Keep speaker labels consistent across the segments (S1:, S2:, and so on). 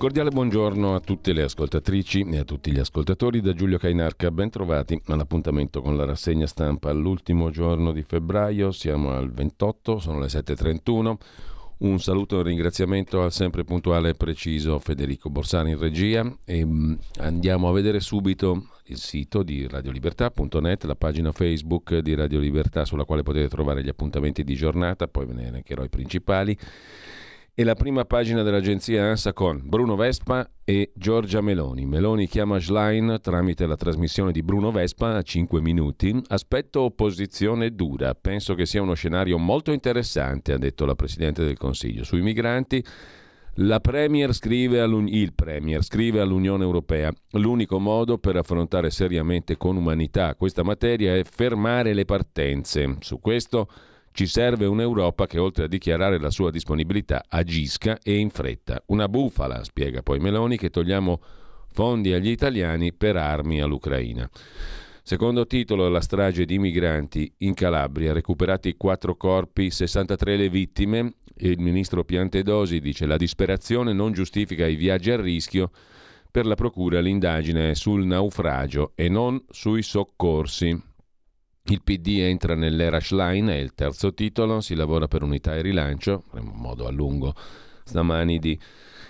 S1: Cordiale buongiorno a tutte le ascoltatrici e a tutti gli ascoltatori da Giulio Cainarca. Ben trovati all'appuntamento con la rassegna stampa all'ultimo giorno di febbraio. Siamo al 28, sono le 7.31. Un saluto e un ringraziamento al sempre puntuale e preciso Federico Borsani in regia e mm, andiamo a vedere subito il sito di radiolibertà.net, la pagina Facebook di Radio Libertà sulla quale potete trovare gli appuntamenti di giornata, poi ve ne elencherò i principali e la prima pagina dell'agenzia ANSA con Bruno Vespa e Giorgia Meloni. Meloni chiama Schlein tramite la trasmissione di Bruno Vespa a 5 minuti. Aspetto opposizione dura. Penso che sia uno scenario molto interessante, ha detto la Presidente del Consiglio. Sui migranti la Premier il Premier scrive all'Unione Europea l'unico modo per affrontare seriamente con umanità questa materia è fermare le partenze. Su questo ci serve un'Europa che oltre a dichiarare la sua disponibilità agisca e in fretta. Una bufala, spiega poi Meloni, che togliamo fondi agli italiani per armi all'Ucraina. Secondo titolo, la strage di migranti in Calabria, recuperati quattro corpi, 63 le vittime. Il ministro Piantedosi dice la disperazione non giustifica i viaggi a rischio. Per la procura l'indagine è sul naufragio e non sui soccorsi. Il PD entra nell'era Schlein, è il terzo titolo, si lavora per unità e rilancio, avremo modo a lungo stamani di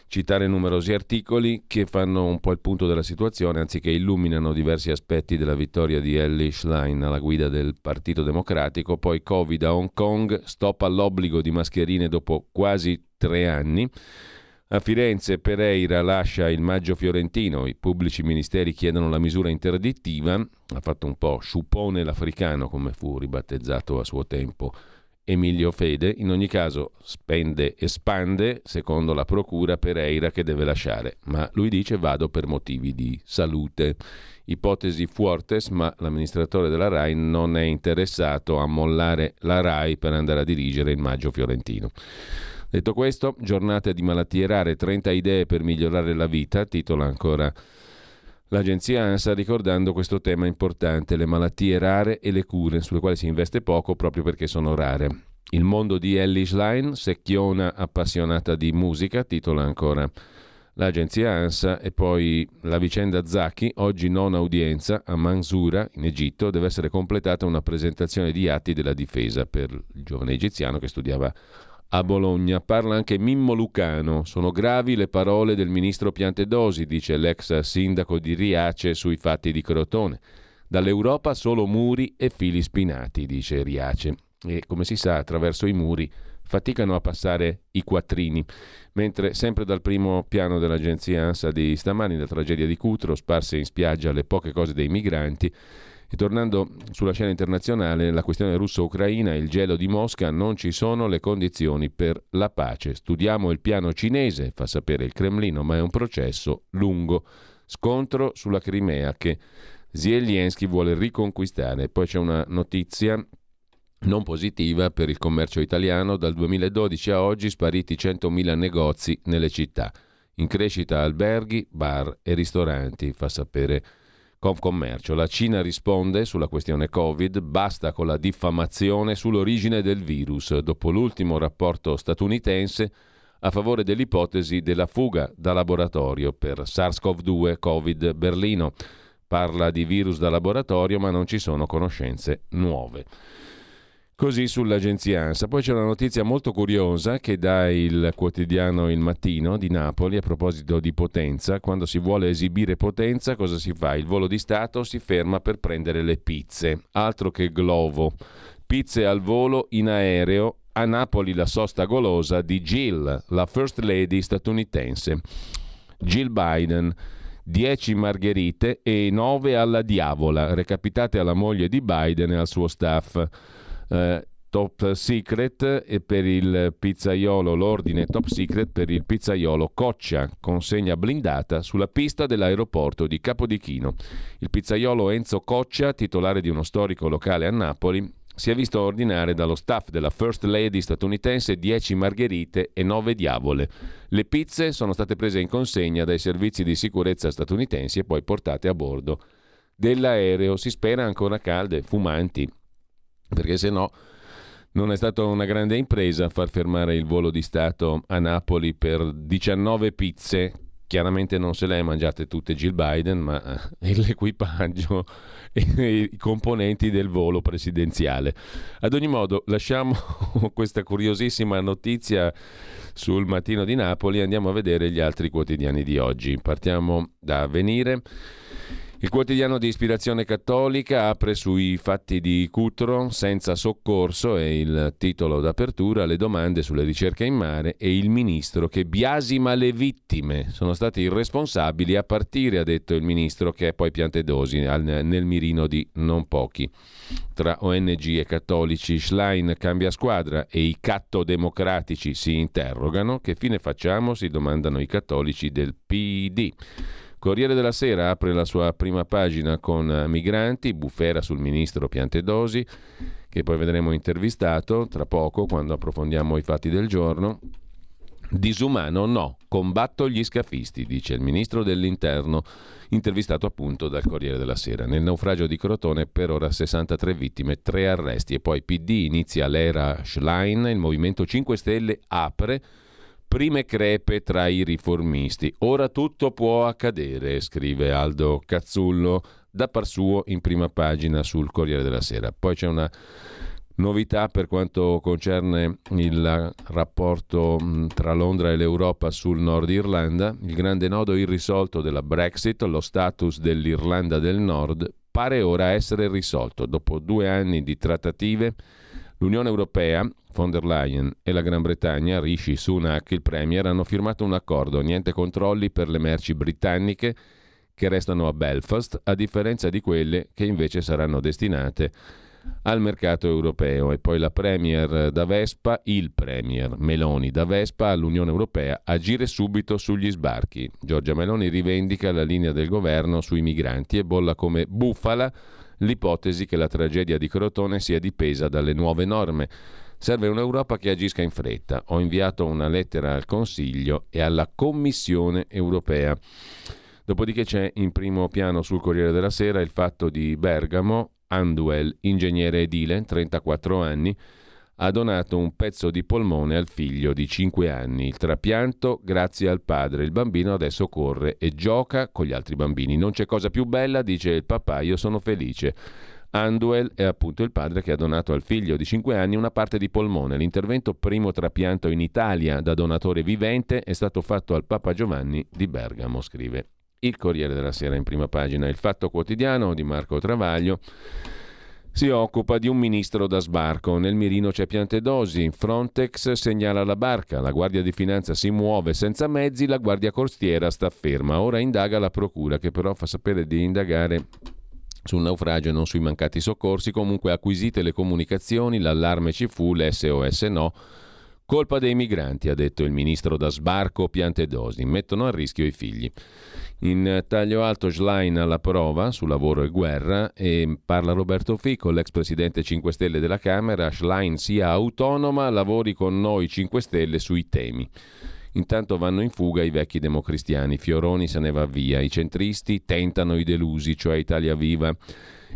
S1: citare numerosi articoli che fanno un po' il punto della situazione, anziché illuminano diversi aspetti della vittoria di Ellie Schlein alla guida del Partito Democratico, poi Covid a Hong Kong, stop all'obbligo di mascherine dopo quasi tre anni, a Firenze Pereira lascia il maggio fiorentino, i pubblici ministeri chiedono la misura interdittiva, ha fatto un po' sciupone l'africano come fu ribattezzato a suo tempo Emilio Fede, in ogni caso spende e spande secondo la procura Pereira che deve lasciare, ma lui dice vado per motivi di salute. Ipotesi Fuertes, ma l'amministratore della RAI non è interessato a mollare la RAI per andare a dirigere il maggio fiorentino. Detto questo, giornata di malattie rare, 30 idee per migliorare la vita, titola ancora l'agenzia ANSA ricordando questo tema importante, le malattie rare e le cure, sulle quali si investe poco proprio perché sono rare. Il mondo di Ellie Schlein, secchiona appassionata di musica, titola ancora l'agenzia ANSA e poi la vicenda Zaki, oggi non udienza a Mansoura in Egitto, deve essere completata una presentazione di atti della difesa per il giovane egiziano che studiava a Bologna. Parla anche Mimmo Lucano. Sono gravi le parole del ministro Piantedosi, dice l'ex sindaco di Riace sui fatti di Crotone. Dall'Europa solo muri e fili spinati, dice Riace. E come si sa, attraverso i muri faticano a passare i quattrini. Mentre sempre dal primo piano dell'agenzia ANSA di stamani, la tragedia di Cutro, sparse in spiaggia le poche cose dei migranti, e tornando sulla scena internazionale, la questione russo-ucraina, il gelo di Mosca, non ci sono le condizioni per la pace. Studiamo il piano cinese, fa sapere il Cremlino, ma è un processo lungo. Scontro sulla Crimea che Zelensky vuole riconquistare. Poi c'è una notizia non positiva per il commercio italiano. Dal 2012 a oggi spariti 100.000 negozi nelle città. In crescita alberghi, bar e ristoranti, fa sapere Confcommercio. La Cina risponde sulla questione Covid, basta con la diffamazione sull'origine del virus, dopo l'ultimo rapporto statunitense a favore dell'ipotesi della fuga da laboratorio per SARS-CoV-2 Covid Berlino. parla di virus da laboratorio ma non ci sono conoscenze nuove. Così sull'agenzia ANSA. Poi c'è una notizia molto curiosa che dà il quotidiano Il Mattino di Napoli a proposito di potenza. Quando si vuole esibire potenza, cosa si fa? Il volo di Stato si ferma per prendere le pizze. Altro che glovo. Pizze al volo in aereo. A Napoli la sosta golosa di Jill, la First Lady statunitense. Jill Biden. 10 margherite e 9 alla diavola, recapitate alla moglie di Biden e al suo staff eh, Top Secret e per il pizzaiolo l'ordine Top Secret per il pizzaiolo Coccia, consegna blindata sulla pista dell'aeroporto di Capodichino. Il pizzaiolo Enzo Coccia, titolare di uno storico locale a Napoli, si è visto ordinare dallo staff della First Lady statunitense 10 margherite e 9 diavole. Le pizze sono state prese in consegna dai servizi di sicurezza statunitensi e poi portate a bordo dell'aereo. Si spera ancora calde, fumanti perché se no non è stata una grande impresa far fermare il volo di Stato a Napoli per 19 pizze. Chiaramente non se le ha mangiate tutte Jill Biden, ma eh, l'equipaggio e i componenti del volo presidenziale. Ad ogni modo, lasciamo questa curiosissima notizia sul mattino di Napoli e andiamo a vedere gli altri quotidiani di oggi. Partiamo da Venire. Il quotidiano di ispirazione cattolica apre sui fatti di Cutro senza soccorso e il titolo d'apertura le domande sulle ricerche in mare e il ministro che biasima le vittime. Sono stati irresponsabili a partire, ha detto il ministro, che è poi Piantedosi nel mirino di non pochi. Tra ONG e cattolici Schlein cambia squadra e i catto-democratici si interrogano. Che fine facciamo? si domandano i cattolici del PD. Corriere della Sera apre la sua prima pagina con migranti, bufera sul ministro Piantedosi, che poi vedremo intervistato tra poco quando approfondiamo i fatti del giorno. Disumano no, combatto gli scafisti, dice il ministro dell'interno, intervistato appunto dal Corriere della Sera. Nel naufragio di Crotone per ora 63 vittime, 3 arresti e poi PD inizia l'era Schlein, il Movimento 5 Stelle apre prime crepe tra i riformisti. Ora tutto può accadere, scrive Aldo Cazzullo da par suo in prima pagina sul Corriere della Sera. Poi c'è una novità per quanto concerne il rapporto tra Londra e l'Europa sul Nord Irlanda, il grande nodo irrisolto della Brexit, lo status dell'Irlanda del Nord, pare ora essere risolto. Dopo due anni di trattative, l'Unione Europea von der Leyen e la Gran Bretagna, Rishi Sunak, il Premier, hanno firmato un accordo, niente controlli per le merci britanniche che restano a Belfast, a differenza di quelle che invece saranno destinate al mercato europeo. E poi la Premier da Vespa, il Premier Meloni da Vespa all'Unione Europea, agire subito sugli sbarchi. Giorgia Meloni rivendica la linea del governo sui migranti e bolla come bufala l'ipotesi che la tragedia di Crotone sia dipesa dalle nuove norme. Serve un'Europa che agisca in fretta. Ho inviato una lettera al Consiglio e alla Commissione europea. Dopodiché c'è in primo piano sul Corriere della Sera il fatto di Bergamo, Anduel, ingegnere edile, 34 anni, ha donato un pezzo di polmone al figlio di 5 anni. Il trapianto grazie al padre. Il bambino adesso corre e gioca con gli altri bambini. Non c'è cosa più bella, dice il papà, io sono felice. Anduel è appunto il padre che ha donato al figlio di 5 anni una parte di polmone. L'intervento primo trapianto in Italia da donatore vivente è stato fatto al Papa Giovanni di Bergamo, scrive il Corriere della Sera in prima pagina. Il Fatto Quotidiano di Marco Travaglio si occupa di un ministro da sbarco. Nel mirino c'è Piantedosi. Frontex segnala la barca. La Guardia di Finanza si muove senza mezzi. La Guardia Costiera sta ferma. Ora indaga la Procura, che però fa sapere di indagare sul naufragio e non sui mancati soccorsi. Comunque acquisite le comunicazioni, l'allarme ci fu, l'SOS no. Colpa dei migranti, ha detto il ministro da sbarco Piantedosi, mettono a rischio i figli. In taglio alto Schlein alla prova su lavoro e guerra e parla Roberto Fico, l'ex presidente 5 Stelle della Camera, Schlein sia autonoma, lavori con noi 5 Stelle sui temi. Intanto vanno in fuga i vecchi democristiani, Fioroni se ne va via, i centristi tentano i delusi, cioè Italia Viva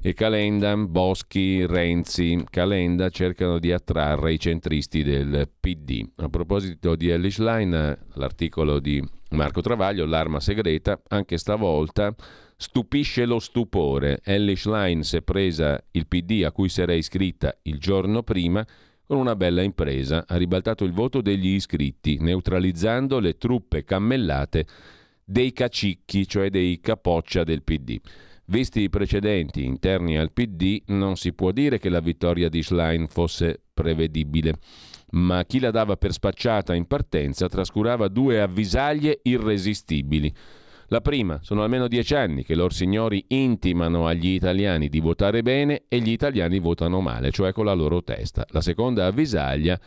S1: e Calenda, Boschi, Renzi, Calenda cercano di attrarre i centristi del PD. A proposito di Ellis Line, l'articolo di Marco Travaglio, l'arma segreta, anche stavolta Stupisce lo stupore. Ellie Schlein si è presa il PD a cui si era iscritta il giorno prima con una bella impresa. Ha ribaltato il voto degli iscritti, neutralizzando le truppe cammellate dei cacicchi, cioè dei capoccia del PD. Visti i precedenti interni al PD, non si può dire che la vittoria di Schlein fosse prevedibile, ma chi la dava per spacciata in partenza trascurava due avvisaglie irresistibili. La prima, sono almeno dieci anni che loro signori intimano agli italiani di votare bene e gli italiani votano male, cioè con la loro testa. La seconda avvisaglia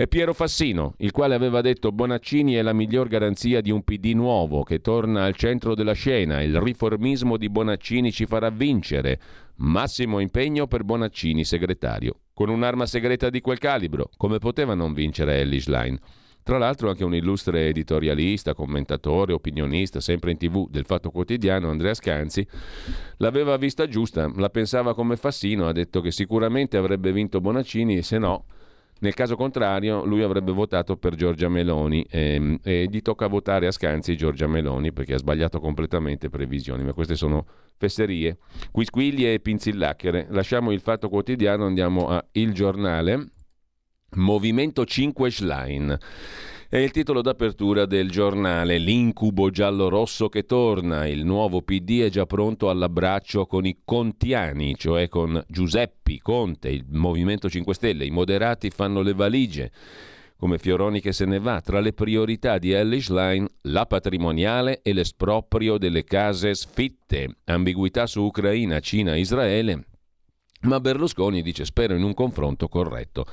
S1: è Piero Fassino, il quale aveva detto Bonaccini è la miglior garanzia di un PD nuovo che torna al centro della scena, il riformismo di Bonaccini ci farà vincere. Massimo impegno per Bonaccini segretario. Con un'arma segreta di quel calibro, come poteva non vincere Ellis Line? Tra l'altro anche un illustre editorialista, commentatore, opinionista, sempre in tv del Fatto Quotidiano, Andrea Scanzi, l'aveva vista giusta, la pensava come Fassino, ha detto che sicuramente avrebbe vinto Bonaccini e se no nel caso contrario, lui avrebbe votato per Giorgia Meloni ehm, e gli tocca votare a Scanzi Giorgia Meloni perché ha sbagliato completamente previsioni, ma queste sono fesserie, quisquiglie e pinzillacchere. Lasciamo il fatto quotidiano, andiamo a Il Giornale. Movimento 5 Schlein. È il titolo d'apertura del giornale L'incubo giallo-rosso che torna. Il nuovo PD è già pronto all'abbraccio con i contiani, cioè con Giuseppi, Conte, il Movimento 5 Stelle. I moderati fanno le valigie. Come Fioroni che se ne va, tra le priorità di Ellis Line, la patrimoniale e l'esproprio delle case sfitte. Ambiguità su Ucraina, Cina, Israele. Ma Berlusconi dice spero in un confronto corretto.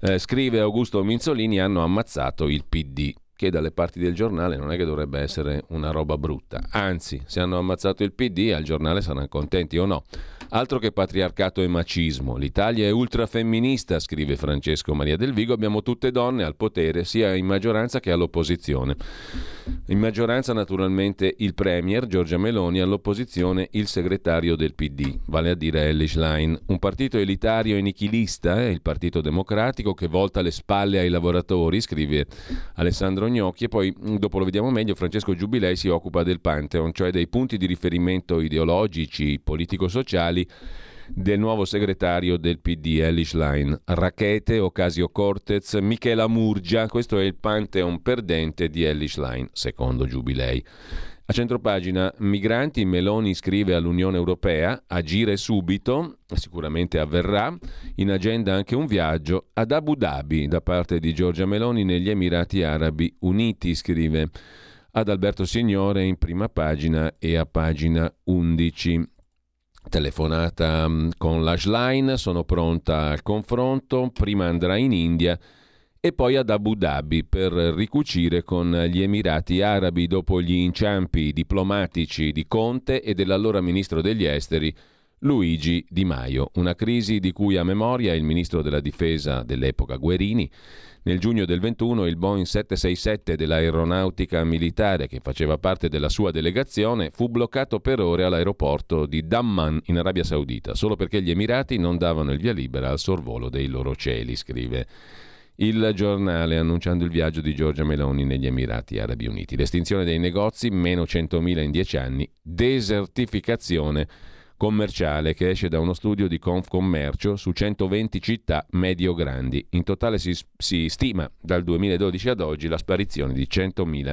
S1: Eh, scrive Augusto Minzolini, hanno ammazzato il PD che dalle parti del giornale non è che dovrebbe essere una roba brutta. Anzi, se hanno ammazzato il PD, al giornale saranno contenti o no. Altro che patriarcato e macismo. L'Italia è ultrafemminista, scrive Francesco Maria Del Vigo. Abbiamo tutte donne al potere, sia in maggioranza che all'opposizione. In maggioranza, naturalmente, il Premier Giorgia Meloni, all'opposizione il segretario del PD, vale a dire Ellis Line. Un partito elitario e nichilista, eh, il Partito Democratico, che volta le spalle ai lavoratori, scrive Alessandro Gnocchi. E poi, dopo lo vediamo meglio, Francesco Giubilei si occupa del Pantheon, cioè dei punti di riferimento ideologici, politico-sociali ufficiali del nuovo segretario del PD, Elish Line. Rachete, Ocasio Cortez, Michela Murgia, questo è il pantheon perdente di Elish Line, secondo Giubilei. A centropagina, migranti, Meloni scrive all'Unione Europea, agire subito, sicuramente avverrà, in agenda anche un viaggio ad Abu Dhabi da parte di Giorgia Meloni negli Emirati Arabi Uniti, scrive ad Alberto Signore in prima pagina e a pagina 11 telefonata mm, con l'Ashline, sono pronta al confronto, prima andrà in India e poi ad Abu Dhabi per ricucire con gli Emirati Arabi dopo gli inciampi diplomatici di Conte e dell'allora ministro degli esteri Luigi Di Maio, una crisi di cui ha memoria il ministro della difesa dell'epoca Guerini nel giugno del 21 il Boeing 767 dell'aeronautica militare, che faceva parte della sua delegazione, fu bloccato per ore all'aeroporto di Damman in Arabia Saudita, solo perché gli Emirati non davano il via libera al sorvolo dei loro cieli, scrive il giornale annunciando il viaggio di Giorgia Meloni negli Emirati Arabi Uniti. L'estinzione dei negozi, meno 100.000 in 10 anni, desertificazione commerciale che esce da uno studio di Confcommercio su 120 città medio-grandi. In totale si, si stima dal 2012 ad oggi la sparizione di 100.000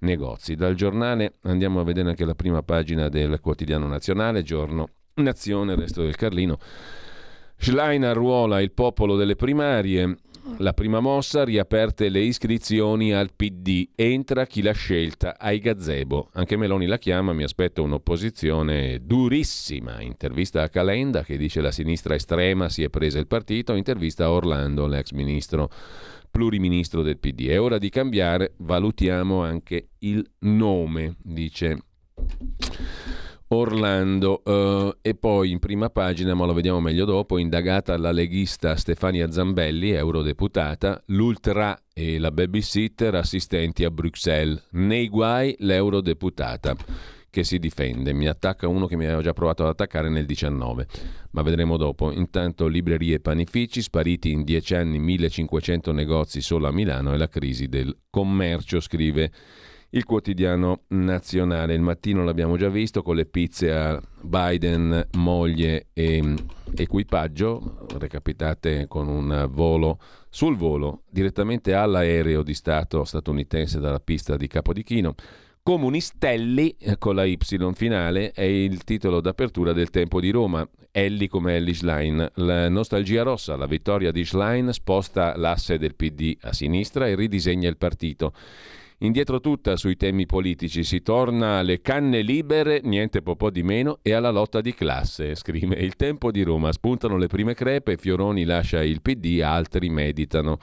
S1: negozi. Dal giornale andiamo a vedere anche la prima pagina del quotidiano nazionale, giorno Nazione, resto del Carlino. Schlein arruola il popolo delle primarie, la prima mossa, riaperte le iscrizioni al PD. Entra chi l'ha scelta ai gazebo. Anche Meloni la chiama, mi aspetto un'opposizione durissima. Intervista a Calenda che dice la sinistra estrema si è presa il partito. Intervista a Orlando, l'ex ministro pluriministro del PD. È ora di cambiare, valutiamo anche il nome, dice Orlando uh, e poi in prima pagina, ma lo vediamo meglio dopo, indagata la leghista Stefania Zambelli, eurodeputata, l'ultra e la babysitter assistenti a Bruxelles. Nei guai l'eurodeputata che si difende. Mi attacca uno che mi aveva già provato ad attaccare nel 19, ma vedremo dopo. Intanto librerie e panifici, spariti in dieci anni 1500 negozi solo a Milano e la crisi del commercio, scrive il quotidiano nazionale. Il mattino l'abbiamo già visto con le pizze a Biden, moglie e equipaggio, recapitate con un volo sul volo direttamente all'aereo di Stato statunitense dalla pista di Capodichino. Comunistelli eh, con la Y finale è il titolo d'apertura del Tempo di Roma. Elli come Ellie Schlein. La nostalgia rossa, la vittoria di Schlein sposta l'asse del PD a sinistra e ridisegna il partito. Indietro tutta sui temi politici, si torna alle canne libere, niente po' di meno, e alla lotta di classe, scrive il tempo di Roma. Spuntano le prime crepe, Fioroni lascia il PD, altri meditano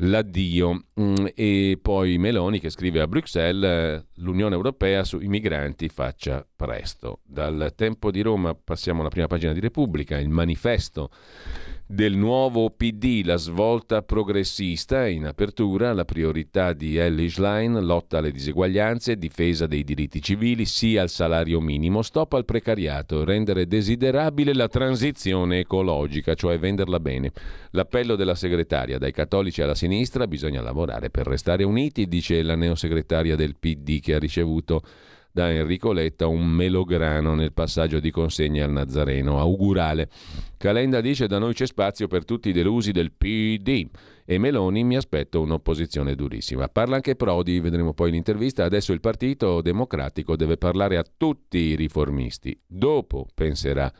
S1: l'addio. Mm, e poi Meloni che scrive a Bruxelles l'Unione Europea sui migranti faccia presto. Dal tempo di Roma passiamo alla prima pagina di Repubblica, il manifesto del nuovo PD, la svolta progressista in apertura, la priorità di Ellie Schlein, lotta alle diseguaglianze, difesa dei diritti civili, sì al salario minimo, stop al precariato, rendere desiderabile la transizione ecologica, cioè venderla bene. L'appello della segretaria, dai cattolici alla sinistra, bisogna lavorare per restare uniti, dice la neosegretaria del PD che ha ricevuto da Enrico Letta un melograno nel passaggio di consegna al Nazareno. Augurale. Calenda dice da noi c'è spazio per tutti i delusi del PD e Meloni mi aspetto un'opposizione durissima. Parla anche Prodi, vedremo poi l'intervista. Adesso il Partito Democratico deve parlare a tutti i riformisti. Dopo penserà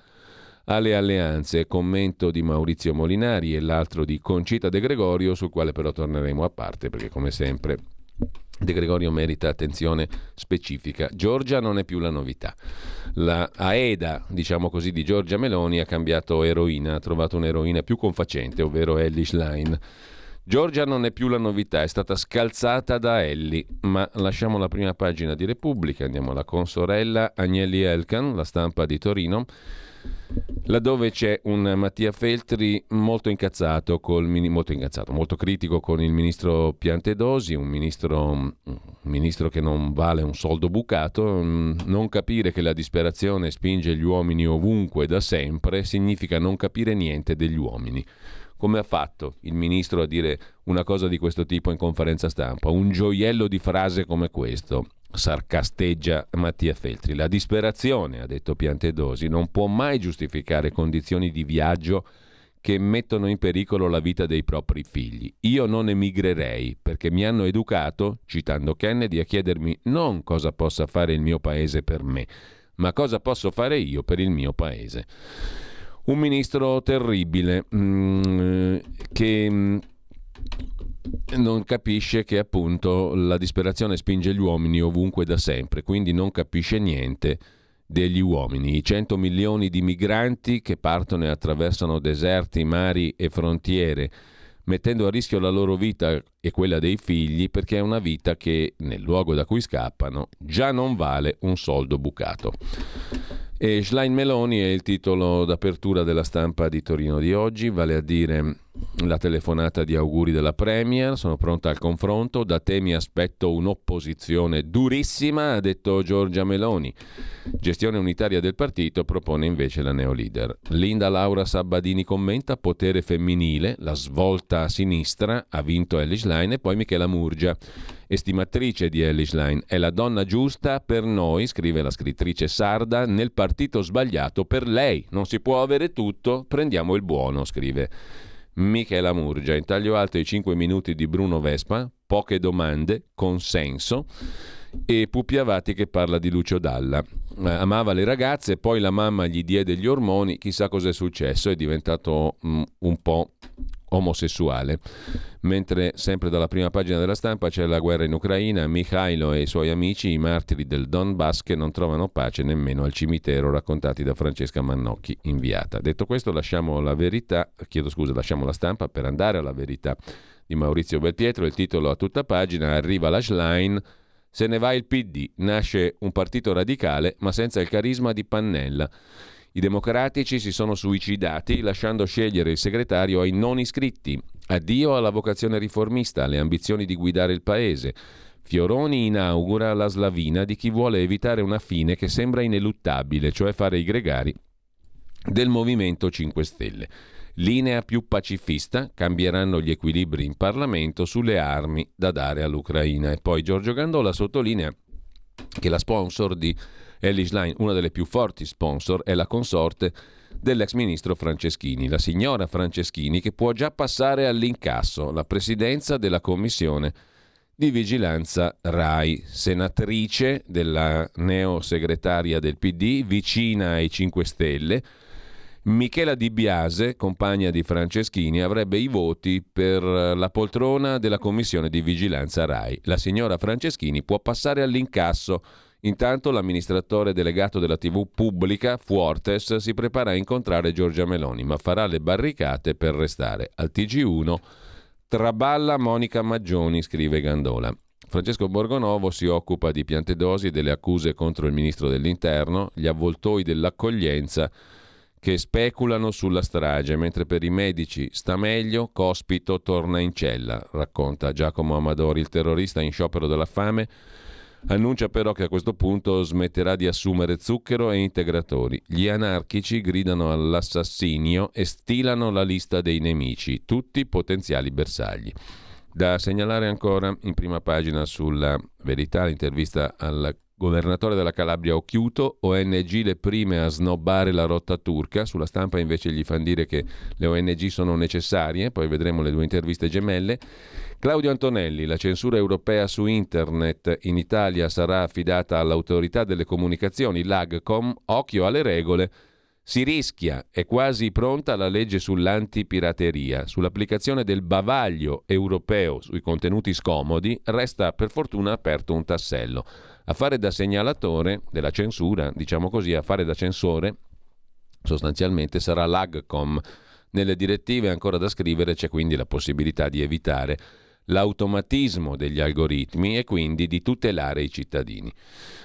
S1: alle alleanze. Commento di Maurizio Molinari e l'altro di Concita De Gregorio, sul quale però torneremo a parte perché come sempre De Gregorio merita attenzione specifica. Giorgia non è più la novità. La Aeda, diciamo così, di Giorgia Meloni ha cambiato eroina, ha trovato un'eroina più confacente, ovvero Ellie Schlein. Giorgia non è più la novità, è stata scalzata da Ellie, ma lasciamo la prima pagina di Repubblica, andiamo alla consorella Agnelli Elkan, la stampa di Torino laddove c'è un Mattia Feltri molto incazzato, molto, incazzato molto, critico con il ministro Piantedosi, un ministro, un ministro, che non vale un soldo bucato, non capire che la disperazione spinge gli uomini ovunque da sempre significa non capire niente degli uomini. Come ha fatto il ministro a dire una cosa di questo tipo in conferenza stampa? Un gioiello di frase come questo sarcasteggia Mattia Feltri. La disperazione, ha detto Piantedosi, non può mai giustificare condizioni di viaggio che mettono in pericolo la vita dei propri figli. Io non emigrerei perché mi hanno educato, citando Kennedy, a chiedermi non cosa possa fare il mio paese per me, ma cosa posso fare io per il mio paese. Un ministro terribile mm, che mm, non capisce che appunto la disperazione spinge gli uomini ovunque da sempre, quindi non capisce niente degli uomini. I 100 milioni di migranti che partono e attraversano deserti, mari e frontiere, mettendo a rischio la loro vita e quella dei figli, perché è una vita che nel luogo da cui scappano già non vale un soldo bucato. E Schlein Meloni è il titolo d'apertura della stampa di Torino di oggi, vale a dire la telefonata di auguri della Premier, sono pronta al confronto, da te mi aspetto un'opposizione durissima, ha detto Giorgia Meloni. Gestione unitaria del partito propone invece la neolider. Linda Laura Sabbadini commenta potere femminile, la svolta a sinistra, ha vinto Ellie Schlein e poi Michela Murgia estimatrice di Ellie Schlein. È la donna giusta per noi, scrive la scrittrice sarda, nel partito sbagliato per lei. Non si può avere tutto, prendiamo il buono, scrive Michela Murgia. In taglio alto i 5 minuti di Bruno Vespa, poche domande, consenso e Pupi Avati che parla di Lucio Dalla. Eh, amava le ragazze, poi la mamma gli diede gli ormoni, chissà cos'è successo, è diventato mm, un po' omosessuale. Mentre sempre dalla prima pagina della stampa c'è la guerra in Ucraina, Mikhailo e i suoi amici, i martiri del Donbass che non trovano pace nemmeno al cimitero, raccontati da Francesca Mannocchi, inviata. Detto questo lasciamo la verità, chiedo scusa, lasciamo la stampa per andare alla verità di Maurizio Belpietro, il titolo a tutta pagina, arriva la Schlein, se ne va il PD, nasce un partito radicale ma senza il carisma di Pannella. I democratici si sono suicidati lasciando scegliere il segretario ai non iscritti. Addio alla vocazione riformista, alle ambizioni di guidare il paese. Fioroni inaugura la slavina di chi vuole evitare una fine che sembra ineluttabile, cioè fare i gregari del Movimento 5 Stelle. Linea più pacifista, cambieranno gli equilibri in Parlamento sulle armi da dare all'Ucraina. E poi Giorgio Gandola sottolinea che la sponsor di Ellis Line, una delle più forti sponsor, è la consorte dell'ex ministro Franceschini, la signora Franceschini, che può già passare all'incasso la presidenza della commissione di vigilanza RAI, senatrice della neosegretaria del PD, vicina ai 5 Stelle. Michela Di Biase, compagna di Franceschini, avrebbe i voti per la poltrona della commissione di vigilanza RAI. La signora Franceschini può passare all'incasso Intanto l'amministratore delegato della TV pubblica, Fuortes, si prepara a incontrare Giorgia Meloni, ma farà le barricate per restare. Al TG1 traballa Monica Maggioni, scrive Gandola. Francesco Borgonovo si occupa di Piantedosi e delle accuse contro il ministro dell'Interno, gli avvoltoi dell'accoglienza che speculano sulla strage, mentre per i medici sta meglio, Cospito torna in cella, racconta Giacomo Amadori, il terrorista in sciopero della fame Annuncia però che a questo punto smetterà di assumere zucchero e integratori. Gli anarchici gridano all'assassinio e stilano la lista dei nemici, tutti potenziali bersagli. Da segnalare ancora in prima pagina sulla verità l'intervista al Governatore della Calabria Occhiuto, ONG le prime a snobbare la rotta turca, sulla stampa invece gli fanno dire che le ONG sono necessarie, poi vedremo le due interviste gemelle. Claudio Antonelli, la censura europea su internet in Italia sarà affidata all'autorità delle comunicazioni, l'AGCOM, occhio alle regole. Si rischia, è quasi pronta la legge sull'antipirateria. Sull'applicazione del bavaglio europeo sui contenuti scomodi resta per fortuna aperto un tassello. A fare da segnalatore della censura, diciamo così, a fare da censore, sostanzialmente sarà l'AGCOM. Nelle direttive ancora da scrivere c'è quindi la possibilità di evitare l'automatismo degli algoritmi e quindi di tutelare i cittadini.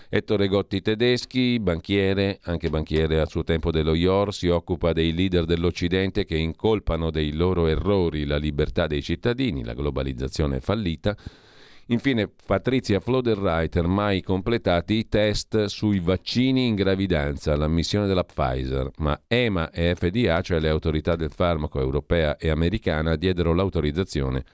S1: Ettore Gotti Tedeschi, banchiere, anche banchiere a suo tempo dello IOR, si occupa dei leader dell'Occidente che incolpano dei loro errori la libertà dei cittadini, la globalizzazione fallita Infine, Patrizia Floderreiter, mai completati i test sui vaccini in gravidanza, l'ammissione della Pfizer, ma EMA e FDA, cioè le autorità del farmaco europea e americana, diedero l'autorizzazione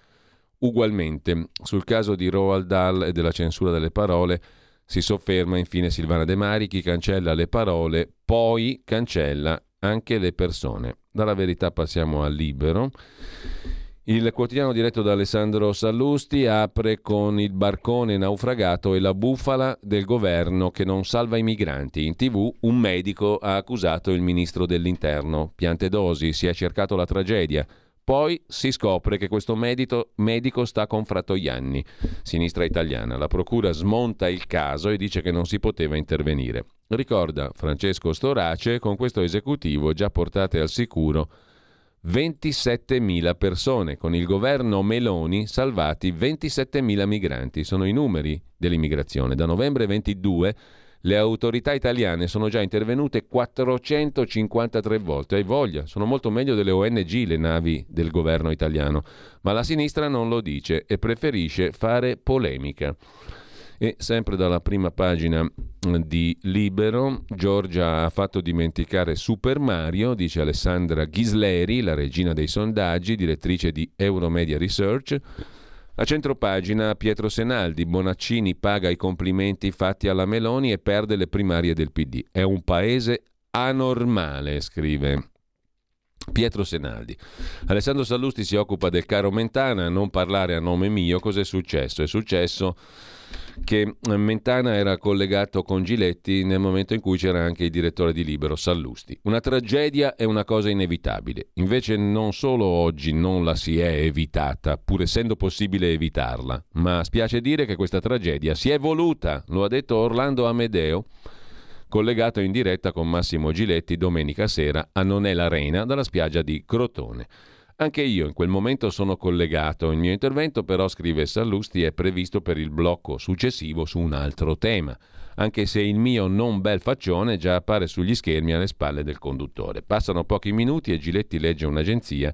S1: ugualmente. Sul caso di Roald Dahl e della censura delle parole si sofferma infine Silvana De Mari, chi cancella le parole, poi cancella anche le persone. Dalla verità passiamo al libero. Il quotidiano diretto da Alessandro Sallusti apre con il barcone naufragato e la bufala del governo che non salva i migranti. In tv un medico ha accusato il ministro dell'interno. Piantedosi si è cercato la tragedia. Poi si scopre che questo medico, medico sta con Frattoianni, sinistra italiana. La procura smonta il caso e dice che non si poteva intervenire. Ricorda Francesco Storace, con questo esecutivo già portate al sicuro 27.000 persone, con il governo Meloni salvati 27.000 migranti. Sono i numeri dell'immigrazione. Da novembre 22 le autorità italiane sono già intervenute 453 volte. Hai voglia, sono molto meglio delle ONG le navi del governo italiano. Ma la sinistra non lo dice e preferisce fare polemica. E sempre dalla prima pagina di Libero, Giorgia ha fatto dimenticare Super Mario, dice Alessandra Ghisleri, la regina dei sondaggi, direttrice di Euromedia Research. A centropagina Pietro Senaldi, Bonaccini paga i complimenti fatti alla Meloni e perde le primarie del PD. È un paese anormale, scrive Pietro Senaldi. Alessandro Sallusti si occupa del caro Mentana, non parlare a nome mio, cos'è successo? È successo che Mentana era collegato con Giletti nel momento in cui c'era anche il direttore di Libero, Sallusti. Una tragedia è una cosa inevitabile, invece non solo oggi non la si è evitata, pur essendo possibile evitarla, ma spiace dire che questa tragedia si è voluta, lo ha detto Orlando Amedeo, collegato in diretta con Massimo Giletti domenica sera a Non è l'Arena dalla spiaggia di Crotone. Anche io in quel momento sono collegato. Il mio intervento però, scrive Sallusti, è previsto per il blocco successivo su un altro tema, anche se il mio non bel faccione già appare sugli schermi alle spalle del conduttore. Passano pochi minuti e Giletti legge un'agenzia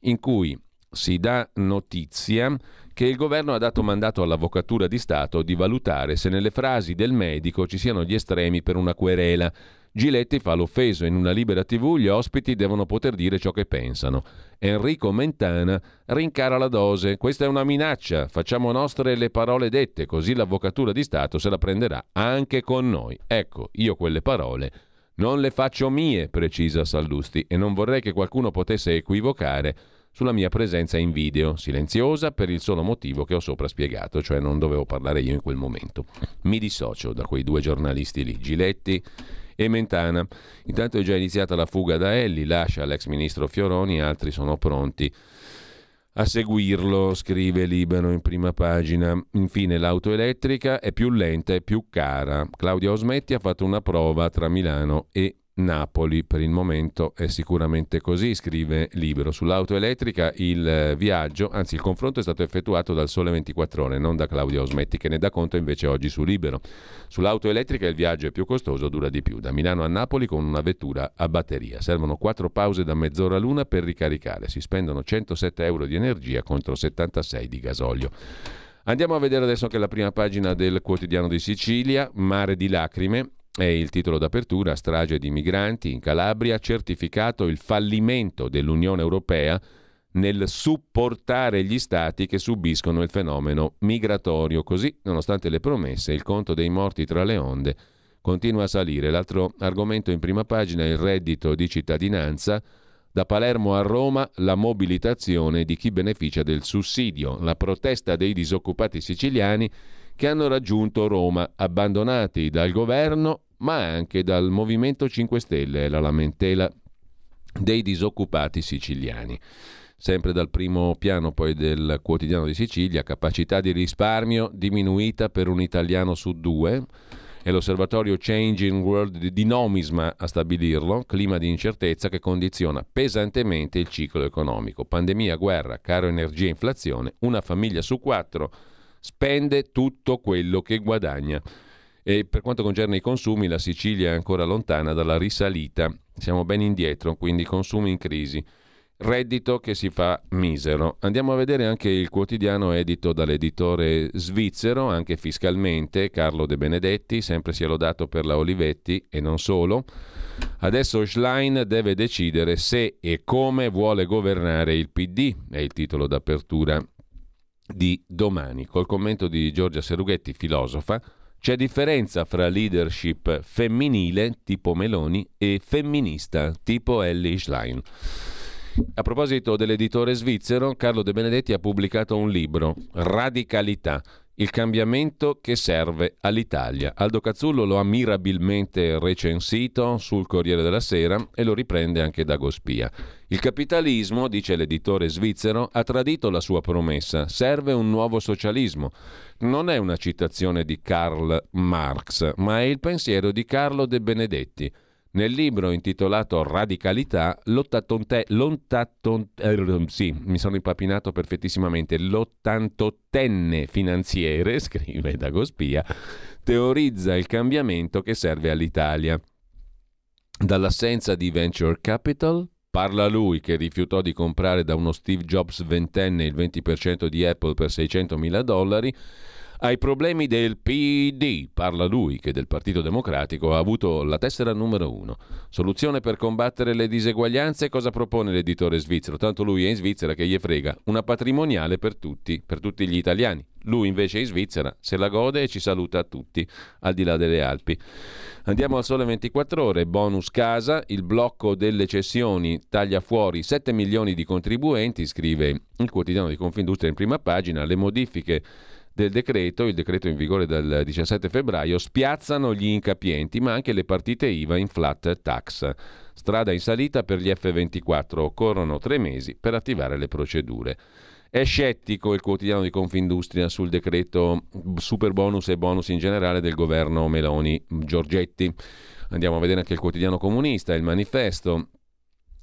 S1: in cui si dà notizia che il governo ha dato mandato all'Avvocatura di Stato di valutare se nelle frasi del medico ci siano gli estremi per una querela Giletti fa l'offeso. In una libera TV gli ospiti devono poter dire ciò che pensano. Enrico Mentana rincara la dose. Questa è una minaccia. Facciamo nostre le parole dette, così l'avvocatura di Stato se la prenderà anche con noi. Ecco, io quelle parole non le faccio mie, precisa Sallusti, e non vorrei che qualcuno potesse equivocare sulla mia presenza in video, silenziosa per il solo motivo che ho sopra spiegato, cioè non dovevo parlare io in quel momento. Mi dissocio da quei due giornalisti lì, Giletti e Mentana. Intanto è già iniziata la fuga da Elli, lascia l'ex ministro Fioroni, altri sono pronti a seguirlo, scrive Libero in prima pagina. Infine l'auto elettrica è più lenta e più cara. Claudia Osmetti ha fatto una prova tra Milano e Napoli per il momento è sicuramente così, scrive Libero. Sull'auto elettrica il eh, viaggio, anzi il confronto è stato effettuato dal Sole 24 ore, non da Claudia Osmetti che ne dà conto invece oggi su Libero. Sull'auto elettrica il viaggio è più costoso, dura di più, da Milano a Napoli con una vettura a batteria. Servono quattro pause da mezz'ora l'una per ricaricare, si spendono 107 euro di energia contro 76 di gasolio. Andiamo a vedere adesso anche la prima pagina del quotidiano di Sicilia, Mare di lacrime, è il titolo d'apertura, strage di migranti in Calabria, certificato il fallimento dell'Unione Europea nel supportare gli stati che subiscono il fenomeno migratorio. Così, nonostante le promesse, il conto dei morti tra le onde continua a salire. L'altro argomento in prima pagina è il reddito di cittadinanza. Da Palermo a Roma la mobilitazione di chi beneficia del sussidio, la protesta dei disoccupati siciliani che hanno raggiunto Roma, abbandonati dal governo ma anche dal Movimento 5 Stelle, la lamentela dei disoccupati siciliani. Sempre dal primo piano poi del quotidiano di Sicilia, capacità di risparmio diminuita per un italiano su due. È l'osservatorio Changing World di Nomisma a stabilirlo, clima di incertezza che condiziona pesantemente il ciclo economico. Pandemia, guerra, caro energia e inflazione, una famiglia su quattro spende tutto quello che guadagna. E per quanto concerne i consumi, la Sicilia è ancora lontana dalla risalita. Siamo ben indietro, quindi consumi in crisi. Reddito che si fa misero. Andiamo a vedere anche il quotidiano edito dall'editore svizzero, anche fiscalmente, Carlo De Benedetti, sempre si è lodato per la Olivetti e non solo. Adesso Schlein deve decidere se e come vuole governare il PD, è il titolo d'apertura di domani, col commento di Giorgia Serughetti, filosofa. C'è differenza fra leadership femminile, tipo Meloni, e femminista, tipo Ellie Schlein. A proposito dell'editore svizzero, Carlo De Benedetti ha pubblicato un libro, Radicalità, il cambiamento che serve all'Italia. Aldo Cazzullo lo ha mirabilmente recensito sul Corriere della Sera e lo riprende anche da Gospia. Il capitalismo, dice l'editore svizzero, ha tradito la sua promessa. Serve un nuovo socialismo. Non è una citazione di Karl Marx, ma è il pensiero di Carlo De Benedetti. Nel libro intitolato Radicalità, l'ottantottenne, eh, sì, mi sono impapinato perfettissimamente, l'ottantottenne finanziere, scrive Dagospia, teorizza il cambiamento che serve all'Italia. Dall'assenza di venture capital, parla lui che rifiutò di comprare da uno Steve Jobs ventenne il 20% di Apple per 600 mila dollari, ai problemi del PD, parla lui che del Partito Democratico ha avuto la tessera numero uno. Soluzione per combattere le diseguaglianze, cosa propone l'editore svizzero? Tanto lui è in Svizzera che gli frega, una patrimoniale per tutti, per tutti gli italiani. Lui invece è in Svizzera, se la gode e ci saluta a tutti, al di là delle Alpi. Andiamo al sole 24 ore, bonus casa, il blocco delle cessioni taglia fuori 7 milioni di contribuenti, scrive il quotidiano di Confindustria in prima pagina, le modifiche del decreto, il decreto in vigore dal 17 febbraio, spiazzano gli incapienti, ma anche le partite IVA in flat tax. Strada in salita per gli F24, occorrono tre mesi per attivare le procedure. È scettico il quotidiano di Confindustria sul decreto super bonus e bonus in generale del governo Meloni Giorgetti. Andiamo a vedere anche il quotidiano comunista, il manifesto.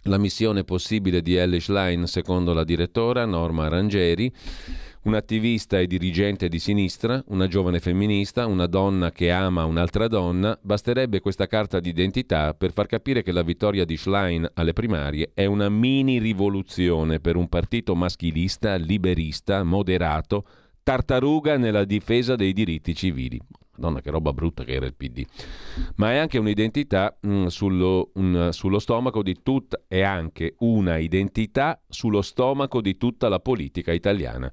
S1: La missione possibile di Ellis Line secondo la direttora Norma Rangeri un'attivista e dirigente di sinistra, una giovane femminista, una donna che ama un'altra donna, basterebbe questa carta d'identità per far capire che la vittoria di Schlein alle primarie è una mini rivoluzione per un partito maschilista, liberista, moderato, tartaruga nella difesa dei diritti civili. Madonna, che roba brutta che era il PD. Ma è anche un'identità mh, mm, sullo, un, sullo stomaco di tutta, è anche una identità sullo stomaco di tutta la politica italiana.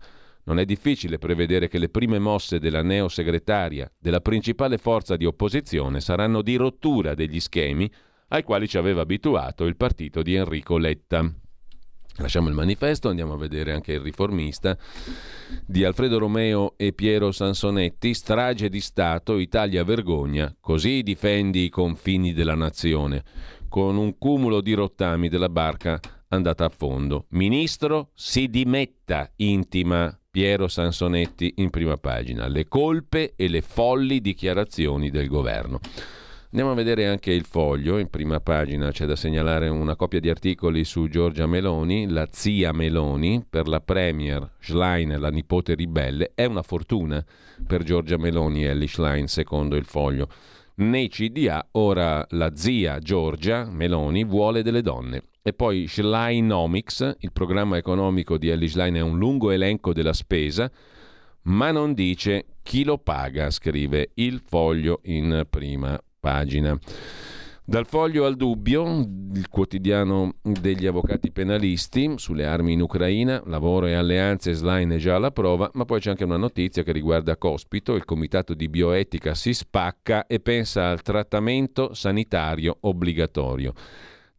S1: Non è difficile prevedere che le prime mosse della neosegretaria della principale forza di opposizione saranno di rottura degli schemi ai quali ci aveva abituato il partito di Enrico Letta. Lasciamo il manifesto, andiamo a vedere anche il riformista di Alfredo Romeo e Piero Sansonetti, strage di Stato, Italia vergogna, così difendi i confini della nazione, con un cumulo di rottami della barca andata a fondo. Ministro si dimetta, intima Piero Sansonetti in prima pagina, le colpe e le folli dichiarazioni del governo. Andiamo a vedere anche il foglio, in prima pagina c'è da segnalare una coppia di articoli su Giorgia Meloni, la zia Meloni, per la Premier Schlein, la nipote ribelle, è una fortuna per Giorgia Meloni e Ellie Schlein, secondo il foglio. Nei CDA ora la zia Giorgia Meloni vuole delle donne. E poi Schleinomics, il programma economico di Ellie Schlein è un lungo elenco della spesa, ma non dice chi lo paga, scrive il foglio in prima pagina. Dal foglio al dubbio, il quotidiano degli avvocati penalisti sulle armi in Ucraina, lavoro e alleanze, slime è già alla prova, ma poi c'è anche una notizia che riguarda Cospito, il comitato di bioetica si spacca e pensa al trattamento sanitario obbligatorio.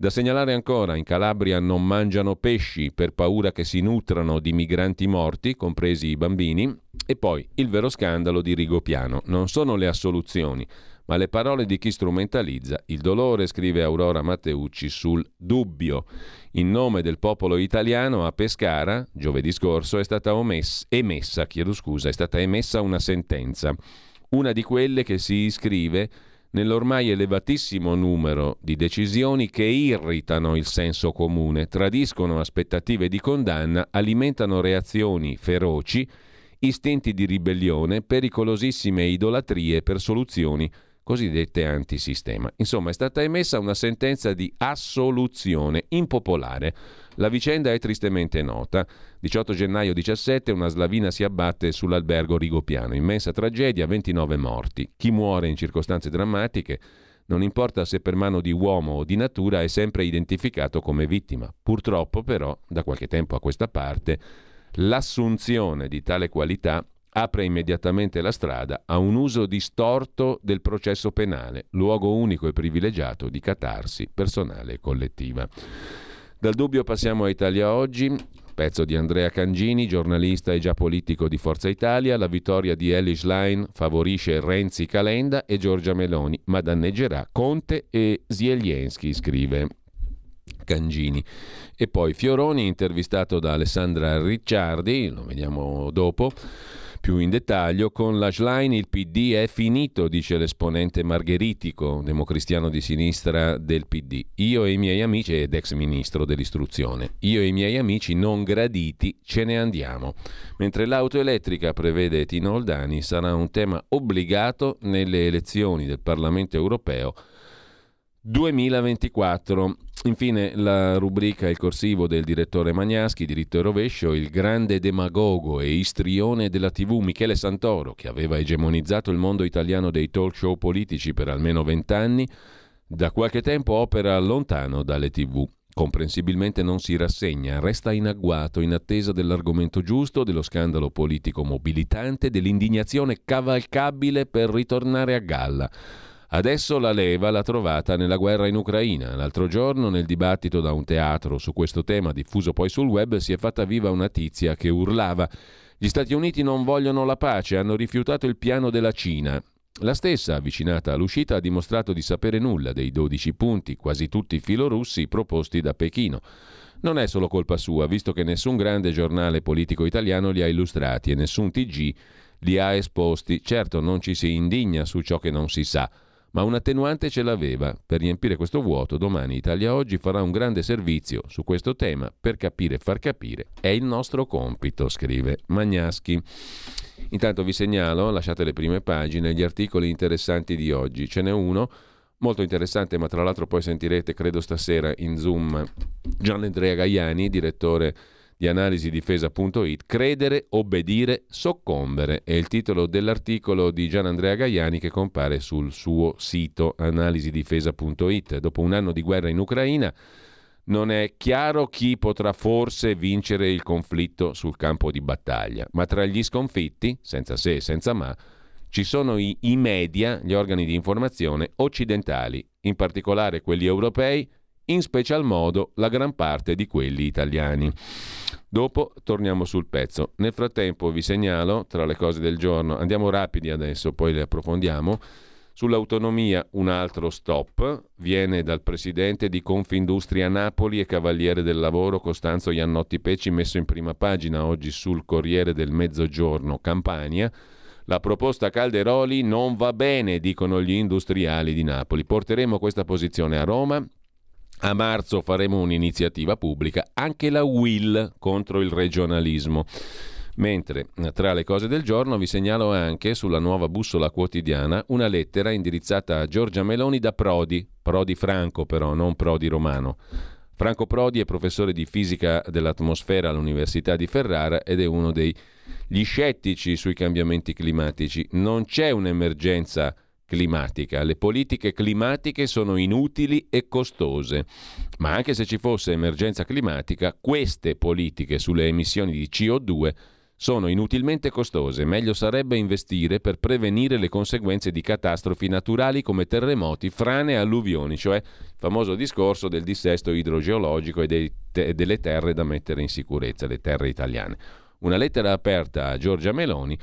S1: Da segnalare ancora, in Calabria non mangiano pesci per paura che si nutrano di migranti morti, compresi i bambini, e poi il vero scandalo di Rigopiano, non sono le assoluzioni ma le parole di chi strumentalizza il dolore, scrive Aurora Matteucci sul dubbio. In nome del popolo italiano a Pescara, giovedì scorso, è stata omessa, emessa, scusa, è stata emessa una sentenza, una di quelle che si iscrive nell'ormai elevatissimo numero di decisioni che irritano il senso comune, tradiscono aspettative di condanna, alimentano reazioni feroci, istinti di ribellione, pericolosissime idolatrie per soluzioni cosiddette antisistema. Insomma, è stata emessa una sentenza di assoluzione impopolare. La vicenda è tristemente nota. 18 gennaio 17 una slavina si abbatte sull'albergo Rigopiano. Immensa tragedia, 29 morti. Chi muore in circostanze drammatiche, non importa se per mano di uomo o di natura, è sempre identificato come vittima. Purtroppo però, da qualche tempo a questa parte, l'assunzione di tale qualità apre immediatamente la strada a un uso distorto del processo penale, luogo unico e privilegiato di catarsi personale e collettiva. Dal dubbio passiamo a Italia Oggi, pezzo di Andrea Cangini, giornalista e già politico di Forza Italia, la vittoria di Eli Schlein favorisce Renzi Calenda e Giorgia Meloni, ma danneggerà Conte e Zielienski, scrive Cangini. E poi Fioroni, intervistato da Alessandra Ricciardi, lo vediamo dopo, più in dettaglio, con la Schlein il PD è finito, dice l'esponente margheritico, democristiano di sinistra del PD. Io e i miei amici, ed ex ministro dell'istruzione, io e i miei amici non graditi ce ne andiamo. Mentre l'auto elettrica, prevede Tino Oldani, sarà un tema obbligato nelle elezioni del Parlamento europeo 2024. Infine la rubrica Il corsivo del direttore Magnaschi, diritto e rovescio, il grande demagogo e istrione della TV Michele Santoro, che aveva egemonizzato il mondo italiano dei talk show politici per almeno vent'anni, da qualche tempo opera lontano dalle TV. Comprensibilmente non si rassegna, resta in agguato in attesa dell'argomento giusto, dello scandalo politico mobilitante, dell'indignazione cavalcabile per ritornare a galla. Adesso la leva l'ha trovata nella guerra in Ucraina. L'altro giorno, nel dibattito da un teatro su questo tema, diffuso poi sul web, si è fatta viva una tizia che urlava gli Stati Uniti non vogliono la pace, hanno rifiutato il piano della Cina. La stessa, avvicinata all'uscita, ha dimostrato di sapere nulla dei 12 punti, quasi tutti filorussi, proposti da Pechino. Non è solo colpa sua, visto che nessun grande giornale politico italiano li ha illustrati e nessun TG li ha esposti. Certo, non ci si indigna su ciò che non si sa ma un attenuante ce l'aveva. Per riempire questo vuoto, domani Italia Oggi farà un grande servizio su questo tema per capire e far capire. È il nostro compito, scrive Magnaschi. Intanto vi segnalo, lasciate le prime pagine, gli articoli interessanti di oggi. Ce n'è uno molto interessante, ma tra l'altro poi sentirete, credo stasera, in Zoom, Gian Andrea Gaiani, direttore di analisidifesa.it, Credere, obbedire, soccombere è il titolo dell'articolo di Gian Andrea Gaiani che compare sul suo sito analisidifesa.it. Dopo un anno di guerra in Ucraina non è chiaro chi potrà forse vincere il conflitto sul campo di battaglia, ma tra gli sconfitti, senza se e senza ma, ci sono i, i media, gli organi di informazione occidentali, in particolare quelli europei, in special modo la gran parte di quelli italiani. Dopo torniamo sul pezzo. Nel frattempo vi segnalo, tra le cose del giorno, andiamo rapidi adesso, poi le approfondiamo, Sull'autonomia un altro stop viene dal presidente di Confindustria Napoli e cavaliere del lavoro Costanzo Iannotti Pecci messo in prima pagina oggi sul Corriere del Mezzogiorno Campania. La proposta Calderoli non va bene, dicono gli industriali di Napoli. Porteremo questa posizione a Roma. A marzo faremo un'iniziativa pubblica, anche la Will contro il regionalismo. Mentre tra le cose del giorno vi segnalo anche sulla nuova bussola quotidiana una lettera indirizzata a Giorgia Meloni da Prodi, Prodi Franco però, non Prodi Romano. Franco Prodi è professore di fisica dell'atmosfera all'Università di Ferrara ed è uno degli scettici sui cambiamenti climatici. Non c'è un'emergenza climatica. Le politiche climatiche sono inutili e costose. Ma anche se ci fosse emergenza climatica, queste politiche sulle emissioni di CO2 sono inutilmente costose, meglio sarebbe investire per prevenire le conseguenze di catastrofi naturali come terremoti, frane e alluvioni, cioè il famoso discorso del dissesto idrogeologico e te- delle terre da mettere in sicurezza, le terre italiane. Una lettera aperta a Giorgia Meloni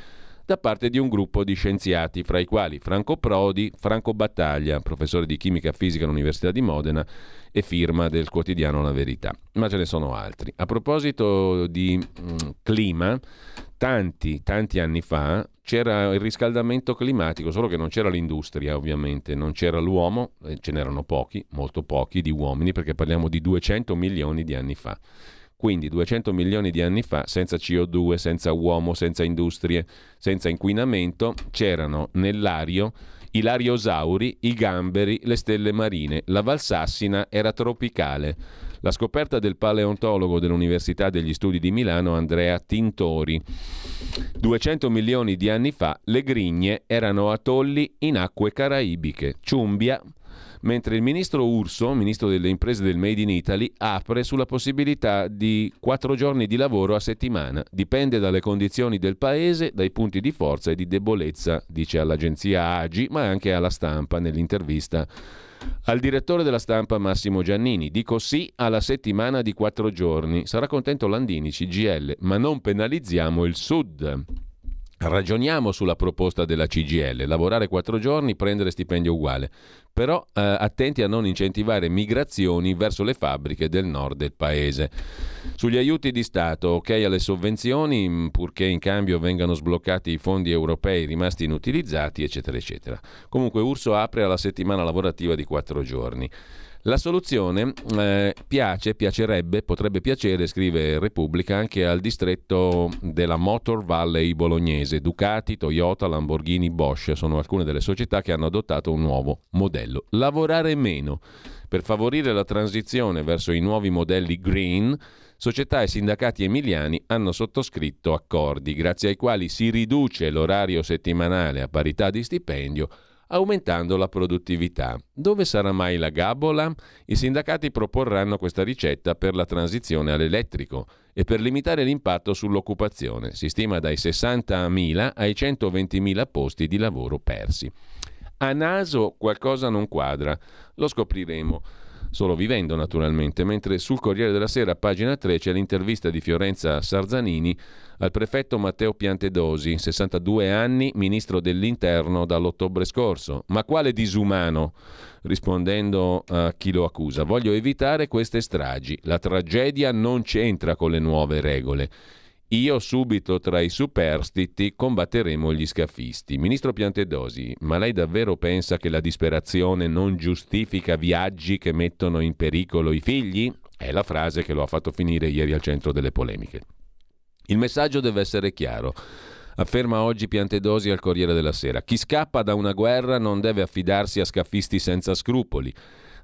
S1: da parte di un gruppo di scienziati, fra i quali Franco Prodi, Franco Battaglia, professore di chimica fisica all'Università di Modena e firma del quotidiano La Verità. Ma ce ne sono altri. A proposito di mh, mm, clima, tanti, tanti anni fa c'era il riscaldamento climatico, solo che non c'era l'industria ovviamente, non c'era l'uomo, ce n'erano pochi, molto pochi di uomini, perché parliamo di 200 milioni di anni fa. Quindi 200 milioni di anni fa, senza CO2, senza uomo, senza industrie, senza inquinamento, c'erano nell'ario i lariosauri, i gamberi, le stelle marine. La Valsassina era tropicale. La scoperta del paleontologo dell'Università degli Studi di Milano Andrea Tintori. 200 milioni di anni fa le grigne erano atolli in acque caraibiche. Ciumbia mentre il ministro Urso, ministro delle imprese del Made in Italy, apre sulla possibilità di quattro giorni di lavoro a settimana. Dipende dalle condizioni del paese, dai punti di forza e di debolezza, dice all'agenzia AGI, ma anche alla stampa nell'intervista al direttore della stampa Massimo Giannini. Dico sì alla settimana di quattro giorni. Sarà contento Landini, CGL, ma non penalizziamo il Sud. Ragioniamo sulla proposta della CGL, lavorare quattro giorni, prendere stipendio uguale, però eh, attenti a non incentivare migrazioni verso le fabbriche del nord del paese. Sugli aiuti di Stato, ok alle sovvenzioni, mm, purché in cambio vengano sbloccati i fondi europei rimasti inutilizzati, eccetera, eccetera. Comunque Urso apre alla settimana lavorativa di quattro giorni. La soluzione eh, piace, piacerebbe, potrebbe piacere, scrive Repubblica, anche al distretto della Motor Valley bolognese. Ducati, Toyota, Lamborghini, Bosch sono alcune delle società che hanno adottato un nuovo modello. Lavorare meno. Per favorire la transizione verso i nuovi modelli green, società e sindacati emiliani hanno sottoscritto accordi grazie ai quali si riduce l'orario settimanale a parità di stipendio aumentando la produttività. Dove sarà mai la gabola? I sindacati proporranno questa ricetta per la transizione all'elettrico e per limitare l'impatto sull'occupazione. Si stima dai 60.000 ai 120.000 posti di lavoro persi. A naso qualcosa non quadra, lo scopriremo solo vivendo naturalmente, mentre sul Corriere della Sera, pagina 3, c'è l'intervista di Fiorenza Sarzanini al prefetto Matteo Piantedosi, 62 anni, ministro dell'Interno dall'ottobre scorso. Ma quale disumano? Rispondendo a chi lo accusa, voglio evitare queste stragi. La tragedia non c'entra con le nuove regole. Io subito tra i superstiti combatteremo gli scafisti. Ministro Piantedosi, ma lei davvero pensa che la disperazione non giustifica viaggi che mettono in pericolo i figli? È la frase che lo ha fatto finire ieri al centro delle polemiche. Il messaggio deve essere chiaro. Afferma oggi Piantedosi al Corriere della Sera. Chi scappa da una guerra non deve affidarsi a scafisti senza scrupoli.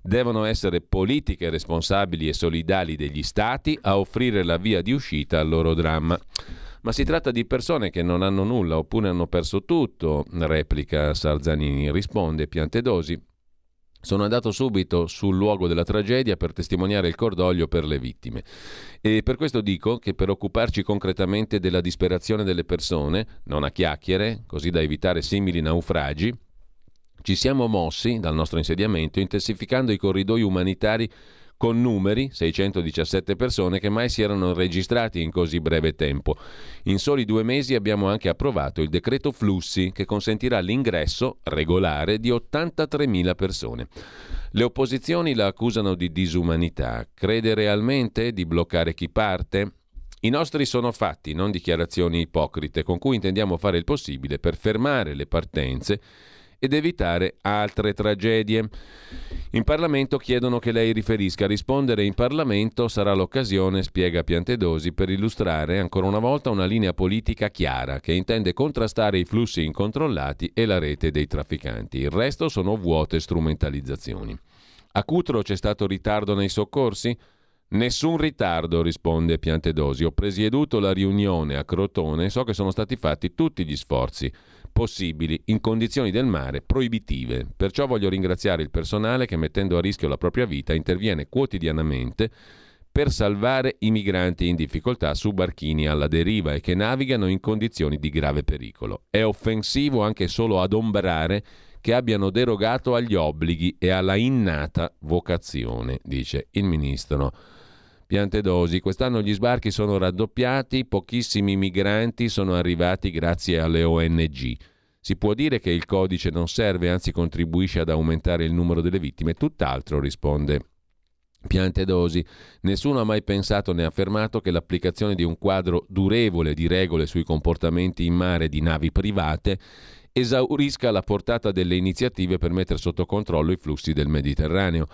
S1: Devono essere politiche responsabili e solidali degli Stati a offrire la via di uscita al loro dramma. Ma si tratta di persone che non hanno nulla oppure hanno perso tutto, replica Sarzanini. Risponde Piantedosi. Sono andato subito sul luogo della tragedia per testimoniare il cordoglio per le vittime. E per questo dico che per occuparci concretamente della disperazione delle persone, non a chiacchiere, così da evitare simili naufragi, ci siamo mossi dal nostro insediamento intensificando i corridoi umanitari con numeri, 617 persone, che mai si erano registrati in così breve tempo. In soli due mesi abbiamo anche approvato il decreto flussi che consentirà l'ingresso regolare di 83.000 persone. Le opposizioni la accusano di disumanità. Crede realmente di bloccare chi parte? I nostri sono fatti, non dichiarazioni ipocrite, con cui intendiamo fare il possibile per fermare le partenze ed evitare altre tragedie. In Parlamento chiedono che lei riferisca. Rispondere in Parlamento sarà l'occasione, spiega Piantedosi, per illustrare ancora una volta una linea politica chiara che intende contrastare i flussi incontrollati e la rete dei trafficanti. Il resto sono vuote strumentalizzazioni. A Cutro c'è stato ritardo nei soccorsi? Nessun ritardo, risponde Piantedosi. Ho presieduto la riunione a Crotone e so che sono stati fatti tutti gli sforzi possibili in condizioni del mare proibitive. Perciò voglio ringraziare il personale che mettendo a rischio la propria vita interviene quotidianamente per salvare i migranti in difficoltà su barchini alla deriva e che navigano in condizioni di grave pericolo. È offensivo anche solo adombrare che abbiano derogato agli obblighi e alla innata vocazione, dice il ministro Piantedosi. Quest'anno gli sbarchi sono raddoppiati, pochissimi migranti sono arrivati grazie alle ONG. Si può dire che il codice non serve, anzi contribuisce ad aumentare il numero delle vittime? Tutt'altro, risponde Piantedosi. Nessuno ha mai pensato né affermato che l'applicazione di un quadro durevole di regole sui comportamenti in mare di navi private esaurisca la portata delle iniziative per mettere sotto controllo i flussi del Mediterraneo.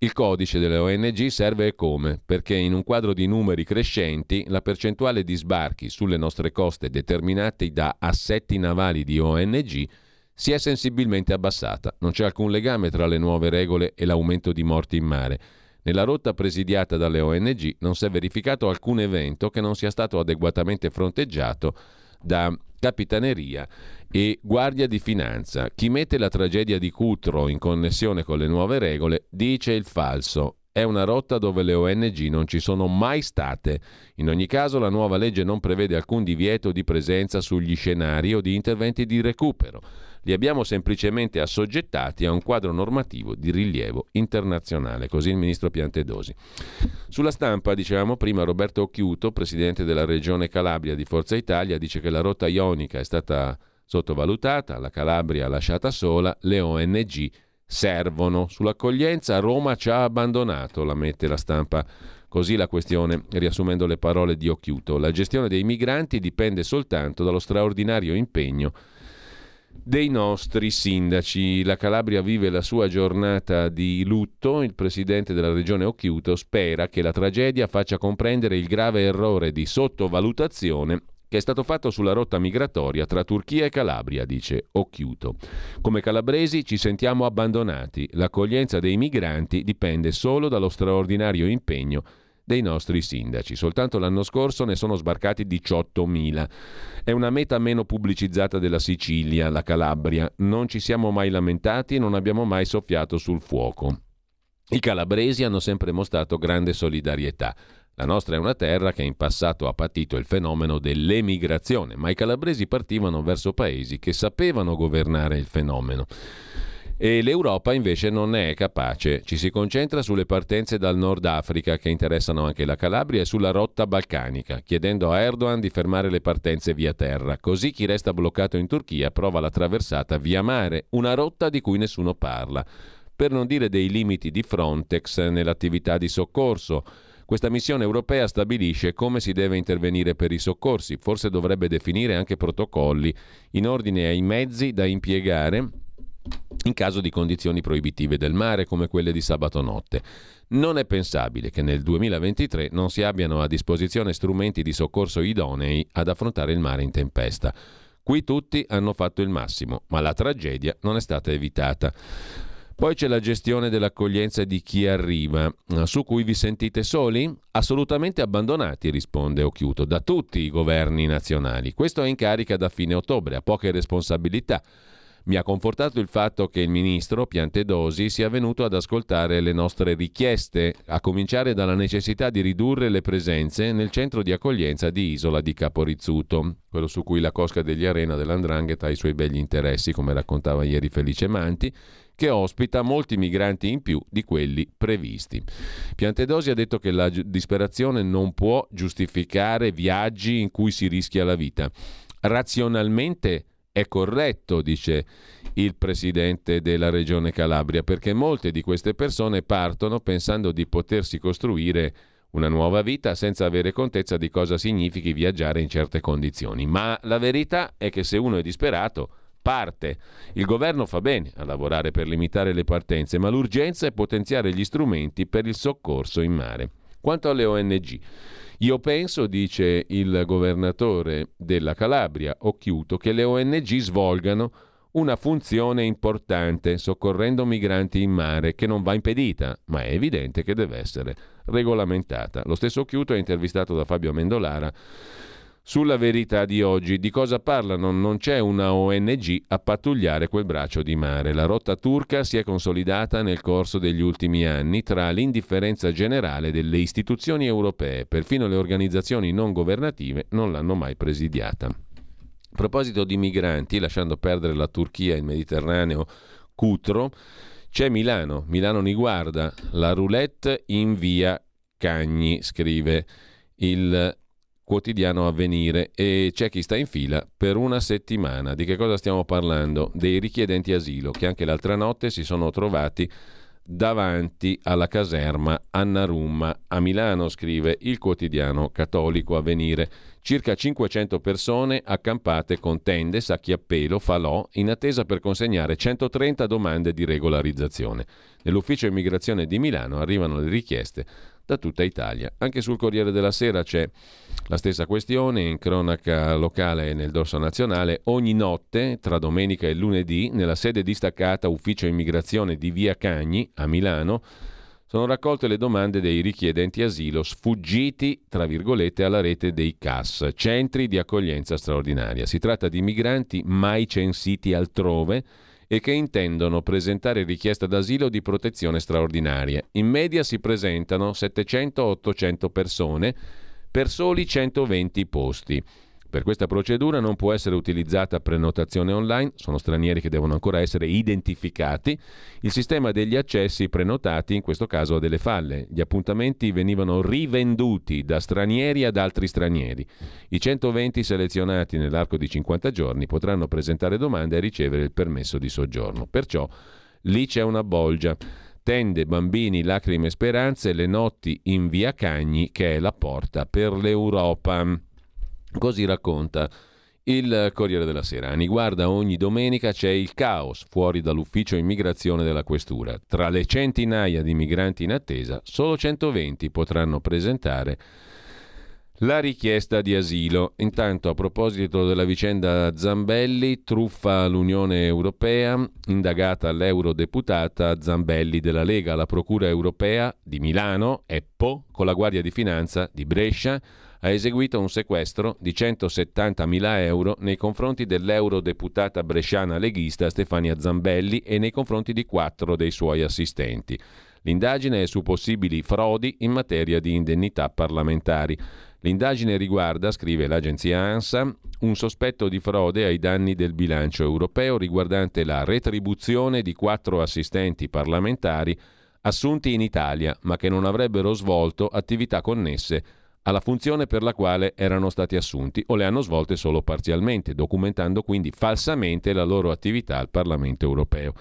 S1: Il codice delle ONG serve come? Perché in un quadro di numeri crescenti la percentuale di sbarchi sulle nostre coste determinati da assetti navali di ONG si è sensibilmente abbassata. Non c'è alcun legame tra le nuove regole e l'aumento di morti in mare. Nella rotta presidiata dalle ONG non si è verificato alcun evento che non sia stato adeguatamente fronteggiato da capitaneria e Guardia di Finanza. Chi mette la tragedia di Cutro in connessione con le nuove regole dice il falso. È una rotta dove le ONG non ci sono mai state. In ogni caso la nuova legge non prevede alcun divieto di presenza sugli scenari o di interventi di recupero. Li abbiamo semplicemente assoggettati a un quadro normativo di rilievo internazionale, così il ministro Piantedosi. Sulla stampa, dicevamo prima, Roberto Occhiuto, presidente della regione Calabria di Forza Italia, dice che la rotta ionica è stata sottovalutata, la Calabria lasciata sola, le ONG servono. Sull'accoglienza Roma ci ha abbandonato, la mette la stampa. Così la questione, riassumendo le parole di Occhiuto. La gestione dei migranti dipende soltanto dallo straordinario impegno dei nostri sindaci. La Calabria vive la sua giornata di lutto. Il presidente della regione Occhiuto spera che la tragedia faccia comprendere il grave errore di sottovalutazione che è stato fatto sulla rotta migratoria tra Turchia e Calabria, dice Occhiuto. Come calabresi ci sentiamo abbandonati. L'accoglienza dei migranti dipende solo dallo straordinario impegno dei nostri sindaci. Soltanto l'anno scorso ne sono sbarcati 18.000. È una meta meno pubblicizzata della Sicilia, la Calabria. Non ci siamo mai lamentati e non abbiamo mai soffiato sul fuoco. I calabresi hanno sempre mostrato grande solidarietà. La nostra è una terra che in passato ha patito il fenomeno dell'emigrazione, ma i calabresi partivano verso paesi che sapevano governare il fenomeno. E l'Europa invece non è capace, ci si concentra sulle partenze dal Nord Africa che interessano anche la Calabria e sulla rotta balcanica, chiedendo a Erdogan di fermare le partenze via terra. Così chi resta bloccato in Turchia prova la traversata via mare, una rotta di cui nessuno parla. Per non dire dei limiti di Frontex nell'attività di soccorso questa missione europea stabilisce come si deve intervenire per i soccorsi, forse dovrebbe definire anche protocolli in ordine ai mezzi da impiegare in caso di condizioni proibitive del mare come quelle di sabato notte. Non è pensabile che nel 2023 non si abbiano a disposizione strumenti di soccorso idonei ad affrontare il mare in tempesta. Qui tutti hanno fatto il massimo, ma la tragedia non è stata evitata. Poi c'è la gestione dell'accoglienza di chi arriva, su cui vi sentite soli? Assolutamente abbandonati, risponde Occhiuto, da tutti i governi nazionali. Questo è in carica da fine ottobre, ha poche responsabilità. Mi ha confortato il fatto che il ministro Piantedosi sia venuto ad ascoltare le nostre richieste, a cominciare dalla necessità di ridurre le presenze nel centro di accoglienza di Isola di Caporizzuto, quello su cui la cosca degli Arena dell'Andrangheta ha i suoi begli interessi, come raccontava ieri Felice Manti, che ospita molti migranti in più di quelli previsti. Piantedosi ha detto che la disperazione non può giustificare viaggi in cui si rischia la vita. Razionalmente è corretto, dice il presidente della regione Calabria, perché molte di queste persone partono pensando di potersi costruire una nuova vita senza avere contezza di cosa significhi viaggiare in certe condizioni. Ma la verità è che se uno è disperato, parte. Il governo fa bene a lavorare per limitare le partenze, ma l'urgenza è potenziare gli strumenti per il soccorso in mare. Quanto alle ONG, io penso, dice il governatore della Calabria, Occhiuto, che le ONG svolgano una funzione importante soccorrendo migranti in mare che non va impedita, ma è evidente che deve essere regolamentata. Lo stesso Occhiuto è intervistato da Fabio Mendolara sulla verità di oggi. Di cosa parlano? Non c'è una ONG a pattugliare quel braccio di mare. La rotta turca si è consolidata nel corso degli ultimi anni tra l'indifferenza generale delle istituzioni europee. Perfino le organizzazioni non governative non l'hanno mai presidiata. A proposito di migranti, lasciando perdere la Turchia e il Mediterraneo cutro, c'è Milano. Milano ni guarda. La roulette in via Cagni, scrive il quotidiano avvenire e c'è chi sta in fila per una settimana. Di che cosa stiamo parlando? Dei richiedenti asilo che anche l'altra notte si sono trovati davanti alla caserma Anna Rumma a Milano, scrive il quotidiano cattolico Avvenire. Circa 500 persone accampate con tende, sacchi a pelo, falò, in attesa per consegnare 130 domande di regolarizzazione. Nell'ufficio immigrazione di Milano arrivano le richieste da tutta Italia. Anche sul Corriere della Sera c'è la stessa questione in cronaca locale e nel dorso nazionale. Ogni notte, tra domenica e lunedì, nella sede distaccata Ufficio Immigrazione di Via Cagni a Milano, sono raccolte le domande dei richiedenti asilo sfuggiti, tra virgolette, alla rete dei CAS, centri di accoglienza straordinaria. Si tratta di migranti mai censiti altrove e che intendono presentare richiesta d'asilo di protezione straordinaria. In media si presentano 700-800 persone per soli 120 posti. Per questa procedura non può essere utilizzata prenotazione online, sono stranieri che devono ancora essere identificati. Il sistema degli accessi prenotati in questo caso ha delle falle. Gli appuntamenti venivano rivenduti da stranieri ad altri stranieri. I 120 selezionati nell'arco di 50 giorni potranno presentare domande e ricevere il permesso di soggiorno. Perciò lì c'è una bolgia. Tende, bambini, lacrime e speranze, le notti in via Cagni che è la porta per l'Europa. Così racconta il Corriere della Sera. Ani guarda ogni domenica c'è il caos fuori dall'ufficio immigrazione della questura. Tra le centinaia di migranti in attesa, solo 120 potranno presentare la richiesta di asilo. Intanto, a proposito della vicenda Zambelli, truffa all'Unione Europea, indagata l'eurodeputata Zambelli della Lega, la Procura Europea di Milano, EPPO, con la Guardia di Finanza di Brescia, ha eseguito un sequestro di 170.000 euro nei confronti dell'eurodeputata bresciana leghista Stefania Zambelli e nei confronti di quattro dei suoi assistenti. L'indagine è su possibili frodi in materia di indennità parlamentari. L'indagine riguarda, scrive l'agenzia ANSA, un sospetto di frode ai danni del bilancio europeo riguardante la retribuzione di quattro assistenti parlamentari assunti in Italia, ma che non avrebbero svolto attività connesse alla funzione per la quale erano stati assunti o le hanno svolte solo parzialmente, documentando quindi falsamente la loro attività al Parlamento europeo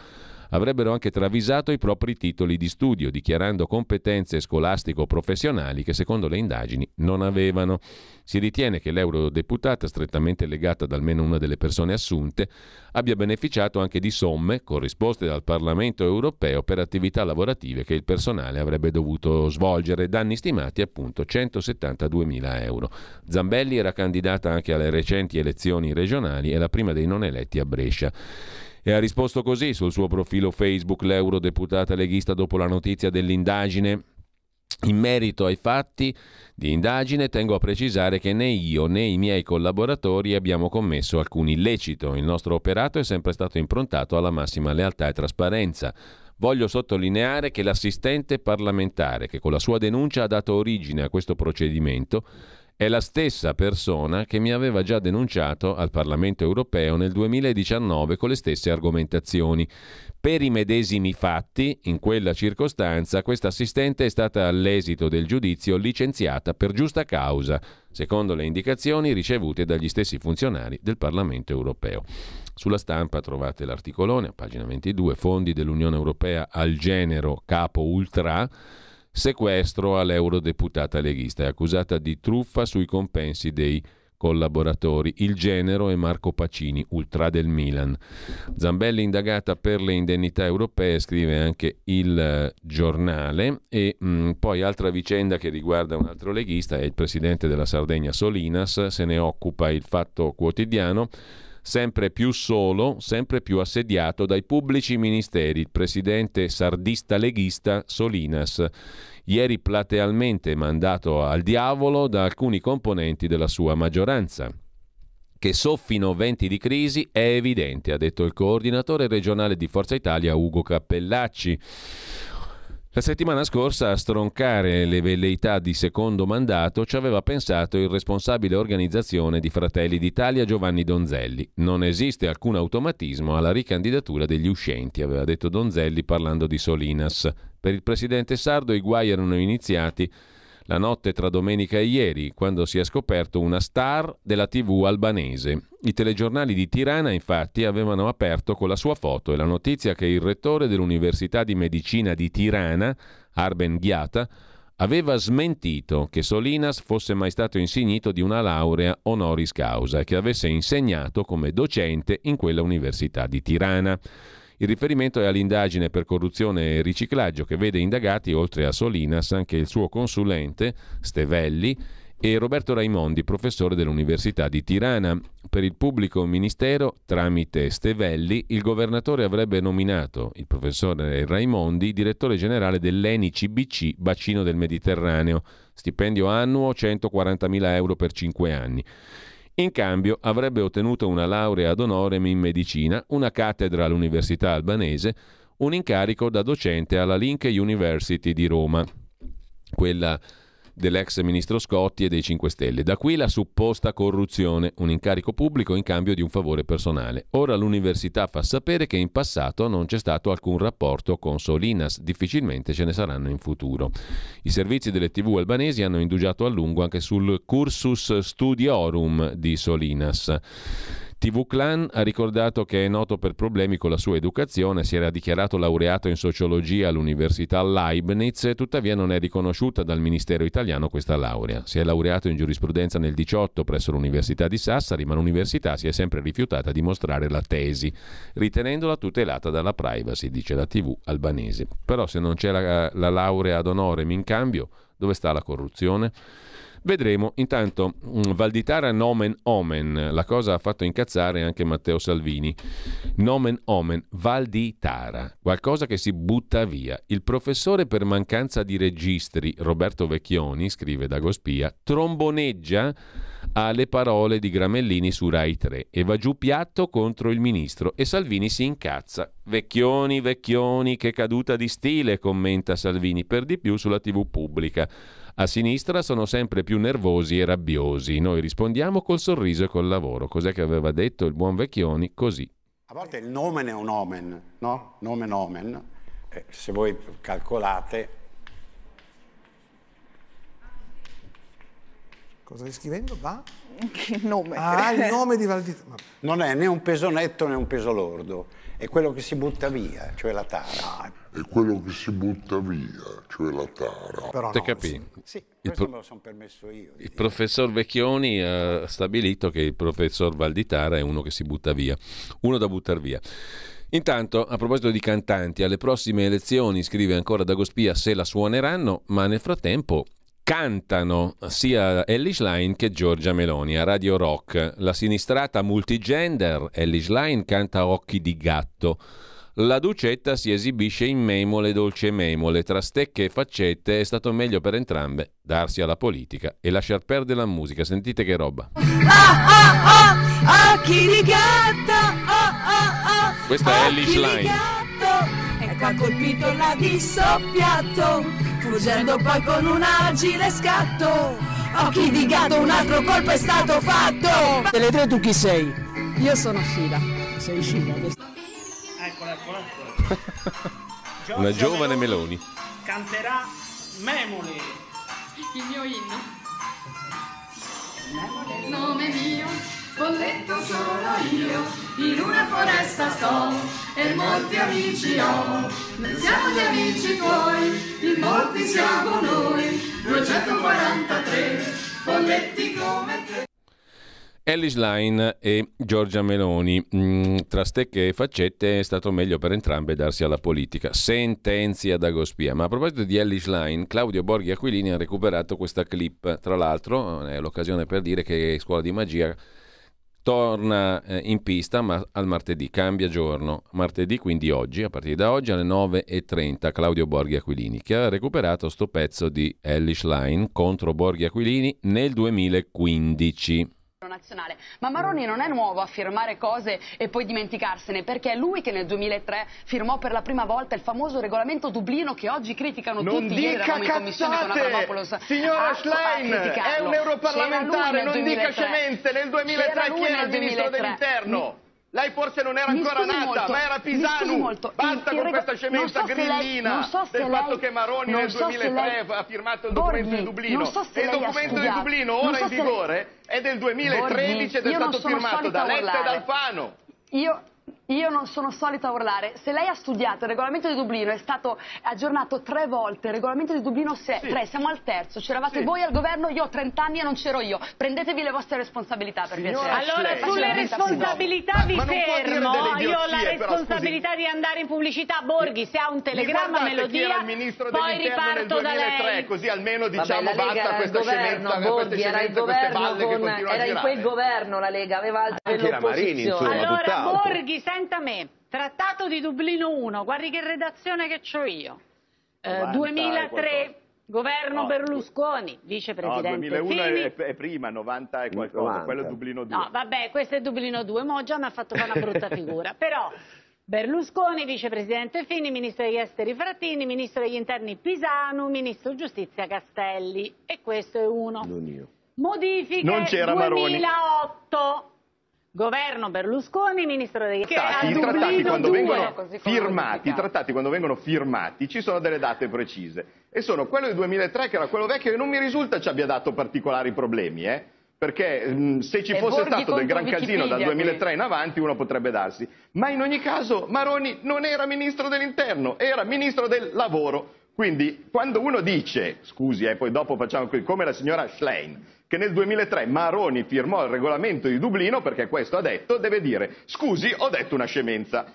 S1: avrebbero anche travisato i propri titoli di studio, dichiarando competenze scolastico-professionali che secondo le indagini non avevano. Si ritiene che l'eurodeputata, strettamente legata ad almeno una delle persone assunte, abbia beneficiato anche di somme corrisposte dal Parlamento europeo per attività lavorative che il personale avrebbe dovuto svolgere, danni stimati appunto 172 mila euro. Zambelli era candidata anche alle recenti elezioni regionali e la prima dei non eletti a Brescia E ha risposto così sul suo profilo Facebook l'eurodeputata leghista dopo la notizia dell'indagine in merito ai fatti di indagine tengo a precisare che né io né i miei collaboratori abbiamo commesso alcun illecito. Il nostro operato è sempre stato improntato alla massima lealtà e trasparenza. Voglio sottolineare che l'assistente parlamentare che con la sua denuncia ha dato origine a questo procedimento è la stessa persona che mi aveva già denunciato al Parlamento europeo nel 2019 con le stesse argomentazioni. Per i medesimi fatti, in quella circostanza, questa assistente è stata all'esito del giudizio licenziata per giusta causa, secondo le indicazioni ricevute dagli stessi funzionari del Parlamento europeo. Sulla stampa trovate l'articolone, pagina 22, fondi dell'Unione Europea al genero capo ultra sequestro all'eurodeputata leghista. È accusata di truffa sui compensi dei collaboratori. Il genero è Marco Pacini, ultra del Milan. Zambelli indagata per le indennità europee, scrive anche il eh, giornale. E mh, mm, poi altra vicenda che riguarda un altro leghista è il presidente della Sardegna Solinas, se ne occupa il Fatto Quotidiano sempre più solo, sempre più assediato dai pubblici ministeri, il presidente sardista leghista Solinas, ieri platealmente mandato al diavolo da alcuni componenti della sua maggioranza. Che soffino venti di crisi è evidente, ha detto il coordinatore regionale di Forza Italia Ugo Cappellacci. La settimana scorsa a stroncare le velleità di secondo mandato ci aveva pensato il responsabile organizzazione di Fratelli d'Italia Giovanni Donzelli. Non esiste alcun automatismo alla ricandidatura degli uscenti, aveva detto Donzelli parlando di Solinas. Per il presidente sardo i guai erano iniziati la notte tra domenica e ieri, quando si è scoperto una star della TV albanese. I telegiornali di Tirana, infatti, avevano aperto con la sua foto e la notizia che il rettore dell'Università di Medicina di Tirana, Arben Ghiata, aveva smentito che Solinas fosse mai stato insignito di una laurea honoris causa e che avesse insegnato come docente in quella università di Tirana. Il riferimento è all'indagine per corruzione e riciclaggio che vede indagati, oltre a Solinas, anche il suo consulente, Stevelli, e Roberto Raimondi, professore dell'Università di Tirana. Per il pubblico ministero, tramite Stevelli, il governatore avrebbe nominato il professore Raimondi direttore generale dell'ENI-CBC Bacino del Mediterraneo, stipendio annuo 140.000 euro per 5 anni. In cambio avrebbe ottenuto una laurea ad honorem in medicina, una cattedra all'Università albanese, un incarico da docente alla Link University di Roma, quella dell'ex ministro Scotti e dei 5 Stelle. Da qui la supposta corruzione, un incarico pubblico in cambio di un favore personale. Ora l'università fa sapere che in passato non c'è stato alcun rapporto con Solinas, difficilmente ce ne saranno in futuro. I servizi delle TV albanesi hanno indugiato a lungo anche sul cursus studiorum di Solinas. TV Clan ha ricordato che è noto per problemi con la sua educazione, si era dichiarato laureato in sociologia all'Università Leibniz, tuttavia non è riconosciuta dal Ministero italiano questa laurea. Si è laureato in giurisprudenza nel 18 presso l'Università di Sassari, ma l'università si è sempre rifiutata di mostrare la tesi, ritenendola tutelata dalla privacy, dice la TV albanese. Però se non c'è la, la laurea ad honorem in cambio, dove sta la corruzione? Vedremo. Intanto, mm, Valditara nomen omen. La cosa ha fatto incazzare anche Matteo Salvini. Nomen omen, Valditara. Qualcosa che si butta via. Il professore per mancanza di registri, Roberto Vecchioni, scrive Dagospia, tromboneggia alle parole di Gramellini su Rai 3 e va giù piatto contro il ministro e Salvini si incazza. Vecchioni, vecchioni, che caduta di stile, commenta Salvini, per di più sulla TV pubblica. A sinistra sono sempre più nervosi e rabbiosi. Noi rispondiamo col sorriso e col lavoro. Cos'è che aveva detto il buon Vecchioni? Così.
S2: A volte il nomen è un omen, no? Nomen omen. Eh, se voi calcolate...
S3: Cosa stai scrivendo? Va?
S4: Il nome.
S3: Ah, il nome di Valditara.
S2: Non è né un peso netto né un peso lordo è quello che si butta via, cioè la tara.
S5: È quello che si butta via, cioè la tara.
S1: Però Te no, capì?
S2: Sì, il questo pro- me lo sono permesso io.
S1: Il dire. professor Vecchioni ha stabilito che il professor Valditara è uno che si butta via, uno da buttare via. Intanto, a proposito di cantanti, alle prossime elezioni, scrive ancora Dagospia, se la suoneranno, ma nel frattempo cantano sia Ellie Schlein che Giorgia Meloni a Radio Rock. La sinistrata multigender Ellie Schlein canta Occhi di gatto. La Ducetta si esibisce in memole dolce memole, tra stecche e faccette è stato meglio per entrambe darsi alla politica e lasciar perdere la musica. Sentite che roba. Ah, ah, ah, occhi di gatto, oh, oh, oh, Questa è Ellie Schlein. Ecco ha colpito la di soppiatto, fuggendo poi con un agile scatto. Occhi di gatto, un altro colpo è stato fatto.
S4: Delle tre tu chi sei?
S6: Io sono Scila.
S4: Sei Scila.
S7: Eccola, eccola, eccola.
S1: Una giovane Meloni. Meloni.
S7: Canterà Memole.
S6: Il mio inno. Memole. Nome mio, folletto sono io, in una foresta sto e molti amici ho. Noi siamo gli amici tuoi, in molti siamo noi, 243 folletti come te.
S1: Ellis Line e Giorgia Meloni. Mm, tra stecche e faccette è stato meglio per entrambe darsi alla politica. Sentenzia da Gospia. Ma a proposito di Ellis Line, Claudio Borghi Aquilini ha recuperato questa clip. Tra l'altro è l'occasione per dire che Scuola di Magia torna eh, in pista ma al martedì, cambia giorno. Martedì, quindi oggi, a partire da oggi alle 9.30, Claudio Borghi Aquilini, che ha recuperato sto pezzo di Ellis Line contro Borghi Aquilini nel 2015
S8: nazionale. Ma Maroni non è nuovo a firmare cose e poi dimenticarsene, perché è lui che nel 2003 firmò per la prima volta il famoso regolamento Dublino che oggi criticano
S9: non
S8: tutti.
S9: Ieri eravamo in commissione con Avramopoulos. Signora Schlein, è un europarlamentare, non dica scemenze. Nel 2003 chi era il ministro dell'interno? Lei forse non era ancora nata,
S8: molto,
S9: ma era Pisanu. Basta con questa scemenza so grillina so del fatto lei, che Maroni nel 2003 lei, ha firmato il documento di Dublino.
S8: So
S9: e il documento di Dublino, ora in vigore, lei, è del 2013 ed è stato firmato da Letta e da Alfano.
S8: Io io non sono solita urlare. Se lei ha studiato il regolamento di Dublino, è stato aggiornato tre volte. Il regolamento di Dublino 3, sì. siamo al terzo. C'eravate sì. voi al governo, io ho 30 anni e non c'ero io. Prendetevi le vostre responsabilità per piacere.
S10: Allora, sulle responsabilità vi fermo. Io ho la responsabilità però, di andare in pubblicità. Borghi, se ha un telegramma me lo dia, poi riparto da lei.
S9: Così almeno diciamo
S11: Vabbè,
S9: basta questa
S11: governo,
S9: scemenza,
S11: Borghi, era il governo con, era in quel governo la Lega, aveva altre dell'opposizione.
S10: Allora, Borghi, senta me, Trattato di Dublino 1, guardi che redazione che ho io. Eh, 2003, governo no, Berlusconi, vicepresidente
S9: no, 2001
S10: Fini.
S9: È, è, prima, 90 è qualcosa, 90. quello è Dublino 2.
S10: No, vabbè, questo è Dublino 2, mo già mi ha fatto fare una brutta figura, però... Berlusconi, vicepresidente Fini, ministro degli esteri Frattini, ministro degli interni Pisanu, ministro giustizia Castelli. E questo è uno.
S9: Non io.
S10: Modifiche
S9: non
S10: 2008.
S9: Maroni.
S10: Governo Berlusconi, ministro degli
S9: esteri. I trattati quando vengono firmati, i trattati quando vengono firmati ci sono delle date precise e sono quello del 2003 che era quello vecchio che non mi risulta ci abbia dato particolari problemi, eh? perché mh, se ci fosse stato del gran casino dal 2003 in avanti uno potrebbe darsi. Ma in ogni caso Maroni non era ministro dell'interno, era ministro del lavoro. Quindi quando uno dice, scusi, e eh, poi dopo facciamo qui, come la signora Schlein, che nel 2003 Maroni firmò il regolamento di Dublino, perché questo ha detto, deve dire, scusi, ho detto una scemenza.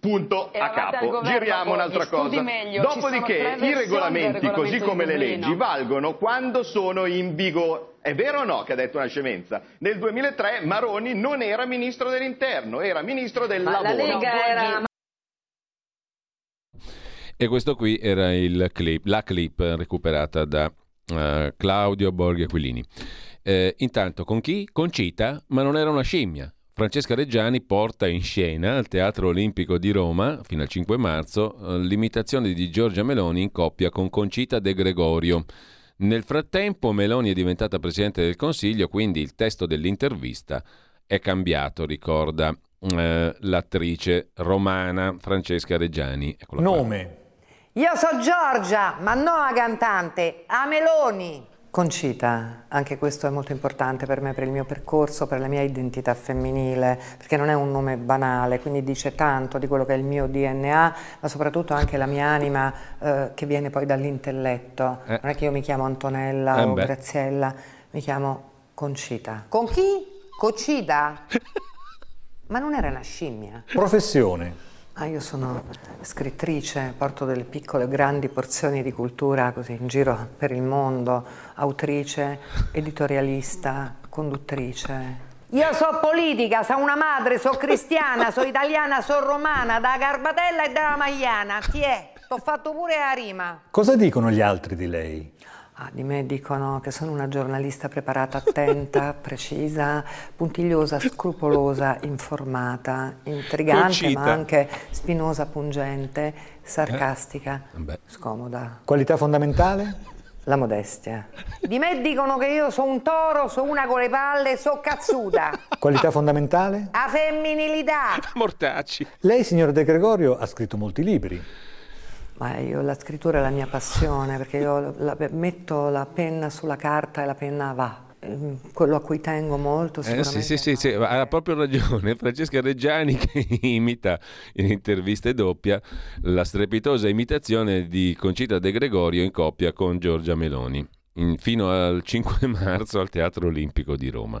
S9: Punto a capo. Giriamo un'altra cosa.
S8: Meglio,
S9: Dopodiché i regolamenti, così come le leggi, valgono quando sono in vigore. È vero o no che ha detto una scemenza? Nel 2003 Maroni non era ministro dell'interno, era ministro del
S11: Ma
S9: lavoro.
S11: La Lega era
S1: e questo qui era clip, la clip recuperata da uh, Claudio Borghi Aquilini. Eh, intanto con chi? Con Cita, ma non era una scimmia. Francesca Reggiani porta in scena al Teatro Olimpico di Roma, fino al 5 marzo, eh, l'imitazione di Giorgia Meloni in coppia con Concita De Gregorio. Nel frattempo Meloni è diventata Presidente del Consiglio, quindi il testo dell'intervista è cambiato, ricorda eh, l'attrice romana Francesca Reggiani.
S3: Nome.
S12: Io sono Giorgia, ma non la cantante, a Meloni.
S13: Concita, anche questo è molto importante per me, per il mio percorso, per la mia identità femminile, perché non è un nome banale, quindi dice tanto di quello che è il mio DNA, ma soprattutto anche la mia anima eh, che viene poi dall'intelletto. Eh. Non è che io mi chiamo Antonella eh o beh. Graziella, mi chiamo Concita.
S12: Con chi? Concita? ma non era una scimmia.
S3: Professione.
S13: Ah, io sono scrittrice, porto delle piccole grandi porzioni di cultura così in giro per il mondo, autrice, editorialista, conduttrice.
S12: Io so politica, so una madre, so cristiana, so italiana, so romana, da Garbatella e dalla Magliana. Ti è? T'ho fatto pure la rima.
S14: Cosa dicono gli altri di lei?
S13: Ah, di me dicono che sono una giornalista preparata, attenta, precisa, puntigliosa, scrupolosa, informata, intrigante,
S1: Concita.
S13: ma anche spinosa, pungente, sarcastica,
S1: Beh.
S13: scomoda.
S14: Qualità fondamentale?
S13: La modestia.
S12: Di me dicono che io so un toro, so una con le palle, so cazzuta.
S14: Qualità fondamentale?
S12: A femminilità.
S1: Mortacci.
S14: Lei, signor De Gregorio, ha scritto molti libri.
S13: Ma io la scrittura è la mia passione perché io la- metto la penna sulla carta e la penna va. Ehm, Quello a cui tengo molto
S1: Eh,
S13: sicuramente.
S1: sì, sì, sì, sì, ha proprio ragione. Francesca Reggiani che imita in interviste doppia la strepitosa imitazione di Concita De Gregorio in coppia con Giorgia Meloni, in- fino al 5 marzo al Teatro Olimpico di Roma.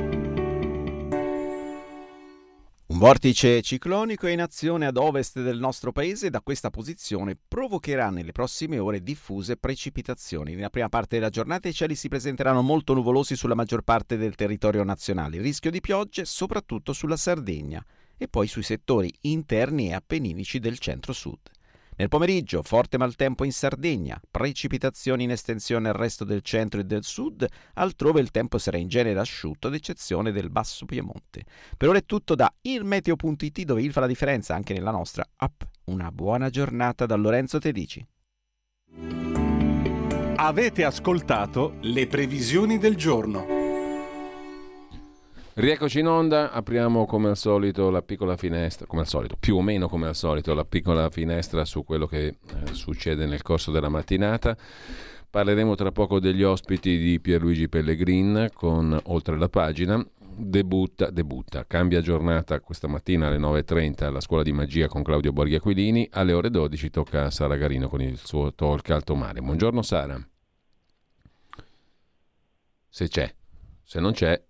S15: Un vortice ciclonico è in azione ad ovest del nostro paese e da questa posizione provocherà nelle prossime ore diffuse precipitazioni. Nella prima parte della giornata i cieli si presenteranno molto nuvolosi sulla maggior parte del territorio nazionale, il rischio di piogge soprattutto sulla Sardegna e poi sui settori interni e appenninici del centro-sud. Nel pomeriggio forte maltempo in Sardegna, precipitazioni in estensione al resto del centro e del sud, altrove il tempo sarà in genere asciutto ad eccezione del basso Piemonte. Per ora è tutto da ilmeteo.it dove il fa la differenza anche nella nostra app. Una buona giornata da Lorenzo Tedici.
S16: Avete ascoltato le previsioni del giorno.
S1: Rieccoci in onda, apriamo come al solito la piccola finestra, come al solito, più o meno come al solito, la piccola finestra su quello che eh, succede nel corso della mattinata. Parleremo tra poco degli ospiti di Pierluigi Pellegrin con Oltre la pagina. Debutta, debutta, cambia giornata questa mattina alle 9.30 alla scuola di magia con Claudio Borghi Aquilini, alle ore 12 tocca a Sara Garino con il suo talk alto mare. Buongiorno Sara. Se c'è, se non c'è,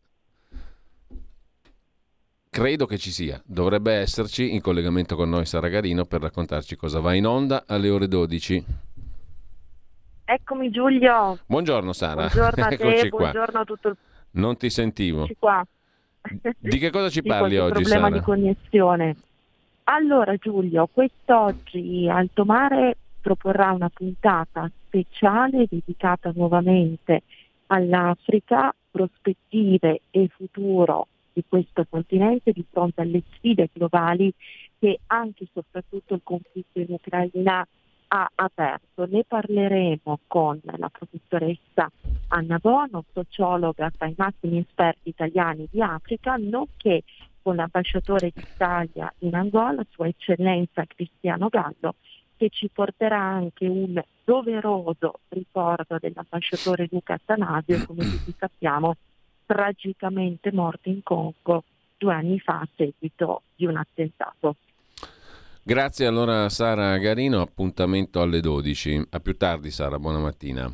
S1: credo che ci sia, dovrebbe esserci in collegamento con noi Sara Garino per raccontarci cosa va in onda alle ore 12.
S17: Eccomi Giulio.
S1: Buongiorno Sara,
S17: Buongiorno a te, buongiorno a tutto il
S1: Non ti sentivo. Di che cosa ci parli oggi
S17: problema
S1: Sara?
S17: di connessione. Allora Giulio, quest'oggi Alto Mare proporrà una puntata speciale dedicata nuovamente all'Africa, prospettive e futuro di questo continente di fronte alle sfide globali che anche e soprattutto il conflitto in Ucraina ha aperto. Ne parleremo con la professoressa Anna Bono, sociologa tra i massimi esperti italiani di Africa, nonché con l'ambasciatore d'Italia in Angola, Sua Eccellenza Cristiano Gallo, che ci porterà anche un doveroso ricordo dell'ambasciatore Luca Attanasio, come tutti sappiamo, tragicamente morto in Congo due anni fa a seguito di un attentato.
S1: Grazie allora Sara Garino, appuntamento alle 12. A più tardi Sara, buona mattina.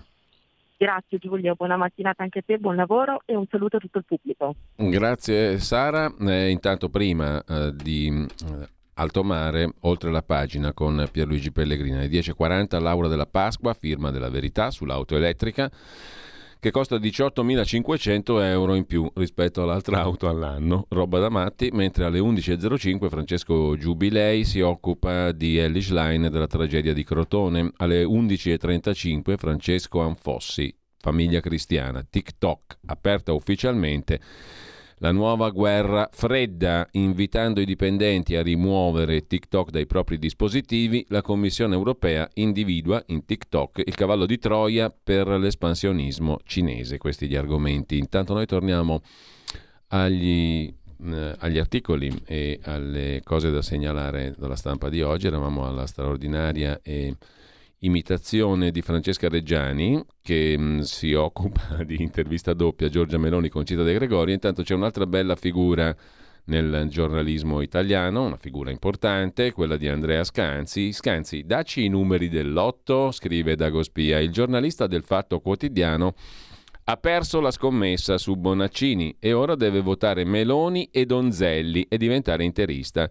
S17: Grazie Giulio, buona mattinata anche a te, buon lavoro e un saluto a tutto il pubblico.
S1: Grazie Sara. Eh, intanto prima eh, di eh, Alto Mare, oltre la pagina con Pierluigi Pellegrina. Alle 10.40 Laura della Pasqua, firma della verità sull'auto elettrica che costa 18.500 euro in più rispetto all'altra auto all'anno, roba da matti, mentre alle 11.05 Francesco Giubilei si occupa di Ellis Line della tragedia di Crotone, alle 11.35 Francesco Anfossi, famiglia cristiana, TikTok, aperta ufficialmente la nuova guerra fredda, invitando i dipendenti a rimuovere TikTok dai propri dispositivi, la Commissione europea individua in TikTok il cavallo di Troia per l'espansionismo cinese. Questi gli argomenti. Intanto noi torniamo agli, eh, agli articoli e alle cose da segnalare dalla stampa di oggi. Eravamo alla straordinaria e imitazione di Francesca Reggiani che mh, mm, si occupa di intervista doppia Giorgia Meloni con Cita De Gregorio. Intanto c'è un'altra bella figura nel giornalismo italiano, una figura importante, quella di Andrea Scanzi. Scanzi, dacci i numeri dell'otto, scrive Dago Spia. Il giornalista del Fatto Quotidiano ha perso la scommessa su Bonaccini e ora deve votare Meloni e Donzelli e diventare interista.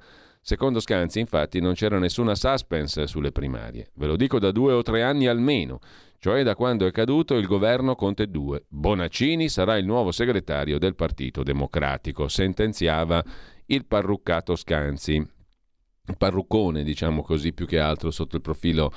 S1: Secondo Scanzi, infatti, non c'era nessuna suspense sulle primarie. Ve lo dico da due o tre anni almeno, cioè da quando è caduto il governo Conte 2. Bonaccini sarà il nuovo segretario del Partito Democratico, sentenziava il parruccato Scanzi. Parruccone, diciamo così, più che altro sotto il profilo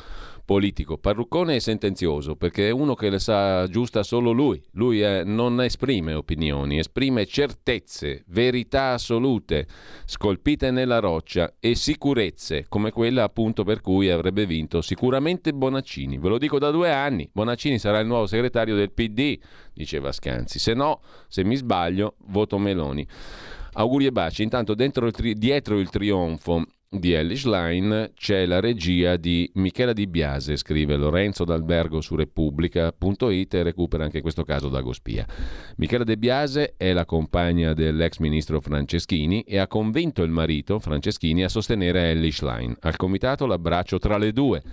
S1: politico. Parruccone è sentenzioso perché è uno che le sa giusta solo lui. Lui è, non esprime opinioni, esprime certezze, verità assolute, scolpite nella roccia e sicurezze, come quella appunto per cui avrebbe vinto sicuramente Bonaccini. Ve lo dico da due anni, Bonaccini sarà il nuovo segretario del PD, diceva Scanzi. Se no, se mi sbaglio, voto Meloni. Auguri e baci. Intanto il tri- dietro il trionfo di Ellis Line c'è la regia di Michela Di Biase, scrive Lorenzo D'Albergo su Repubblica.it e recupera anche questo caso da Gospia. Michela De Biase è la compagna dell'ex ministro Franceschini e ha convinto il marito Franceschini a sostenere Ellis Line. Al comitato l'abbraccio tra le due.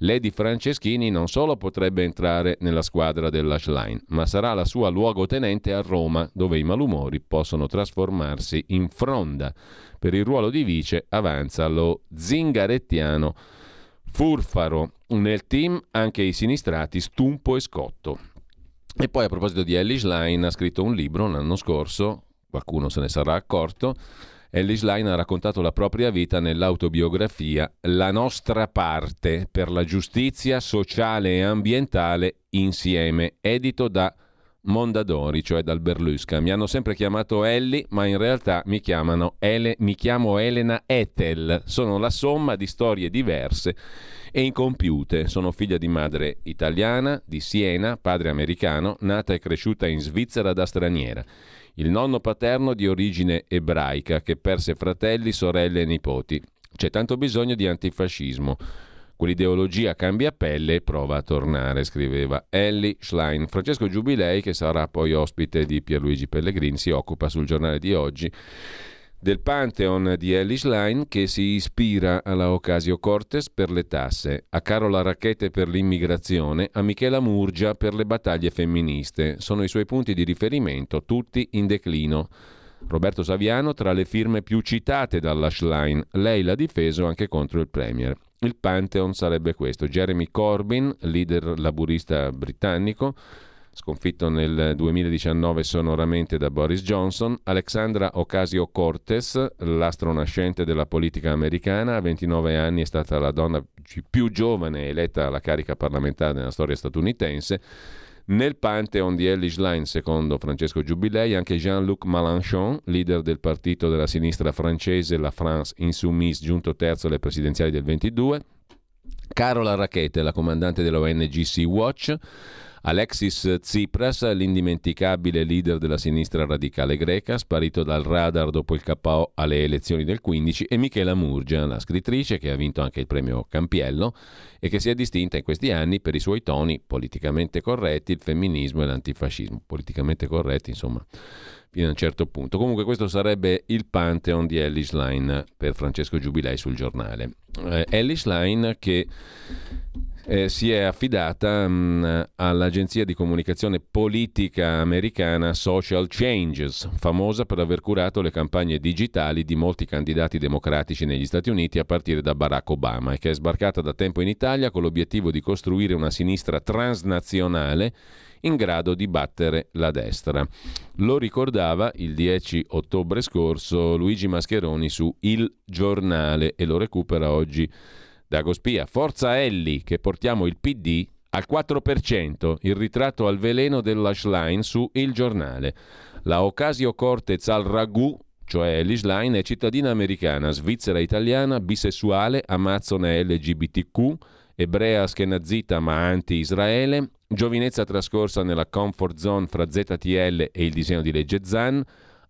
S1: Lady Franceschini non solo potrebbe entrare nella squadra dell'Ashline, ma sarà la sua luogotenente a Roma, dove i malumori possono trasformarsi in fronda. Per il ruolo di vice avanza lo zingarettiano Furfaro. Nel team anche i sinistrati Stumpo e Scotto. E poi a proposito di Ellis Line ha scritto un libro l'anno scorso, qualcuno se ne sarà accorto, Ellis Line ha raccontato la propria vita nell'autobiografia La nostra parte per la giustizia sociale e ambientale insieme, edito da Mondadori, cioè dal Berlusca. Mi hanno sempre chiamato Ellie, ma in realtà mi, Ele, mi chiamo Elena Ethel. Sono la somma di storie diverse e incompiute. Sono figlia di madre italiana, di Siena, padre americano, nata e cresciuta in Svizzera da straniera. Il nonno paterno di origine ebraica che perse fratelli, sorelle e nipoti. C'è tanto bisogno di antifascismo. Quell'ideologia cambia pelle e prova a tornare, scriveva Ellie Schlein. Francesco Giubilei, che sarà poi ospite di Pierluigi Pellegrini, si occupa sul giornale di oggi del Pantheon di Ellis Line che si ispira alla Ocasio Cortes per le tasse, a Carola Racchete per l'immigrazione, a Michela Murgia per le battaglie femministe. Sono i suoi punti di riferimento, tutti in declino. Roberto Saviano tra le firme più citate dall'Ashline. Lei l'ha difeso anche contro il Premier. Il Pantheon sarebbe questo: Jeremy Corbyn, leader laburista britannico, sconfitto nel 2019 sonoramente da Boris Johnson, Alexandra Ocasio-Cortez, l'astro nascente della politica americana, a 29 anni è stata la donna più giovane eletta alla carica parlamentare nella storia statunitense. Nel Pantheon di Ellis Line, secondo Francesco Giubilei, anche Jean-Luc Mélenchon, leader del partito della sinistra francese La France Insoumise, giunto terzo alle presidenziali del 22, Carola Rackete, la comandante dell'ONG Sea-Watch, Alexis Tsipras, l'indimenticabile leader della sinistra radicale greca, sparito dal radar dopo il KO alle elezioni del 15, e Michela Murgia, la scrittrice che ha vinto anche il premio Campiello e che si è distinta in questi anni per i suoi toni politicamente corretti, il femminismo e l'antifascismo. Politicamente corretti, insomma, fino a un certo punto. Comunque questo sarebbe il Pantheon di Ellis Line per Francesco Giubilei sul giornale. Eh, Ellis Line che eh, si è affidata mh, all'agenzia di comunicazione politica americana Social Changes, famosa per aver curato le campagne digitali di molti candidati democratici negli Stati Uniti a partire da Barack Obama e che è sbarcata da tempo in Italia con l'obiettivo di costruire una sinistra transnazionale in grado di battere la destra. Lo ricordava il 10 ottobre scorso Luigi Mascheroni su Il Giornale e lo recupera oggi Dago Spia. Forza Elli che portiamo il PD al 4%, il ritratto al veleno dell'Ashline su Il Giornale. La Ocasio Cortez al ragù cioè Ellie è cittadina americana, svizzera italiana, bisessuale, amazzone LGBTQ, ebrea schenazita ma anti-Israele, Giovinezza trascorsa nella comfort zone fra ZTL e il disegno di legge ZAN,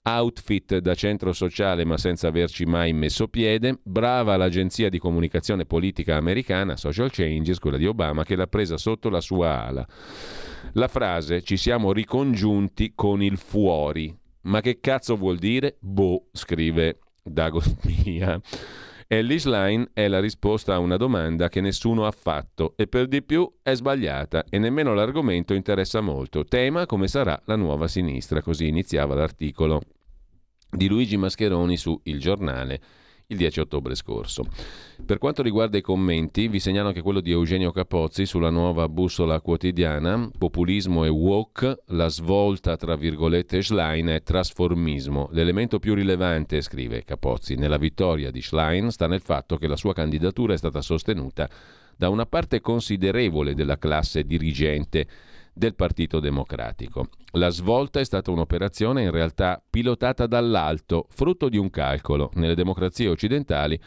S1: outfit da centro sociale ma senza averci mai messo piede, brava l'agenzia di comunicazione politica americana Social Changes, quella di Obama, che l'ha presa sotto la sua ala. La frase ci siamo ricongiunti con il fuori. Ma che cazzo vuol dire? Boh, scrive Dago Mia. Ellis Line è la risposta a una domanda che nessuno ha fatto e per di più è sbagliata e nemmeno l'argomento interessa molto. Tema come sarà la nuova sinistra, così iniziava l'articolo di Luigi Mascheroni su Il Giornale il 10 ottobre scorso. Per quanto riguarda i commenti, vi segnalo che quello di Eugenio Capozzi sulla nuova bussola quotidiana, populismo e woke, la svolta tra virgolette Schlein è trasformismo. L'elemento più rilevante, scrive Capozzi, nella vittoria di Schlein sta nel fatto che la sua candidatura è stata sostenuta da una parte considerevole della classe dirigente del Partito Democratico. La svolta è stata un'operazione in realtà pilotata dall'alto, frutto di un calcolo. Nelle democrazie occidentali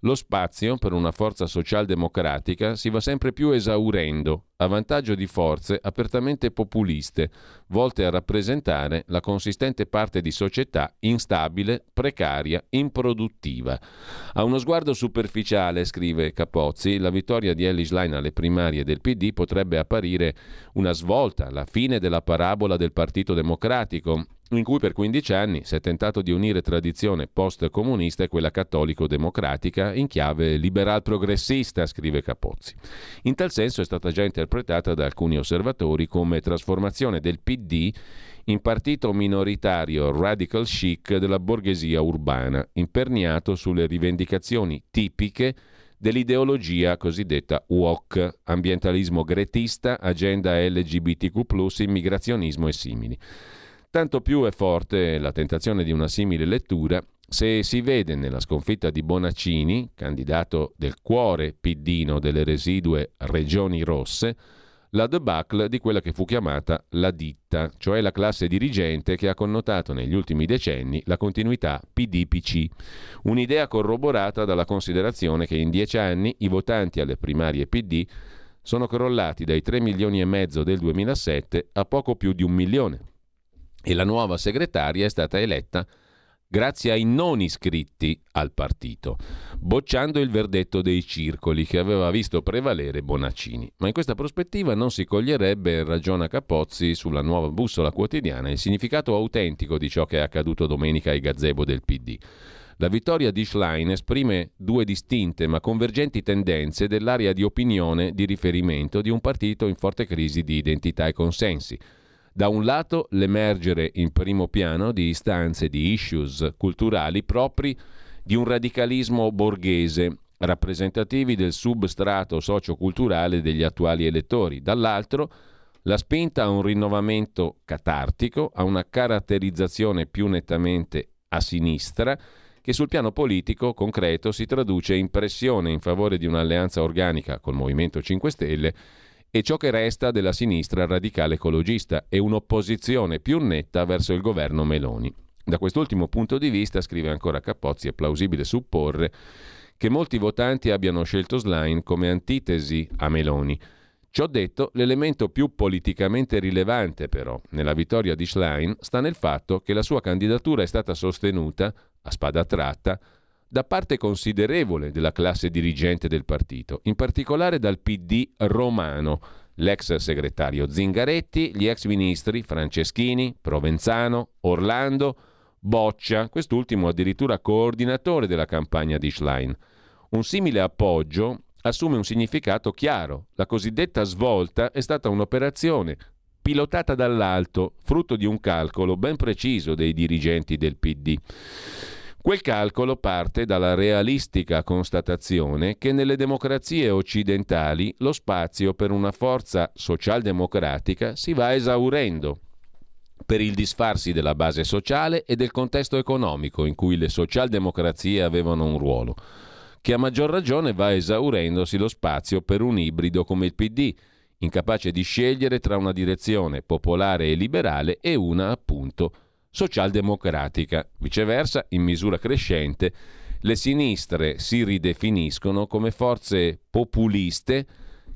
S1: lo spazio per una forza socialdemocratica si va sempre più esaurendo, a vantaggio di forze apertamente populiste, volte a rappresentare la consistente parte di società instabile, precaria, improduttiva. A uno sguardo superficiale, scrive Capozzi, la vittoria di Ellis Line alle primarie del PD potrebbe apparire una svolta, la fine della parabola del Partito Democratico, in cui per 15 anni si è tentato di unire tradizione post-comunista e quella cattolico-democratica in chiave liberal-progressista, scrive Capozzi. In tal senso è stata già interpretata da alcuni osservatori come trasformazione del PD in partito minoritario radical chic della borghesia urbana, imperniato sulle rivendicazioni tipiche dell'ideologia cosiddetta WOC, ambientalismo gretista, agenda LGBTQ, immigrazionismo e simili. Tanto più è forte la tentazione di una simile lettura se si vede nella sconfitta di Bonaccini, candidato del cuore piddino delle residue regioni rosse, la debacle di quella che fu chiamata la ditta, cioè la classe dirigente che ha connotato negli ultimi decenni la continuità PD-PC. Un'idea corroborata dalla considerazione che in dieci anni i votanti alle primarie PD sono crollati dai 3 milioni e mezzo del 2007 a poco più di un milione e la nuova segretaria è stata eletta grazie ai non iscritti al partito, bocciando il verdetto dei circoli che aveva visto prevalere Bonaccini. Ma in questa prospettiva non si coglierebbe, ragiona Capozzi sulla nuova bussola quotidiana, il significato autentico di ciò che è accaduto domenica ai gazebo del PD. La vittoria di Schlein esprime due distinte ma convergenti tendenze dell'area di opinione di riferimento di un partito in forte crisi di identità e consensi da un lato l'emergere in primo piano di istanze, di issues culturali propri di un radicalismo borghese, rappresentativi del substrato socioculturale degli attuali elettori, dall'altro la spinta a un rinnovamento catartico, a una caratterizzazione più nettamente a sinistra, che sul piano politico concreto si traduce in pressione in favore di un'alleanza organica col Movimento 5 Stelle e ciò che resta della sinistra radicale ecologista e un'opposizione più netta verso il governo Meloni. Da quest'ultimo punto di vista, scrive ancora Capozzi, è plausibile supporre che molti votanti abbiano scelto Slain come antitesi a Meloni. Ciò detto, l'elemento più politicamente rilevante però nella vittoria di Schlein sta nel fatto che la sua candidatura è stata sostenuta, a spada tratta, da parte considerevole della classe dirigente del partito, in particolare dal PD romano, l'ex segretario Zingaretti, gli ex ministri Franceschini, Provenzano, Orlando, Boccia, quest'ultimo addirittura coordinatore della campagna di Schlein. Un simile appoggio assume un significato chiaro. La cosiddetta svolta è stata un'operazione pilotata dall'alto, frutto di un calcolo ben preciso dei dirigenti del PD. Quel calcolo parte dalla realistica constatazione che nelle democrazie occidentali lo spazio per una forza socialdemocratica si va esaurendo. Per il disfarsi della base sociale e del contesto economico in cui le socialdemocrazie avevano un ruolo, che a maggior ragione va esaurendosi lo spazio per un ibrido come il PD, incapace di scegliere tra una direzione popolare e liberale e una, appunto, socialdemocratica. Viceversa, in misura crescente, le sinistre si ridefiniscono come forze populiste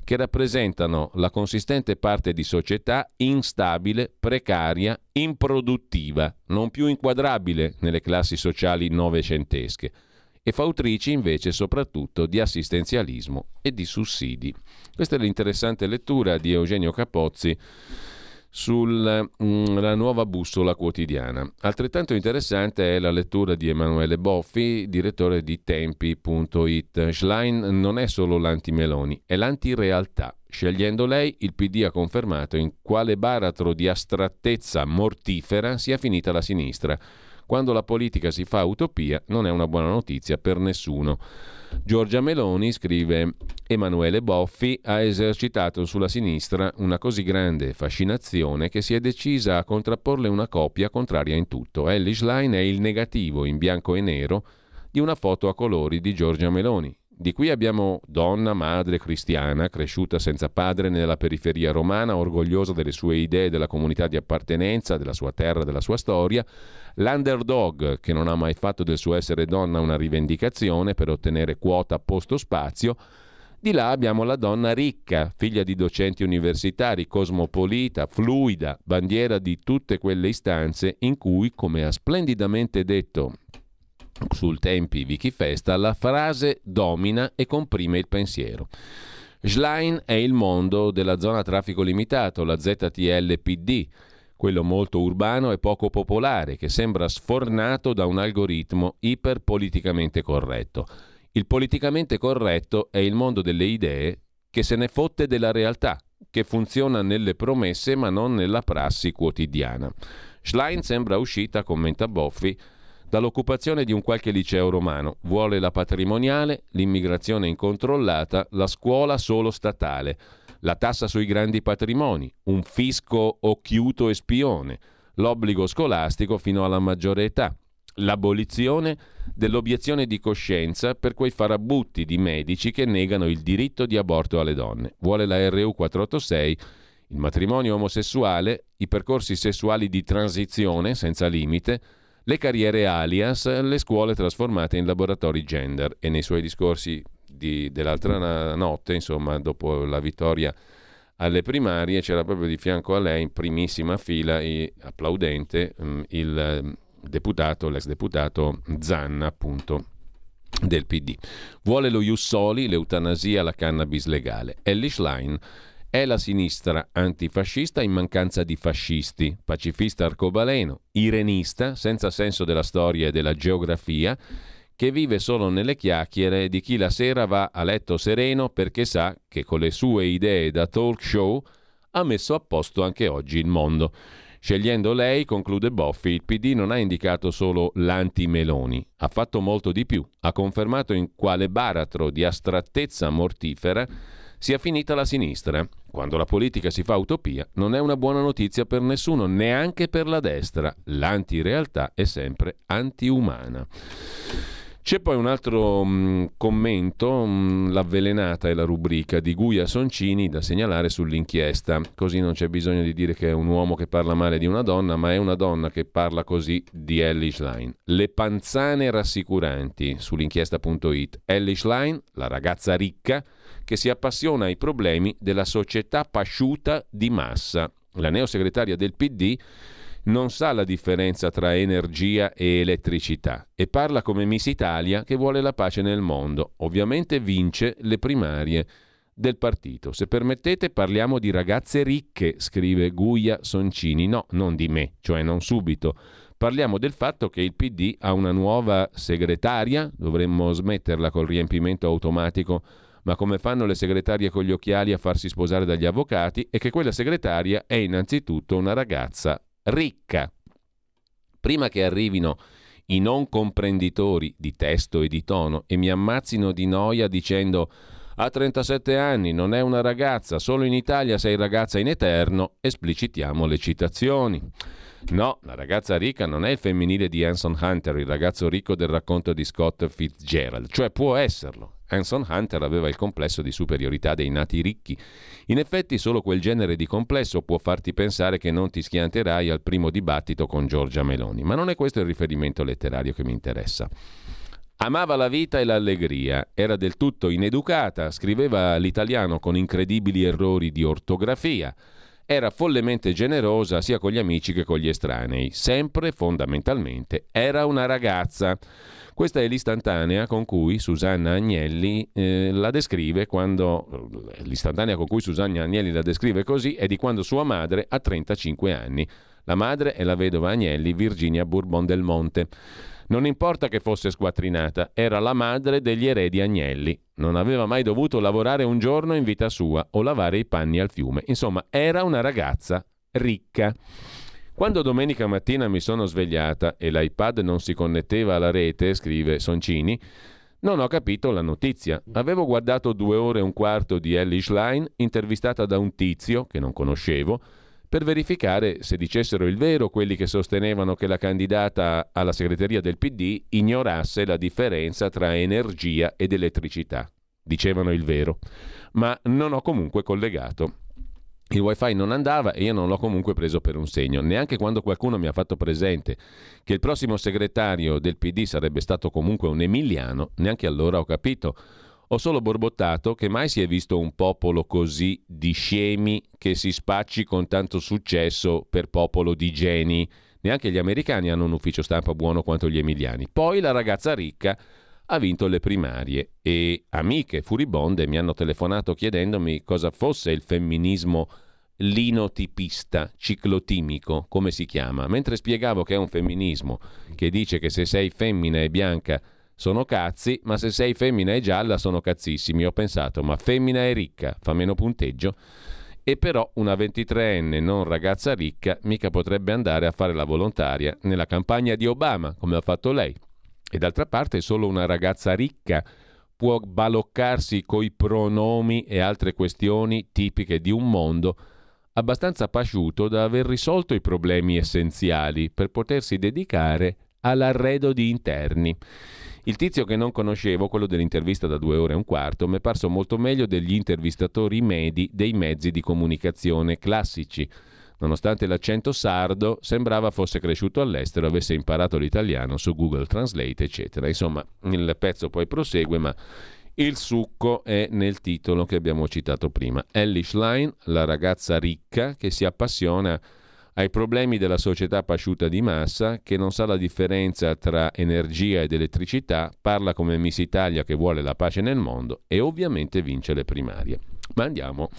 S1: che rappresentano la consistente parte di società instabile, precaria, improduttiva, non più inquadrabile nelle classi sociali novecentesche e fautrici invece soprattutto di assistenzialismo e di sussidi. Questa è l'interessante lettura di Eugenio Capozzi sulla mm, nuova bussola quotidiana. Altrettanto interessante è la lettura di Emanuele Boffi, direttore di Tempi.it. Schlein non è solo l'anti-Meloni, è l'anti-realtà. Scegliendo lei, il PD ha confermato in quale baratro di astrattezza mortifera sia finita la sinistra. Quando la politica si fa utopia non è una buona notizia per nessuno. Giorgia Meloni, scrive Emanuele Boffi, ha esercitato sulla sinistra una così grande fascinazione che si è decisa a contrapporle una coppia contraria in tutto. Ellie Schlein è il negativo in bianco e nero di una foto a colori di Giorgia Meloni. Di qui abbiamo donna, madre cristiana, cresciuta senza padre nella periferia romana, orgogliosa delle sue idee, della comunità di appartenenza, della sua terra, della sua storia, l'underdog che non ha mai fatto del suo essere donna una rivendicazione per ottenere quota posto spazio, di là abbiamo la donna ricca, figlia di docenti universitari, cosmopolita, fluida, bandiera di tutte quelle istanze in cui, come ha splendidamente detto sul tempi Wikifesta, la frase domina e comprime il pensiero. Schlein è il mondo della zona traffico limitato, la ZTLPD, quello molto urbano e poco popolare, che sembra sfornato da un algoritmo iperpoliticamente corretto. Il politicamente corretto è il mondo delle idee che se ne fotte della realtà, che funziona nelle promesse ma non nella prassi quotidiana. Schlein sembra uscita, commenta Boffi, dall'occupazione di un qualche liceo romano. Vuole la patrimoniale, l'immigrazione incontrollata, la scuola solo statale, la tassa sui grandi patrimoni, un fisco occhiuto e spione, l'obbligo scolastico fino alla maggiore età, l'abolizione dell'obiezione di coscienza per quei farabutti di medici che negano il diritto di aborto alle donne. Vuole la RU 486 il matrimonio omosessuale, i percorsi sessuali di transizione senza limite, le carriere alias, le scuole trasformate in laboratori gender e nei suoi discorsi di, dell'altra notte, insomma, dopo la vittoria alle primarie, c'era proprio di fianco a lei in primissima fila, e applaudente, mm, il mm, deputato, l'ex deputato Zanna, appunto del PD. Vuole lo Ius Soli, l'eutanasia, la cannabis legale. Ellie Schlein è la sinistra antifascista in mancanza di fascisti, pacifista arcobaleno, irenista, senza senso della storia e della geografia, che vive solo nelle chiacchiere di chi la sera va a letto sereno perché sa che con le sue idee da talk show ha messo a posto anche oggi il mondo. Scegliendo lei, conclude Boffi, il PD non ha indicato solo l'anti-Meloni, ha fatto molto di più, ha confermato in quale baratro di astrattezza mortifera sia finita la sinistra. Quando la politica si fa utopia non è una buona notizia per nessuno, neanche per la destra. L'antirealtà è sempre antiumana. C'è poi un altro mh, mm, commento, mh, mm, l'avvelenata è la rubrica di Guia Soncini da segnalare sull'inchiesta, così non c'è bisogno di dire che è un uomo che parla male di una donna, ma è una donna che parla così di Ellie Schlein. Le panzane rassicuranti sull'inchiesta.it. Ellie Schlein, la ragazza ricca, che si appassiona ai problemi della società pasciuta di massa. La neosegretaria del PD non sa la differenza tra energia e elettricità e parla come Miss Italia che vuole la pace nel mondo. Ovviamente vince le primarie del partito. Se permettete parliamo di ragazze ricche, scrive Guia Soncini. No, non di me, cioè non subito. Parliamo del fatto che il PD ha una nuova segretaria, dovremmo smetterla col riempimento automatico ma come fanno le segretarie con gli occhiali a farsi sposare dagli avvocati e che quella segretaria è innanzitutto una ragazza ricca. Prima che arrivino i non comprenditori di testo e di tono e mi ammazzino di noia dicendo ha 37 anni, non è una ragazza, solo in Italia sei ragazza in eterno, esplicitiamo le citazioni. No, la ragazza ricca non è il femminile di Anson Hunter, il ragazzo ricco del racconto di Scott Fitzgerald, cioè può esserlo. Anson Hunter aveva il complesso di superiorità dei nati ricchi. In effetti solo quel genere di complesso può farti pensare che non ti schianterai al primo dibattito con Giorgia Meloni, ma non è questo il riferimento letterario che mi interessa. Amava la vita e l'allegria, era del tutto ineducata, scriveva l'italiano con incredibili errori di ortografia, era follemente generosa sia con gli amici che con gli estranei, sempre fondamentalmente era una ragazza. Questa è l'istantanea con cui Susanna Agnelli eh, la descrive quando l'istantanea con cui Susanna Agnelli la descrive così è di quando sua madre ha 35 anni. La madre è la vedova Agnelli, Virginia Bourbon del Monte. Non importa che fosse squattrinata, era la madre degli eredi Agnelli. Non aveva mai dovuto lavorare un giorno in vita sua o lavare i panni al fiume. Insomma, era una ragazza ricca. Quando domenica mattina mi sono svegliata e l'iPad non si connetteva alla rete, scrive Soncini, non ho capito la notizia. Avevo guardato due ore e un quarto di Ellie Schlein, intervistata da un tizio che non conoscevo, per verificare se dicessero il vero quelli che sostenevano che la candidata alla segreteria del PD ignorasse la differenza tra energia ed elettricità. Dicevano il vero, ma non ho comunque collegato. Il wifi non andava e io non l'ho comunque preso per un segno, neanche quando qualcuno mi ha fatto presente che il prossimo segretario del PD sarebbe stato comunque un emiliano, neanche allora ho capito ho solo borbottato che mai si è visto un popolo così di scemi che si spacci con tanto successo per popolo di geni. Neanche gli americani hanno un ufficio stampa buono quanto gli emiliani. Poi la ragazza ricca ha vinto le primarie e amiche furibonde mi hanno telefonato chiedendomi cosa fosse il femminismo linotipista, ciclotimico, come si chiama, mentre spiegavo che è un femminismo che dice che se sei femmina e bianca sono cazzi, ma se sei femmina e gialla sono cazzissimi. Ho pensato, ma femmina e ricca fa meno punteggio? E però una 23enne non ragazza ricca mica potrebbe andare a fare la volontaria nella campagna di Obama, come ha fatto lei. E d'altra parte solo una ragazza ricca può baloccarsi coi pronomi e altre questioni tipiche di un mondo abbastanza pasciuto da aver risolto i problemi essenziali per potersi dedicare all'arredo di interni. Il tizio che non conoscevo, quello dell'intervista da due ore e un quarto, mi è parso molto meglio degli intervistatori medi dei mezzi di comunicazione classici. Nonostante l'accento sardo, sembrava fosse cresciuto all'estero, avesse imparato l'italiano su Google Translate, eccetera. Insomma, il pezzo poi prosegue, ma il succo è nel titolo che abbiamo citato prima. Ellie Schlein, la ragazza ricca che si appassiona a ai problemi della società pasciuta di massa che non sa la differenza tra energia ed elettricità, parla come Miss Italia che vuole la pace nel mondo e ovviamente vince le primarie. Ma andiamo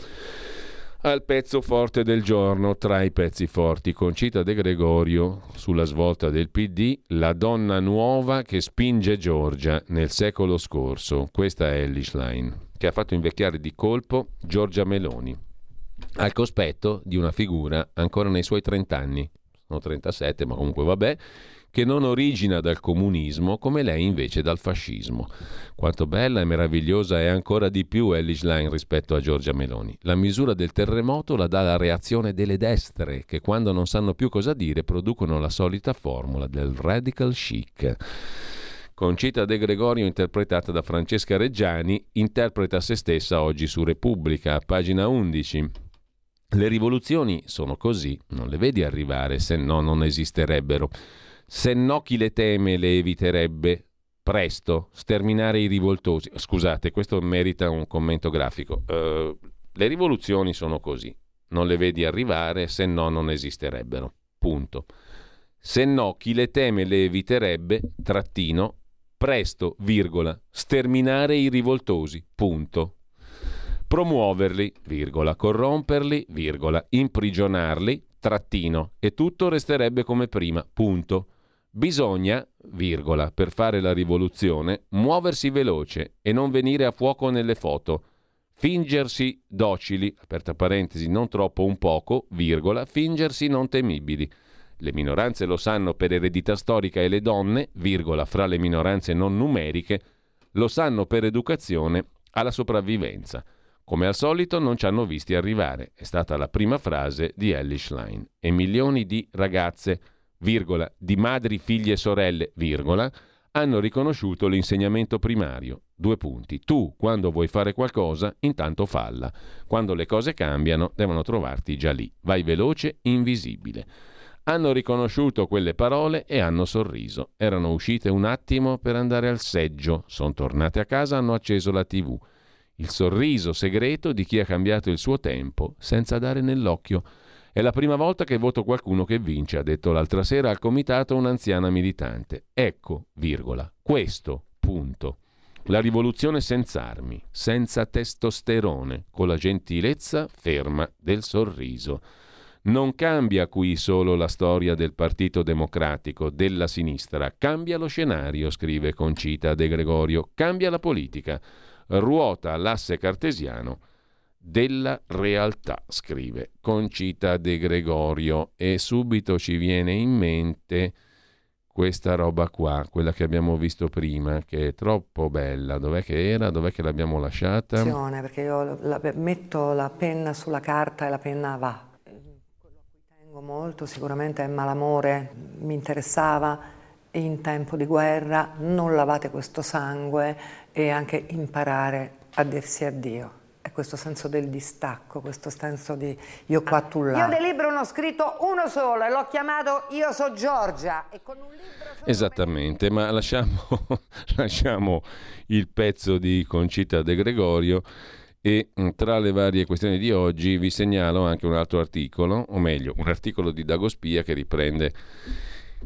S1: al pezzo forte del giorno, tra i pezzi forti, Concita De Gregorio sulla svolta del PD, la donna nuova che spinge Giorgia nel secolo scorso. Questa è Ellis Line, che ha fatto invecchiare di colpo Giorgia Meloni al cospetto di una figura ancora nei suoi 30 anni, sono 37 ma comunque vabbè, che non origina dal comunismo come lei invece dal fascismo. Quanto bella e meravigliosa è ancora di più Ellis Line rispetto a Giorgia Meloni. La misura del terremoto la dà la reazione delle destre, che quando non sanno più cosa dire producono la solita formula del radical chic. Concita De Gregorio, interpretata da Francesca Reggiani, interpreta se stessa oggi su Repubblica, pagina 11. Le rivoluzioni sono così, non le vedi arrivare, se no non esisterebbero. Se no chi le teme le eviterebbe presto, sterminare i rivoltosi. Scusate, questo merita un commento grafico. Uh, le rivoluzioni sono così, non le vedi arrivare, se no non esisterebbero. Punto. Se no chi le teme le eviterebbe, trattino, presto, virgola, sterminare i rivoltosi. Punto promuoverli, virgola, corromperli, virgola, imprigionarli, trattino, e tutto resterebbe come prima, punto. Bisogna, virgola, per fare la rivoluzione, muoversi veloce e non venire a fuoco nelle foto. Fingersi docili, aperta parentesi, non troppo un poco, virgola, fingersi non temibili. Le minoranze lo sanno per eredità storica e le donne, virgola, fra le minoranze non numeriche, lo sanno per educazione alla sopravvivenza. Come al solito non ci hanno visti arrivare, è stata la prima frase di Ellis Line. E milioni di ragazze virgola, di madri, figlie e sorelle, virgola, hanno riconosciuto l'insegnamento primario. Due punti. Tu, quando vuoi fare qualcosa, intanto falla. Quando le cose cambiano, devono trovarti già lì. Vai veloce, invisibile. Hanno riconosciuto quelle parole e hanno sorriso. Erano uscite un attimo per andare al seggio. Sono tornate a casa, hanno acceso la tv. Il sorriso segreto di chi ha cambiato il suo tempo senza dare nell'occhio. È la prima volta che voto qualcuno che vince, ha detto l'altra sera al comitato un'anziana militante. Ecco, virgola, questo, punto. La rivoluzione senza armi, senza testosterone, con la gentilezza ferma del sorriso. Non cambia qui solo la storia del Partito Democratico, della sinistra, cambia lo scenario, scrive Concita De Gregorio, cambia la politica, ruota l'asse cartesiano della realtà, scrive Concita De Gregorio e subito ci viene in mente questa roba qua, quella che abbiamo visto prima, che è troppo bella. Dov'è che era? Dov'è che l'abbiamo lasciata?
S13: Perché io la, metto la penna sulla carta e la penna va. Quello a cui tengo molto sicuramente è Malamore, mi interessava in tempo di guerra, non lavate questo sangue e anche imparare a dirsi addio è questo senso del distacco, questo senso di io qua, tu là.
S12: Io del libro ne ho scritto uno solo e l'ho chiamato Io so Giorgia.
S1: Esattamente, ma lasciamo, lasciamo il pezzo di Concita De Gregorio e mm, tra le varie questioni di oggi vi segnalo anche un altro articolo, o meglio, un articolo di Dagospia che riprende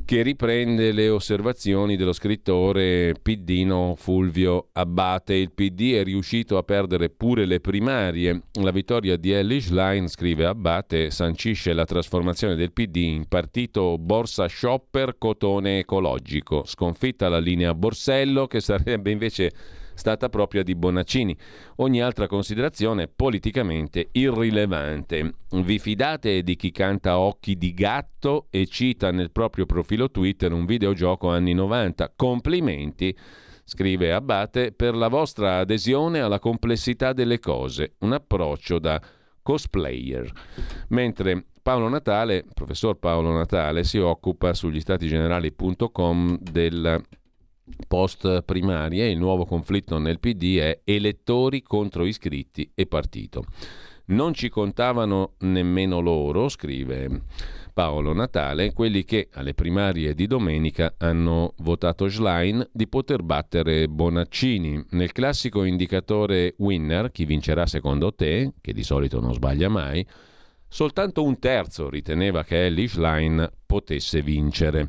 S1: che riprende le osservazioni dello scrittore piddino Fulvio Abbate. Il PD è riuscito a perdere pure le primarie. La vittoria di Ellis Line, scrive Abbate, sancisce la trasformazione del PD in partito borsa shopper cotone ecologico. Sconfitta la linea Borsello, che sarebbe invece stata propria di Bonaccini. Ogni altra considerazione politicamente irrilevante. Vi fidate di chi canta Occhi di gatto e cita nel proprio profilo Twitter un videogioco anni 90? Complimenti scrive Abate, per la vostra adesione alla complessità delle cose, un approccio da cosplayer. Mentre Paolo Natale, professor Paolo Natale, si occupa sugli statigenerali.com del post primarie, il nuovo conflitto nel PD è elettori contro iscritti e partito. Non ci contavano nemmeno loro, scrive Paolo Natale, quelli che alle primarie di domenica hanno votato Schlein di poter battere Bonaccini. Nel classico indicatore winner, chi vincerà secondo te, che di solito non sbaglia mai, soltanto un terzo riteneva che Ellie Schlein potesse vincere.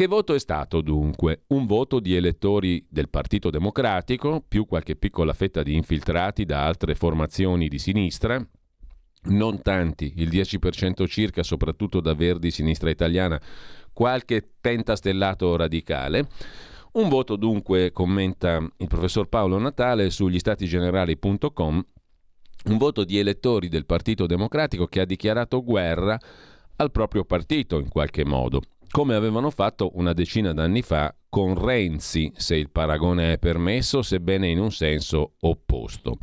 S1: Che voto è stato dunque? Un voto di elettori del Partito Democratico, più qualche piccola fetta di infiltrati da altre formazioni di sinistra, non tanti, il 10% circa, soprattutto da Verdi Sinistra Italiana, qualche pentastellato radicale. Un voto dunque, commenta il professor Paolo Natale sugli statigenerali.com, un voto di elettori del Partito Democratico che ha dichiarato guerra al proprio partito in qualche modo come avevano fatto una decina d'anni fa con Renzi, se il paragone è permesso, sebbene in un senso opposto.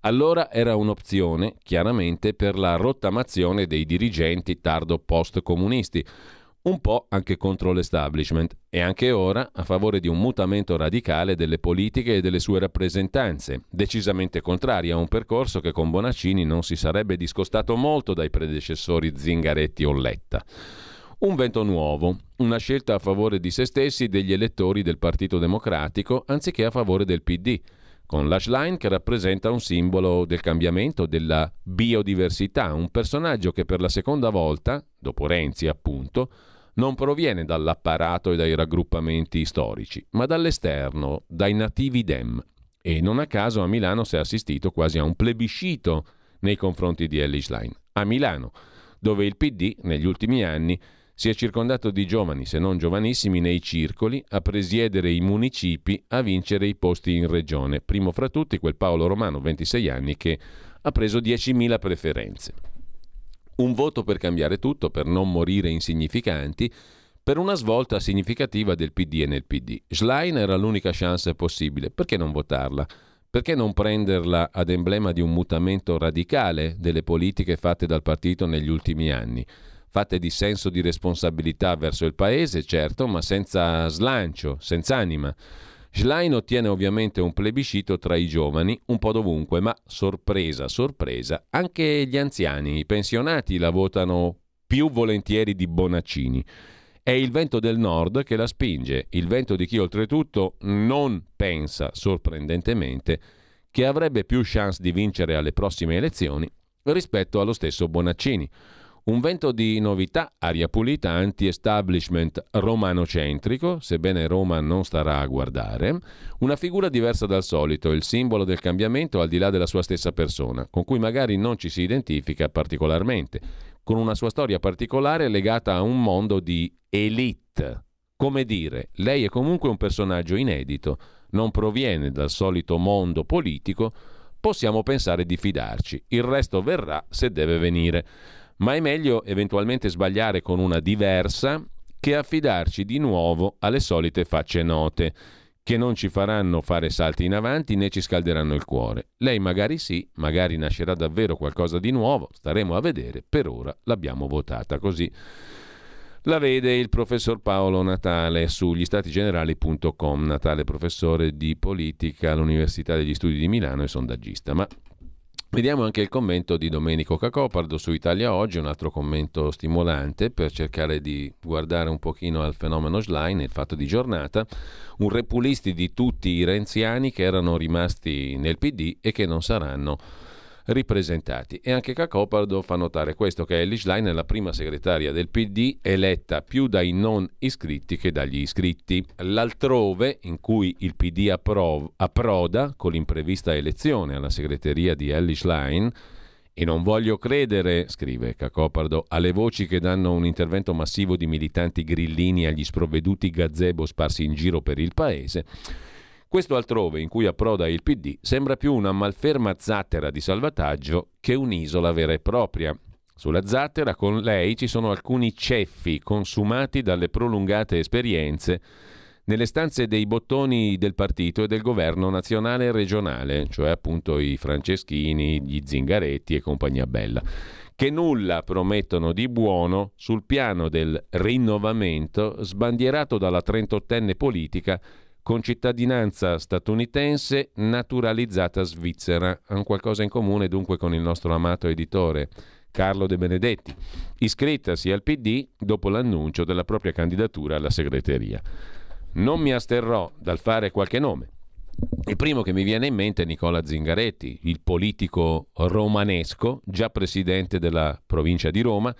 S1: Allora era un'opzione, chiaramente, per la rottamazione dei dirigenti tardo post-comunisti, un po' anche contro l'establishment e anche ora a favore di un mutamento radicale delle politiche e delle sue rappresentanze, decisamente contraria a un percorso che con Bonaccini non si sarebbe discostato molto dai predecessori Zingaretti o Letta. Un vento nuovo, una scelta a favore di se stessi degli elettori del Partito Democratico anziché a favore del PD, con l'ashline che rappresenta un simbolo del cambiamento, della biodiversità, un personaggio che per la seconda volta, dopo Renzi appunto, non proviene dall'apparato e dai raggruppamenti storici, ma dall'esterno, dai nativi Dem. E non a caso a Milano si è assistito quasi a un plebiscito nei confronti di Ellis Line. A Milano, dove il PD negli ultimi anni si è circondato di giovani, se non giovanissimi, nei circoli, a presiedere i municipi, a vincere i posti in regione. Primo fra tutti quel Paolo Romano, 26 anni, che ha preso 10.000 preferenze. Un voto per cambiare tutto, per non morire insignificanti, per una svolta significativa del PD e nel PD. Schlein era l'unica chance possibile, perché non votarla? Perché non prenderla ad emblema di un mutamento radicale delle politiche fatte dal partito negli ultimi anni? Fatte di senso di responsabilità verso il paese, certo, ma senza slancio, senza anima. Schlein ottiene ovviamente un plebiscito tra i giovani, un po' dovunque, ma sorpresa, sorpresa, anche gli anziani, i pensionati la votano più volentieri di Bonaccini. È il vento del nord che la spinge, il vento di chi oltretutto non pensa, sorprendentemente, che avrebbe più chance di vincere alle prossime elezioni rispetto allo stesso Bonaccini. Un vento di novità, aria pulita, anti-establishment romano-centrico, sebbene Roma non starà a guardare, una figura diversa dal solito, il simbolo del cambiamento al di là della sua stessa persona, con cui magari non ci si identifica particolarmente, con una sua storia particolare legata a un mondo di elite. Come dire, lei è comunque un personaggio inedito, non proviene dal solito mondo politico, possiamo pensare di fidarci, il resto verrà se deve venire ma è meglio eventualmente sbagliare con una diversa che affidarci di nuovo alle solite facce note, che non ci faranno fare salti in avanti né ci scalderanno il cuore. Lei magari sì, magari nascerà davvero qualcosa di nuovo, staremo a vedere, per ora l'abbiamo votata così. La vede il professor Paolo Natale sugli statigenerali.com, Natale professore di politica all'Università degli Studi di Milano e sondaggista. Ma Vediamo anche il commento di Domenico Cacopardo su Italia Oggi, un altro commento stimolante per cercare di guardare un pochino al fenomeno Schlein, il fatto di giornata, un repulisti di tutti i renziani che erano rimasti nel PD e che non saranno ripresentati. E anche Cacopardo fa notare questo, che Ellie Schlein è la prima segretaria del PD eletta più dai non iscritti che dagli iscritti. L'altrove, in cui il PD approv- approda con l'imprevista elezione alla segreteria di Ellie Schlein, e non voglio credere, scrive Cacopardo, alle voci che danno un intervento massivo di militanti grillini agli sprovveduti gazebo sparsi in giro per il paese. Questo altrove, in cui approda il PD, sembra più una malferma zattera di salvataggio che un'isola vera e propria. Sulla zattera con lei ci sono alcuni ceffi consumati dalle prolungate esperienze nelle stanze dei bottoni del partito e del governo nazionale e regionale, cioè appunto i Franceschini, gli Zingaretti e compagnia bella, che nulla promettono di buono sul piano del rinnovamento sbandierato dalla trentottenne politica con cittadinanza statunitense naturalizzata svizzera. Hanno qualcosa in comune dunque con il nostro amato editore Carlo De Benedetti, iscrittasi al PD dopo l'annuncio della propria candidatura alla segreteria. Non mi asterrò dal fare qualche nome. Il primo che mi viene in mente è Nicola Zingaretti, il politico romanesco, già presidente della provincia di Roma,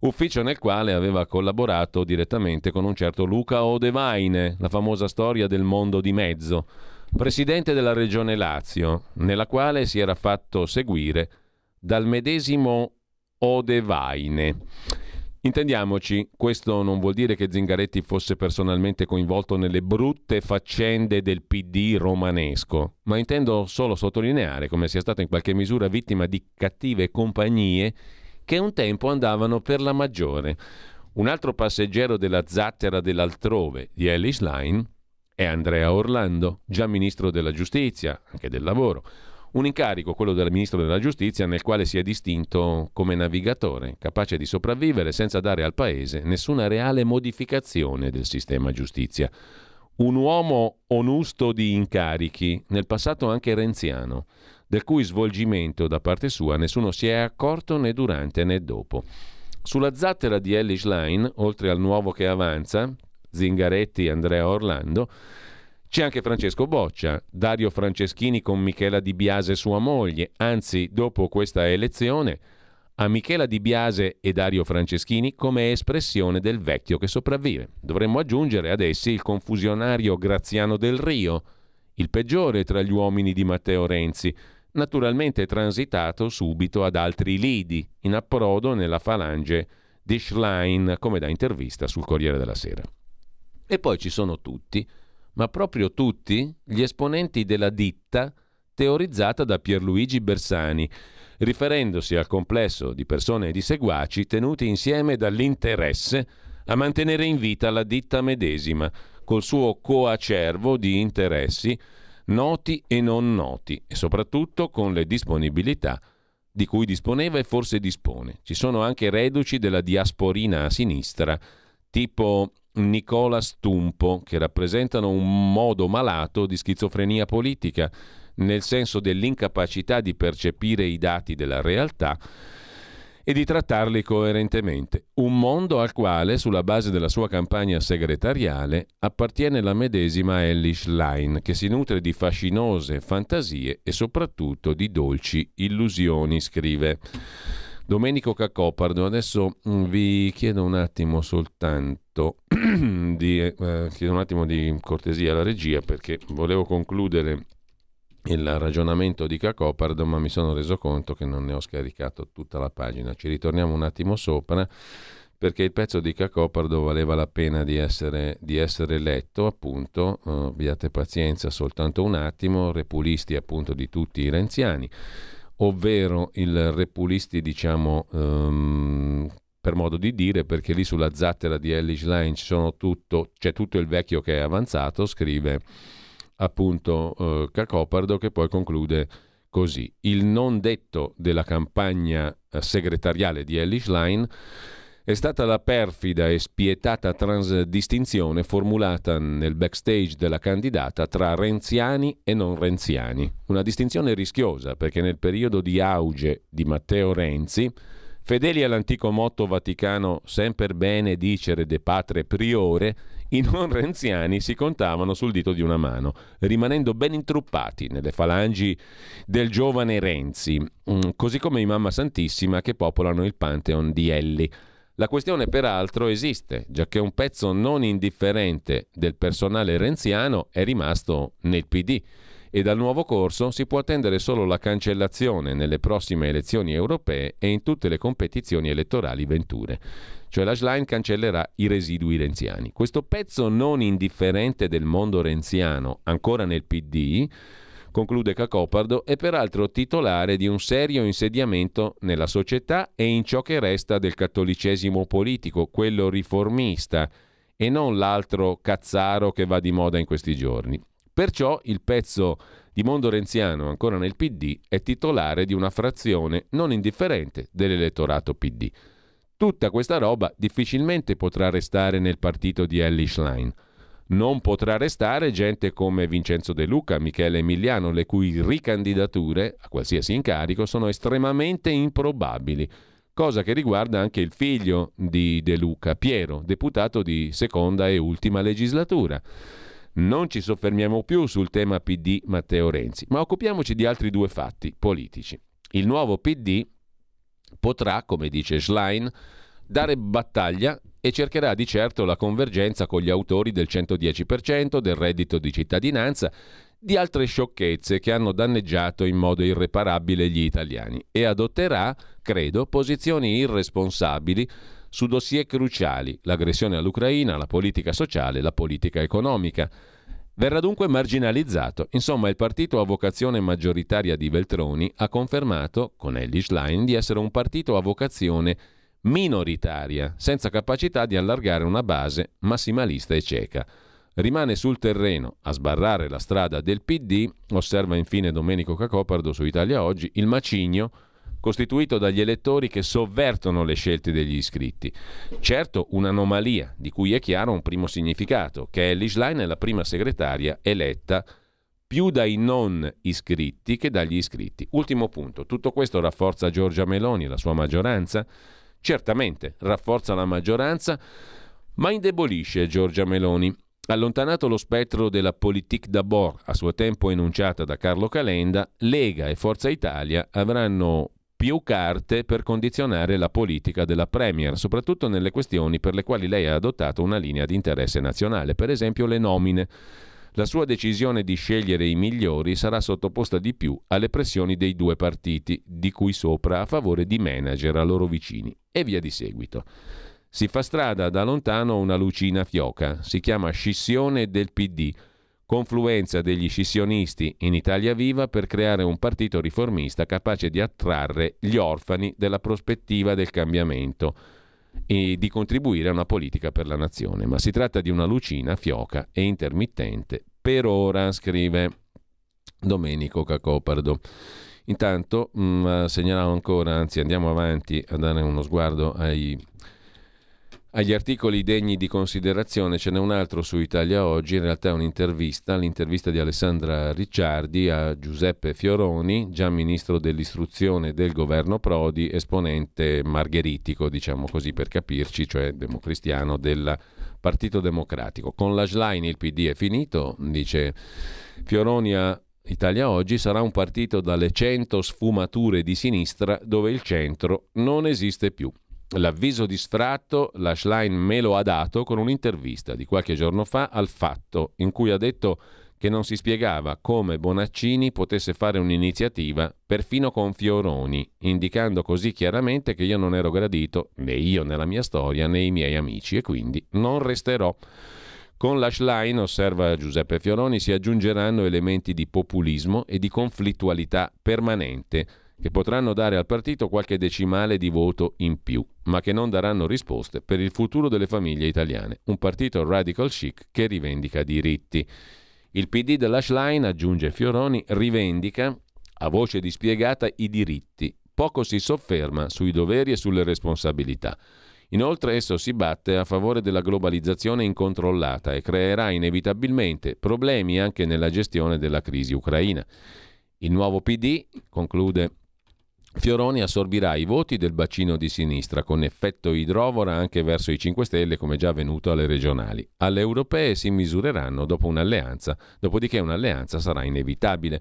S1: ufficio nel quale aveva collaborato direttamente con un certo Luca Odevaine, la famosa storia del mondo di mezzo, presidente della regione Lazio, nella quale si era fatto seguire dal medesimo Odevaine. Intendiamoci, questo non vuol dire che Zingaretti fosse personalmente coinvolto nelle brutte faccende del PD romanesco, ma intendo solo sottolineare come sia stato in qualche misura vittima di cattive compagnie che un tempo andavano per la maggiore. Un altro passeggero della zattera dell'altrove di Ellis Line è Andrea Orlando, già ministro della giustizia, anche del lavoro. Un incarico, quello del ministro della giustizia, nel quale si è distinto come navigatore, capace di sopravvivere senza dare al paese nessuna reale modificazione del sistema giustizia. Un uomo onusto di incarichi, nel passato anche renziano del cui svolgimento da parte sua nessuno si è accorto né durante né dopo. Sulla zattera di Ellis Line, oltre al nuovo che avanza, Zingaretti e Andrea Orlando, c'è anche Francesco Boccia, Dario Franceschini con Michela Di Biase sua moglie, anzi dopo questa elezione a Michela Di Biase e Dario Franceschini come espressione del vecchio che sopravvive. Dovremmo aggiungere ad essi il confusionario Graziano del Rio, il peggiore tra gli uomini di Matteo Renzi, naturalmente transitato subito ad altri lidi, in approdo nella falange di Schlein, come da intervista sul Corriere della Sera. E poi ci sono tutti, ma proprio tutti, gli esponenti della ditta teorizzata da Pierluigi Bersani, riferendosi al complesso di persone e di seguaci tenuti insieme dall'interesse a mantenere in vita la ditta medesima, col suo coacervo di interessi noti e non noti, e soprattutto con le disponibilità di cui disponeva e forse dispone. Ci sono anche reduci della diasporina a sinistra, tipo Nicola Stumpo, che rappresentano un modo malato di schizofrenia politica, nel senso dell'incapacità di percepire i dati della realtà e di trattarli coerentemente. Un mondo al quale, sulla base della sua campagna segretariale, appartiene la medesima Ellis Line, che si nutre di fascinose fantasie e soprattutto di dolci illusioni, scrive. Domenico Cacopardo, adesso mm, vi chiedo un attimo soltanto di, eh, chiedo un attimo di cortesia alla regia perché volevo concludere il ragionamento di Cacopardo, ma mi sono reso conto che non ne ho scaricato tutta la pagina. Ci ritorniamo un attimo sopra perché il pezzo di Cacopardo valeva la pena di essere, di essere letto, appunto, uh, abbiate pazienza soltanto un attimo, repulisti appunto di tutti i renziani, ovvero il repulisti, diciamo, um, per modo di dire, perché lì sulla zattera di Ellis Line c'è tutto il vecchio che è avanzato, scrive appunto eh, Cacopardo che poi conclude così. Il non detto della campagna eh, segretariale di Ellis Line è stata la perfida e spietata transdistinzione formulata nel backstage della candidata tra renziani e non renziani. Una distinzione rischiosa perché nel periodo di auge di Matteo Renzi, fedeli all'antico motto vaticano sempre bene dicere de patre priore, i non renziani si contavano sul dito di una mano, rimanendo ben intruppati nelle falangi del giovane Renzi, mm, così come i Mamma Santissima che popolano il Pantheon di Elli. La questione peraltro esiste, già che un pezzo non indifferente del personale renziano è rimasto nel PD e dal nuovo corso si può attendere solo la cancellazione nelle prossime elezioni europee e in tutte le competizioni elettorali venture cioè la Schlein cancellerà i residui renziani. Questo pezzo non indifferente del mondo renziano, ancora nel PD, conclude Cacopardo, è peraltro titolare di un serio insediamento nella società e in ciò che resta del cattolicesimo politico, quello riformista, e non l'altro cazzaro che va di moda in questi giorni. Perciò il pezzo di mondo renziano ancora nel PD è titolare di una frazione non indifferente dell'elettorato PD. Tutta questa roba difficilmente potrà restare nel partito di Ellie Schlein. Non potrà restare gente come Vincenzo De Luca, Michele Emiliano, le cui ricandidature a qualsiasi incarico sono estremamente improbabili, cosa che riguarda anche il figlio di De Luca, Piero, deputato di seconda e ultima legislatura. Non ci soffermiamo più sul tema PD Matteo Renzi, ma occupiamoci di altri due fatti politici. Il nuovo PD potrà, come dice Schlein, dare battaglia e cercherà di certo la convergenza con gli autori del 110%, del reddito di cittadinanza, di altre sciocchezze che hanno danneggiato in modo irreparabile gli italiani e adotterà, credo, posizioni irresponsabili su dossier cruciali, l'aggressione all'Ucraina, la politica sociale, la politica economica. Verrà dunque marginalizzato. Insomma, il partito a vocazione maggioritaria di Veltroni ha confermato, con Ellis Line, di essere un partito a vocazione minoritaria, senza capacità di allargare una base massimalista e cieca. Rimane sul terreno a sbarrare la strada del PD, osserva infine Domenico Cacopardo su Italia Oggi, il macigno costituito dagli elettori che sovvertono le scelte degli iscritti. Certo, un'anomalia, di cui è chiaro un primo significato, che Ellis Line è la prima segretaria eletta più dai non iscritti che dagli iscritti. Ultimo punto, tutto questo rafforza Giorgia Meloni e la sua maggioranza? Certamente, rafforza la maggioranza, ma indebolisce Giorgia Meloni. Allontanato lo spettro della politique d'abord a suo tempo enunciata da Carlo Calenda, Lega e Forza Italia avranno più carte per condizionare la politica della Premier, soprattutto nelle questioni per le quali lei ha adottato una linea di interesse nazionale, per esempio le nomine. La sua decisione di scegliere i migliori sarà sottoposta di più alle pressioni dei due partiti, di cui sopra a favore di manager a loro vicini, e via di seguito. Si fa strada da lontano una lucina fioca, si chiama scissione del PD, confluenza degli scissionisti in Italia Viva per creare un partito riformista capace di attrarre gli orfani della prospettiva del cambiamento e di contribuire a una politica per la nazione. Ma si tratta di una lucina fioca e intermittente. Per ora, scrive Domenico Cacopardo. Intanto mh, mm, segnalavo ancora, anzi andiamo avanti a dare uno sguardo ai agli articoli degni di considerazione ce n'è un altro su Italia Oggi, in realtà è un'intervista, l'intervista di Alessandra Ricciardi a Giuseppe Fioroni, già ministro dell'istruzione del governo Prodi, esponente margheritico, diciamo così per capirci, cioè democristiano del Partito Democratico. Con la Schlein il PD è finito, dice Fioroni a Italia Oggi, sarà un partito dalle cento sfumature di sinistra dove il centro non esiste più. L'avviso di sfratto la Schlein me lo ha dato con un'intervista di qualche giorno fa al Fatto, in cui ha detto che non si spiegava come Bonaccini potesse fare un'iniziativa perfino con Fioroni, indicando così chiaramente che io non ero gradito né io nella mia storia né i miei amici e quindi non resterò. Con la Schlein, osserva Giuseppe Fioroni, si aggiungeranno elementi di populismo e di conflittualità permanente che potranno dare al partito qualche decimale di voto in più, ma che non daranno risposte per il futuro delle famiglie italiane. Un partito radical chic che rivendica diritti. Il PD della Schlein, aggiunge Fioroni, rivendica a voce dispiegata i diritti, poco si sofferma sui doveri e sulle responsabilità. Inoltre esso si batte a favore della globalizzazione incontrollata e creerà inevitabilmente problemi anche nella gestione della crisi ucraina. Il nuovo PD, conclude Fioroni assorbirà i voti del bacino di sinistra con effetto idrovora anche verso i 5 Stelle come già avvenuto alle regionali. Alle europee si misureranno dopo un'alleanza, dopodiché un'alleanza sarà inevitabile,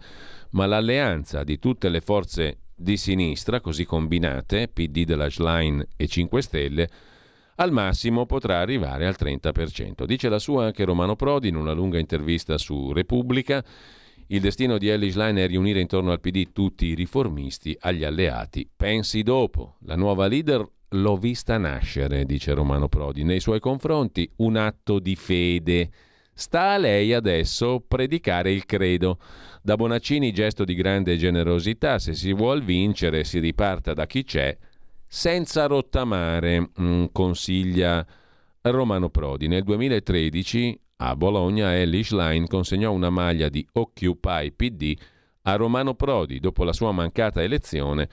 S1: ma l'alleanza di tutte le forze di sinistra, così combinate, PD della Schlein e 5 Stelle, al massimo potrà arrivare al 30%. Dice la sua anche Romano Prodi in una lunga intervista su Repubblica il destino di Ellis Line è riunire intorno al PD tutti i riformisti agli alleati. Pensi dopo. La nuova leader l'ho vista nascere, dice Romano Prodi. Nei suoi confronti un atto di fede. Sta a lei adesso predicare il credo. Da Bonaccini gesto di grande generosità, se si vuol vincere si riparta da chi c'è, senza rottamare, mm, consiglia Romano Prodi. Nel 2013 a Bologna Ellie Schlein consegnò una maglia di Occupy PD a Romano Prodi dopo la sua mancata elezione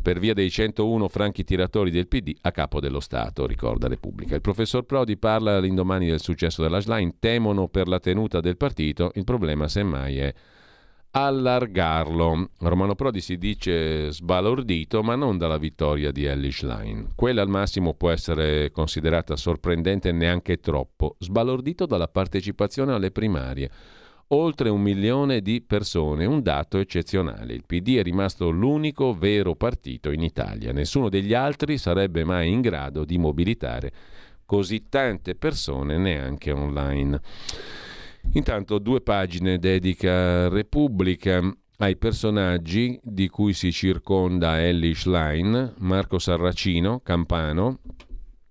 S1: per via dei 101 franchi tiratori del PD a capo dello Stato, ricorda Repubblica. Il professor Prodi parla all'indomani del successo della Schlein, temono per la tenuta del partito, il problema semmai è allargarlo. Romano Prodi si dice sbalordito, ma non dalla vittoria di Ellie Schlein. Quella al massimo può essere considerata sorprendente neanche troppo, sbalordito dalla partecipazione alle primarie. Oltre un milione di persone, un dato eccezionale. Il PD è rimasto l'unico vero partito in Italia. Nessuno degli altri sarebbe mai in grado di mobilitare così tante persone neanche online. Intanto due pagine dedica Repubblica ai personaggi di cui si circonda Ellie Schlein, Marco Sarracino, campano,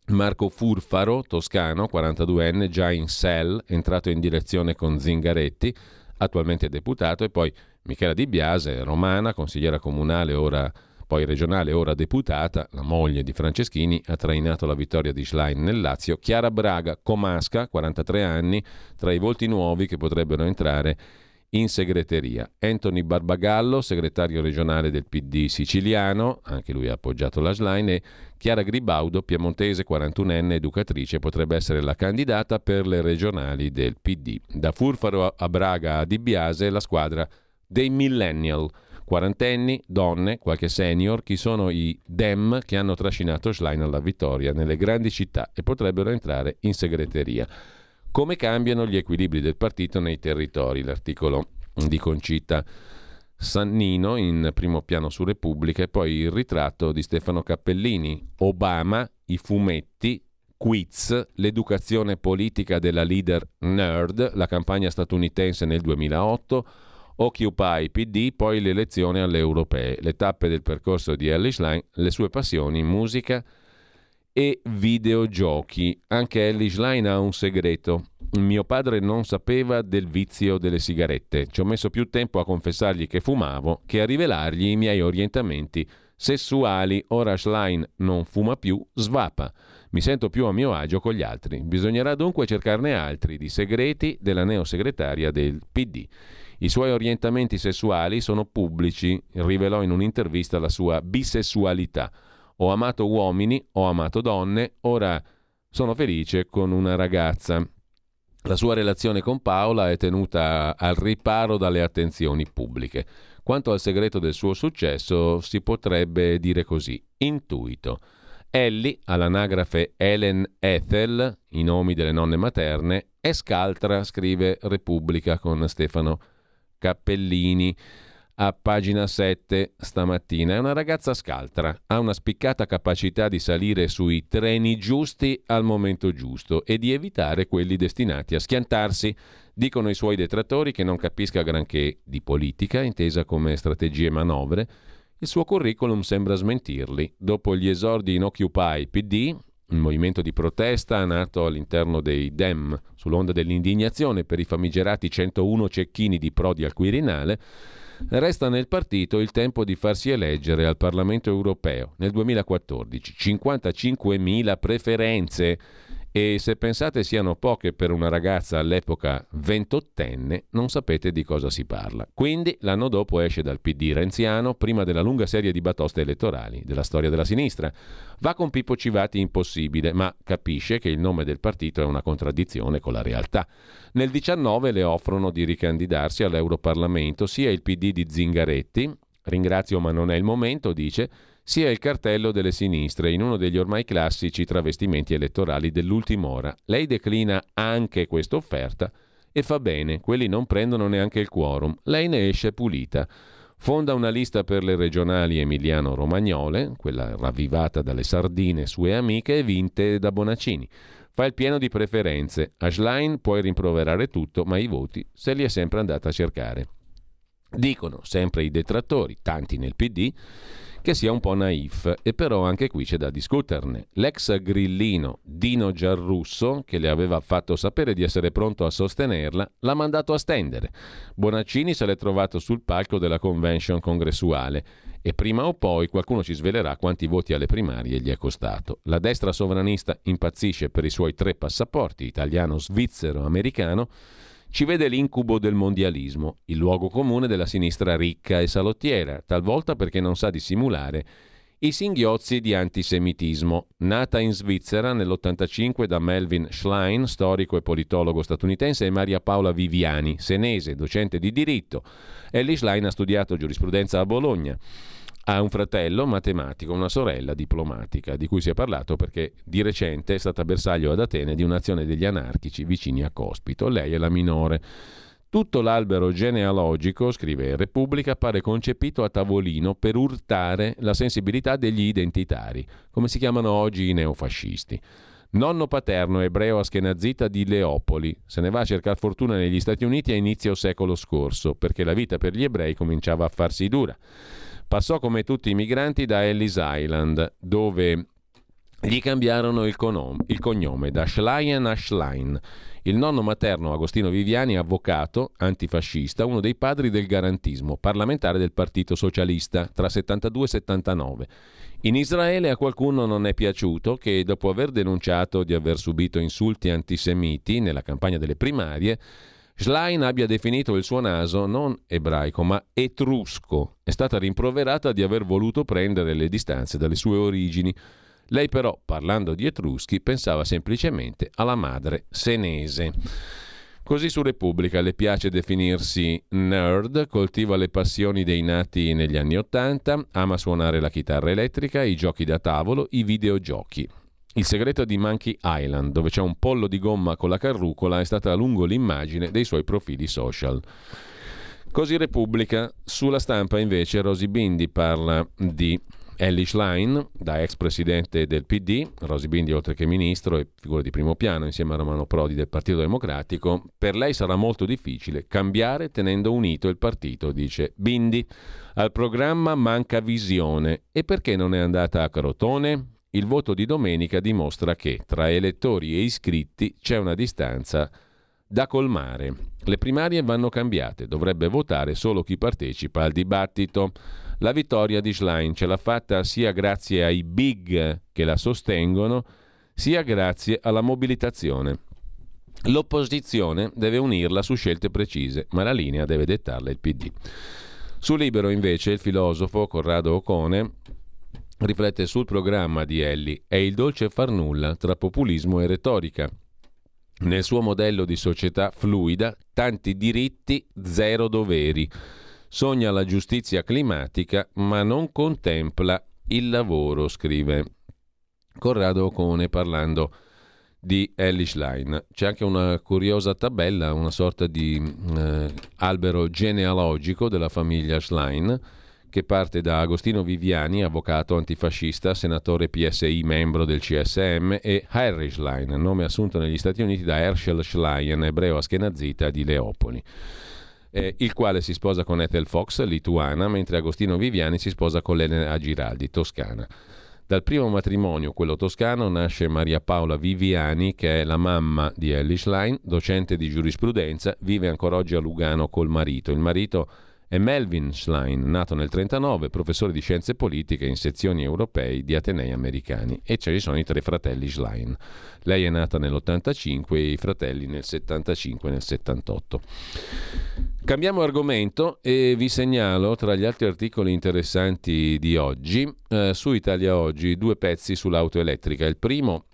S1: Marco Furfaro, toscano, 42enne, già in cell, entrato in direzione con Zingaretti, attualmente deputato, e poi Michela Di Biase, romana, consigliera comunale, ora poi regionale, ora deputata, la moglie di Franceschini, ha trainato la vittoria di Schlein nel Lazio. Chiara Braga, comasca, 43 anni, tra i volti nuovi che potrebbero entrare in segreteria. Anthony Barbagallo, segretario regionale del PD siciliano, anche lui ha appoggiato la Schlein, e Chiara Gribaudo, piemontese, 41enne, educatrice, potrebbe essere la candidata per le regionali del PD. Da Furfaro a Braga a Di Biase, la squadra dei millennial. Quarantenni, donne, qualche senior, chi sono i dem che hanno trascinato Schlein alla vittoria nelle grandi città e potrebbero entrare in segreteria. Come cambiano gli equilibri del partito nei territori? L'articolo di Concita Sannino in primo piano su Repubblica e poi il ritratto di Stefano Cappellini. Obama, i fumetti, Quiz, l'educazione politica della leader nerd, la campagna statunitense nel 2008, Occupy PD, poi l'elezione alle europee, le tappe del percorso di Ellie Schlein, le sue passioni, musica e videogiochi. Anche Ellie Schlein ha un segreto. Mio padre non sapeva del vizio delle sigarette. Ci ho messo più tempo a confessargli che fumavo che a rivelargli i miei orientamenti sessuali. Ora Schlein non fuma più, svapa. Mi sento più a mio agio con gli altri. Bisognerà dunque cercarne altri di segreti della neosegretaria del PD. I suoi orientamenti sessuali sono pubblici, rivelò in un'intervista la sua bisessualità. Ho amato uomini, ho amato donne, ora sono felice con una ragazza. La sua relazione con Paola è tenuta al riparo dalle attenzioni pubbliche. Quanto al segreto del suo successo si potrebbe dire così, intuito. Ellie, all'anagrafe Ellen Ethel, i nomi delle nonne materne, è scaltra, scrive Repubblica con Stefano Cappellini a pagina 7 stamattina. È una ragazza scaltra, ha una spiccata capacità di salire sui treni giusti al momento giusto e di evitare quelli destinati a schiantarsi. Dicono i suoi detrattori che non capisca granché di politica, intesa come strategie e manovre. Il suo curriculum sembra smentirli. Dopo gli esordi in Occupy PD, un movimento di protesta nato all'interno dei Dem sull'onda dell'indignazione per i famigerati 101 cecchini di Prodi al Quirinale, resta nel partito il tempo di farsi eleggere al Parlamento europeo nel 2014. 55.000 preferenze e se pensate siano poche per una ragazza all'epoca ventottenne, non sapete di cosa si parla. Quindi l'anno dopo esce dal PD renziano, prima della lunga serie di batoste elettorali della storia della sinistra. Va con Pippo Civati impossibile, ma capisce che il nome del partito è una contraddizione con la realtà. Nel 19 le offrono di ricandidarsi all'Europarlamento sia il PD di Zingaretti, ringrazio ma non è il momento, dice, sia il cartello delle sinistre in uno degli ormai classici travestimenti elettorali dell'ultima ora. Lei declina anche questa offerta e fa bene, quelli non prendono neanche il quorum. Lei ne esce pulita. Fonda una lista per le regionali emiliano-romagnole, quella ravvivata dalle sardine sue amiche e vinte da Bonaccini. Fa il pieno di preferenze. A Schlein puoi rimproverare tutto, ma i voti se li è sempre andata a cercare. Dicono sempre i detrattori, tanti nel PD, che sia un po' naif e però anche qui c'è da discuterne. L'ex grillino Dino Giarrusso, che le aveva fatto sapere di essere pronto a sostenerla, l'ha mandato a stendere. Bonaccini se l'è trovato sul palco della convention congressuale e prima o poi qualcuno ci svelerà quanti voti alle primarie gli è costato. La destra sovranista impazzisce per i suoi tre passaporti, italiano, svizzero, americano, ci vede l'incubo del mondialismo, il luogo comune della sinistra ricca e salottiera, talvolta perché non sa dissimulare i singhiozzi di antisemitismo. Nata in Svizzera nell'85 da Melvin Schlein, storico e politologo statunitense, e Maria Paola Viviani, senese, docente di diritto. Ellie Schlein ha studiato giurisprudenza a Bologna. Ha un fratello matematico, una sorella diplomatica, di cui si è parlato perché di recente è stata bersaglio ad Atene di un'azione degli anarchici vicini a Cospito. Lei è la minore. Tutto l'albero genealogico, scrive Repubblica, pare concepito a tavolino per urtare la sensibilità degli identitari, come si chiamano oggi i neofascisti. Nonno paterno ebreo aschenazita di Leopoli, se ne va a cercare fortuna negli Stati Uniti a inizio secolo scorso, perché la vita per gli ebrei cominciava a farsi dura. Passò come tutti i migranti da Ellis Island, dove gli cambiarono il, conom- il cognome da Schleien a Schlein. Il nonno materno Agostino Viviani, avvocato, antifascista, uno dei padri del garantismo, parlamentare del Partito Socialista tra 72 e 79. In Israele a qualcuno non è piaciuto che dopo aver denunciato di aver subito insulti antisemiti nella campagna delle primarie, Schlein abbia definito il suo naso non ebraico ma etrusco. È stata rimproverata di aver voluto prendere le distanze dalle sue origini. Lei però, parlando di etruschi, pensava semplicemente alla madre senese. Così su Repubblica le piace definirsi nerd, coltiva le passioni dei nati negli anni Ottanta, ama suonare la chitarra elettrica, i giochi da tavolo, i videogiochi. Il segreto di Monkey Island, dove c'è un pollo di gomma con la carrucola, è stata a lungo l'immagine dei suoi profili social. Così Repubblica. Sulla stampa invece Rosy Bindi parla di Ellie Schlein, da ex presidente del PD, Rosy Bindi oltre che ministro e figura di primo piano insieme a Romano Prodi del Partito Democratico, per lei sarà molto difficile cambiare tenendo unito il partito, dice Bindi. Al programma manca visione. E perché non è andata a Crotone? Il voto di domenica dimostra che tra elettori e iscritti c'è una distanza da colmare. Le primarie vanno cambiate, dovrebbe votare solo chi partecipa al dibattito. La vittoria di Schlein ce l'ha fatta sia grazie ai big che la sostengono, sia grazie alla mobilitazione. L'opposizione deve unirla su scelte precise, ma la linea deve dettarla il PD. Su Libero invece il filosofo Corrado Ocone riflette sul programma di Elli È il dolce far nulla tra populismo e retorica. Nel suo modello di società fluida, tanti diritti, zero doveri. Sogna la giustizia climatica, ma non contempla il lavoro, scrive Corrado Ocone parlando di Ellie Schlein. C'è anche una curiosa tabella, una sorta di eh, albero genealogico della famiglia Schlein che parte da Agostino Viviani, avvocato antifascista, senatore PSI, membro del CSM, e Harry Schlein, nome assunto negli Stati Uniti da Herschel Schlein, ebreo aschenazita di Leopoli. Eh, il quale si sposa con Ethel Fox, lituana, mentre Agostino Viviani si sposa con Elena Giraldi, toscana. Dal primo matrimonio, quello toscano, nasce Maria Paola Viviani, che è la mamma di Ellie Schlein, docente di giurisprudenza, vive ancora oggi a Lugano col marito. Il marito è Melvin Schlein, nato nel 1939, professore di scienze politiche in sezioni europei di Atenei americani e ci sono i tre fratelli Schlein. Lei è nata nell'85 e i fratelli nel 75 e nel 78. Cambiamo argomento e vi segnalo tra gli altri articoli interessanti di oggi eh, su Italia Oggi due pezzi sull'auto elettrica. Il primo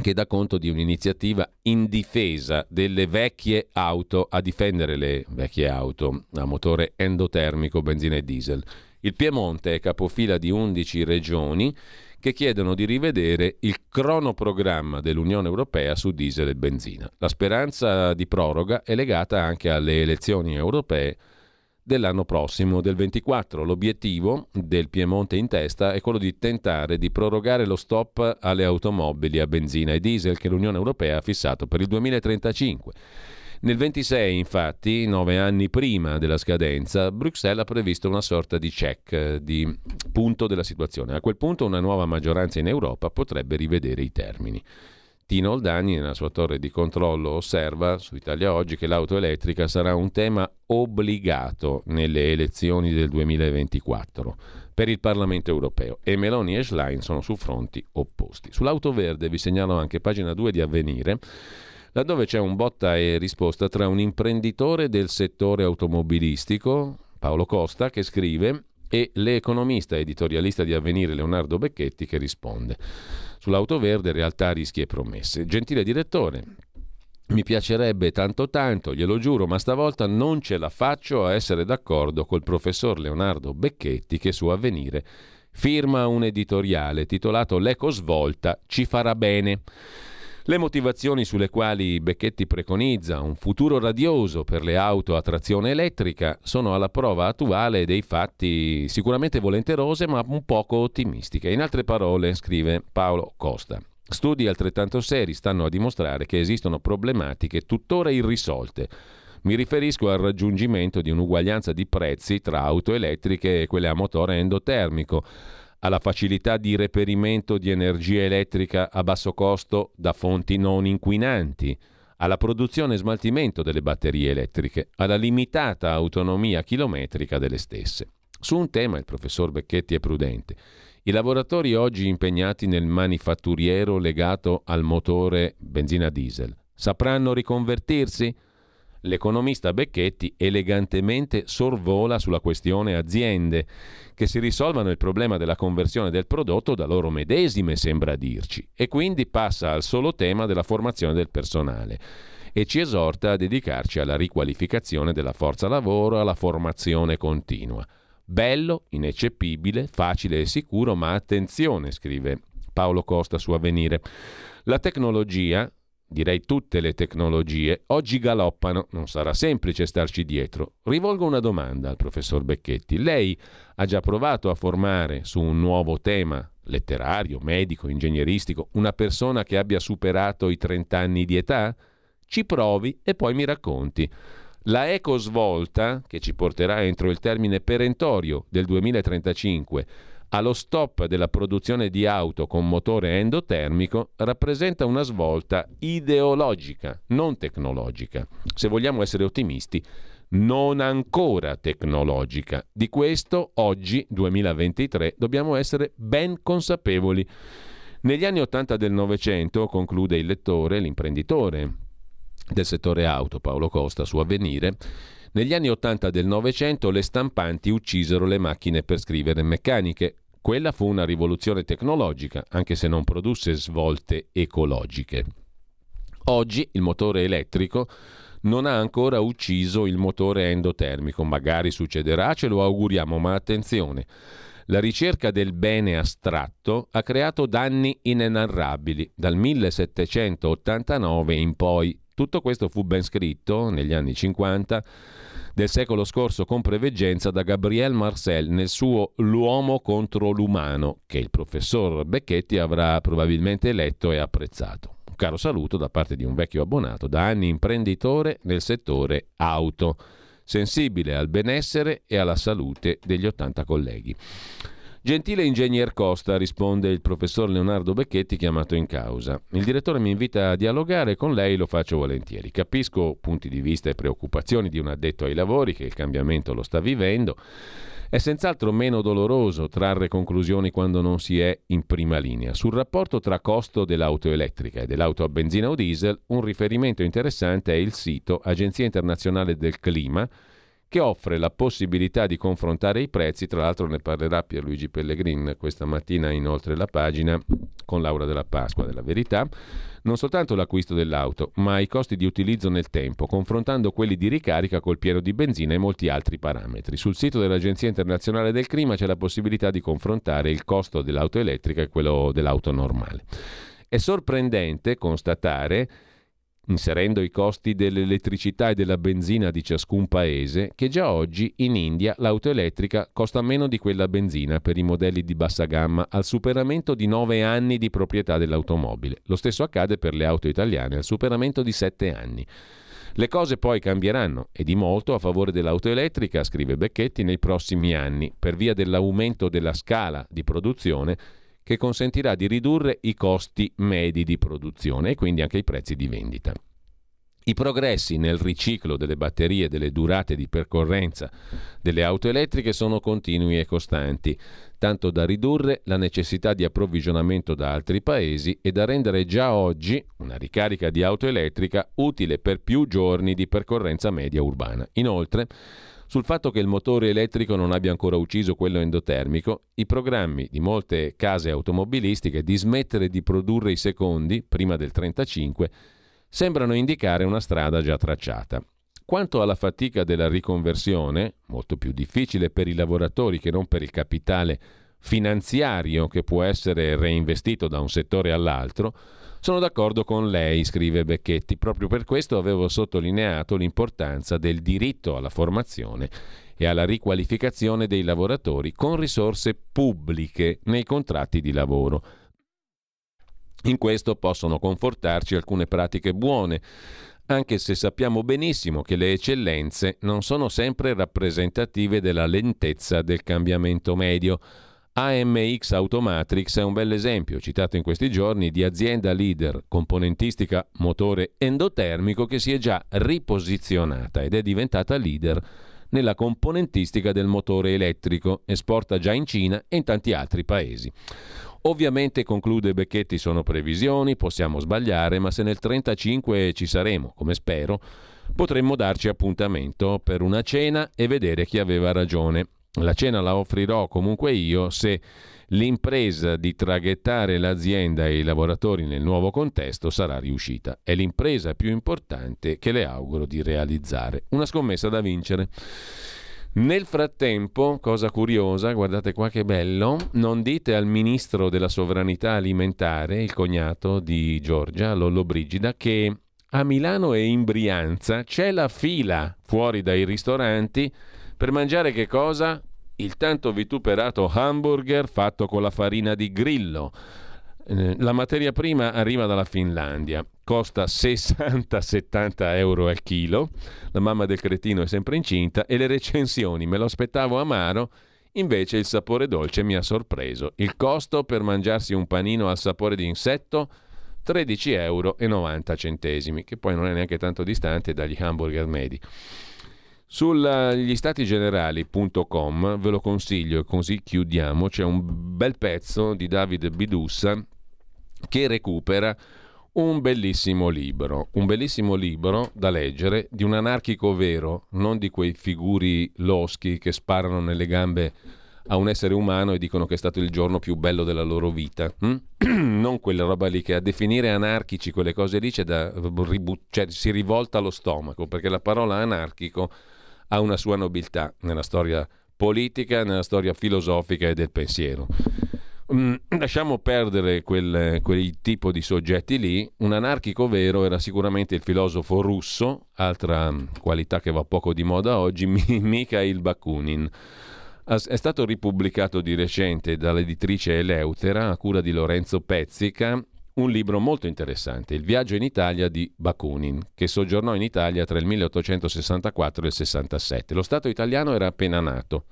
S1: che dà conto di un'iniziativa in difesa delle vecchie auto, a difendere le vecchie auto a motore endotermico, benzina e diesel. Il Piemonte è capofila di 11 regioni che chiedono di rivedere il cronoprogramma dell'Unione Europea su diesel e benzina. La speranza di proroga è legata anche alle elezioni europee dell'anno prossimo, del 24. L'obiettivo del Piemonte in testa è quello di tentare di prorogare lo stop alle automobili a benzina e diesel che l'Unione Europea ha fissato per il 2035. Nel 26, infatti, nove anni prima della scadenza, Bruxelles ha previsto una sorta di check, di punto della situazione. A quel punto una nuova maggioranza in Europa potrebbe rivedere i termini. Tino Oldani, nella sua torre di controllo, osserva su Italia Oggi che l'auto elettrica sarà un tema obbligato nelle elezioni del 2024 per il Parlamento europeo e Meloni e Schlein sono su fronti opposti. Sull'auto verde vi segnalo anche pagina 2 di Avvenire laddove c'è un botta e risposta tra un imprenditore del settore automobilistico, Paolo Costa, che scrive, e l'economista editorialista di Avvenire Leonardo Becchetti che risponde. Sull'auto verde realtà, rischi e promesse. Gentile direttore, mi piacerebbe tanto tanto, glielo giuro, ma stavolta non ce la faccio a essere d'accordo col professor Leonardo Becchetti che su Avvenire firma un editoriale titolato L'eco svolta ci farà bene. Le motivazioni sulle quali Becchetti preconizza un futuro radioso per le auto a trazione elettrica sono alla prova attuale dei fatti sicuramente volenterose ma un poco ottimistiche. In altre parole, scrive Paolo Costa, studi altrettanto seri stanno a dimostrare che esistono problematiche tuttora irrisolte. Mi riferisco al raggiungimento di un'uguaglianza di prezzi tra auto elettriche e quelle a motore endotermico alla facilità di reperimento di energia elettrica a basso costo da fonti non inquinanti, alla produzione e smaltimento delle batterie elettriche, alla limitata autonomia chilometrica delle stesse. Su un tema il professor Becchetti è prudente. I lavoratori oggi impegnati nel manifatturiero legato al motore benzina diesel sapranno riconvertirsi? L'economista Becchetti elegantemente sorvola sulla questione aziende, che si risolvano il problema della conversione del prodotto da loro medesime, sembra dirci, e quindi passa al solo tema della formazione del personale e ci esorta a dedicarci alla riqualificazione della forza lavoro, alla formazione continua. Bello, ineccepibile, facile e sicuro, ma attenzione, scrive Paolo Costa su Avvenire. La tecnologia direi tutte le tecnologie, oggi galoppano, non sarà semplice starci dietro. Rivolgo una domanda al professor Becchetti. Lei ha già provato a formare su un nuovo tema letterario, medico, ingegneristico, una persona che abbia superato i 30 anni di età? Ci provi e poi mi racconti. La ecosvolta, che ci porterà entro il termine perentorio del 2035 allo stop della produzione di auto con motore endotermico, rappresenta una svolta ideologica, non tecnologica. Se vogliamo essere ottimisti, non ancora tecnologica. Di questo oggi, 2023, dobbiamo essere ben consapevoli. Negli anni 80 del Novecento, conclude il lettore, l'imprenditore del settore auto, Paolo Costa, su Avvenire, negli anni 80 del Novecento le stampanti uccisero le macchine per scrivere meccaniche. Quella fu una rivoluzione tecnologica, anche se non produsse svolte ecologiche. Oggi il motore elettrico non ha ancora ucciso il motore endotermico. Magari succederà, ce lo auguriamo, ma attenzione. La ricerca del bene astratto ha creato danni inenarrabili dal 1789 in poi. Tutto questo fu ben scritto negli anni 50 del secolo scorso con preveggenza da Gabriel Marcel nel suo L'uomo contro l'umano, che il professor Becchetti avrà probabilmente letto e apprezzato caro saluto da parte di un vecchio abbonato, da anni imprenditore nel settore auto, sensibile al benessere e alla salute degli 80 colleghi. Gentile ingegner Costa, risponde il professor Leonardo Becchetti chiamato in causa. Il direttore mi invita a dialogare con lei, lo faccio volentieri. Capisco punti di vista e preoccupazioni di un addetto ai lavori che il cambiamento lo sta vivendo è senz'altro meno doloroso trarre conclusioni quando non si è in prima linea. Sul rapporto tra costo dell'auto elettrica e dell'auto a benzina o diesel, un riferimento interessante è il sito Agenzia Internazionale del Clima, che offre la possibilità di confrontare i prezzi, tra l'altro ne parlerà Pierluigi Pellegrin questa mattina inoltre la pagina con Laura della Pasqua della Verità, non soltanto l'acquisto dell'auto, ma i costi di utilizzo nel tempo, confrontando quelli di ricarica col pieno di benzina e molti altri parametri. Sul sito dell'Agenzia Internazionale del Clima c'è la possibilità di confrontare il costo dell'auto elettrica e quello dell'auto normale. È sorprendente constatare inserendo i costi dell'elettricità e della benzina di ciascun paese, che già oggi in India l'auto elettrica costa meno di quella benzina per i modelli di bassa gamma al superamento di 9 anni di proprietà dell'automobile. Lo stesso accade per le auto italiane al superamento di 7 anni. Le cose poi cambieranno e di molto a favore dell'auto elettrica, scrive Becchetti, nei prossimi anni, per via dell'aumento della scala di produzione che consentirà di ridurre i costi medi di produzione e quindi anche i prezzi di vendita. I progressi nel riciclo delle batterie e delle durate di percorrenza delle auto elettriche sono continui e costanti, tanto da ridurre la necessità di approvvigionamento da altri paesi e da rendere già oggi una ricarica di auto elettrica utile per più giorni di percorrenza media urbana. Inoltre, sul fatto che il motore elettrico non abbia ancora ucciso quello endotermico, i programmi di molte case automobilistiche di smettere di produrre i secondi, prima del 35, sembrano indicare una strada già tracciata. Quanto alla fatica della riconversione, molto più difficile per i lavoratori che non per il capitale finanziario che può essere reinvestito da un settore all'altro, sono d'accordo con lei, scrive Becchetti. Proprio per questo avevo sottolineato l'importanza del diritto alla formazione e alla riqualificazione dei lavoratori con risorse pubbliche nei contratti di lavoro. In questo possono confortarci alcune pratiche buone, anche se sappiamo benissimo che le eccellenze non sono sempre rappresentative della lentezza del cambiamento medio. AMX Automatrix è un bel esempio, citato in questi giorni, di azienda leader componentistica motore endotermico che si è già riposizionata ed è diventata leader nella componentistica del motore elettrico, esporta già in Cina e in tanti altri paesi. Ovviamente, conclude Becchetti, sono previsioni, possiamo sbagliare, ma se nel 1935 ci saremo, come spero, potremmo darci appuntamento per una cena e vedere chi aveva ragione. La cena la offrirò comunque io se l'impresa di traghettare l'azienda e i lavoratori nel nuovo contesto sarà riuscita. È l'impresa più importante che le auguro di realizzare. Una scommessa da vincere. Nel frattempo, cosa curiosa, guardate qua che bello, non dite al ministro della sovranità alimentare, il cognato di Giorgia, Lollo Brigida, che a Milano e in Brianza c'è la fila fuori dai ristoranti per mangiare che cosa? Il tanto vituperato hamburger fatto con la farina di grillo. Eh, la materia prima arriva dalla Finlandia, costa 60-70 euro al chilo, la mamma del cretino è sempre incinta e le recensioni, me lo aspettavo amaro, invece il sapore dolce mi ha sorpreso. Il costo per mangiarsi un panino al sapore di insetto? 13,90 euro, che poi non è neanche tanto distante dagli hamburger medi. Sugli statigenerali.com ve lo consiglio così chiudiamo, c'è un bel pezzo di Davide Bidussa che recupera un bellissimo libro, un bellissimo libro da leggere di un anarchico vero, non di quei figuri loschi che sparano nelle gambe a un essere umano e dicono che è stato il giorno più bello della loro vita. Hm? non quella roba lì che a definire anarchici quelle cose lì c'è da, cioè, si rivolta lo stomaco, perché la parola anarchico ha una sua nobiltà nella storia politica, nella storia filosofica e del pensiero. Mm, lasciamo perdere quel, quel, tipo di soggetti lì. Un anarchico vero era sicuramente il filosofo russo, altra qualità che va poco di moda oggi, Mikhail Bakunin. È stato ripubblicato di recente dall'editrice Eleutera a cura di Lorenzo Pezzica un libro molto interessante, Il viaggio in Italia di Bakunin, che soggiornò in Italia tra il 1864 e il 67. Lo Stato italiano era appena nato.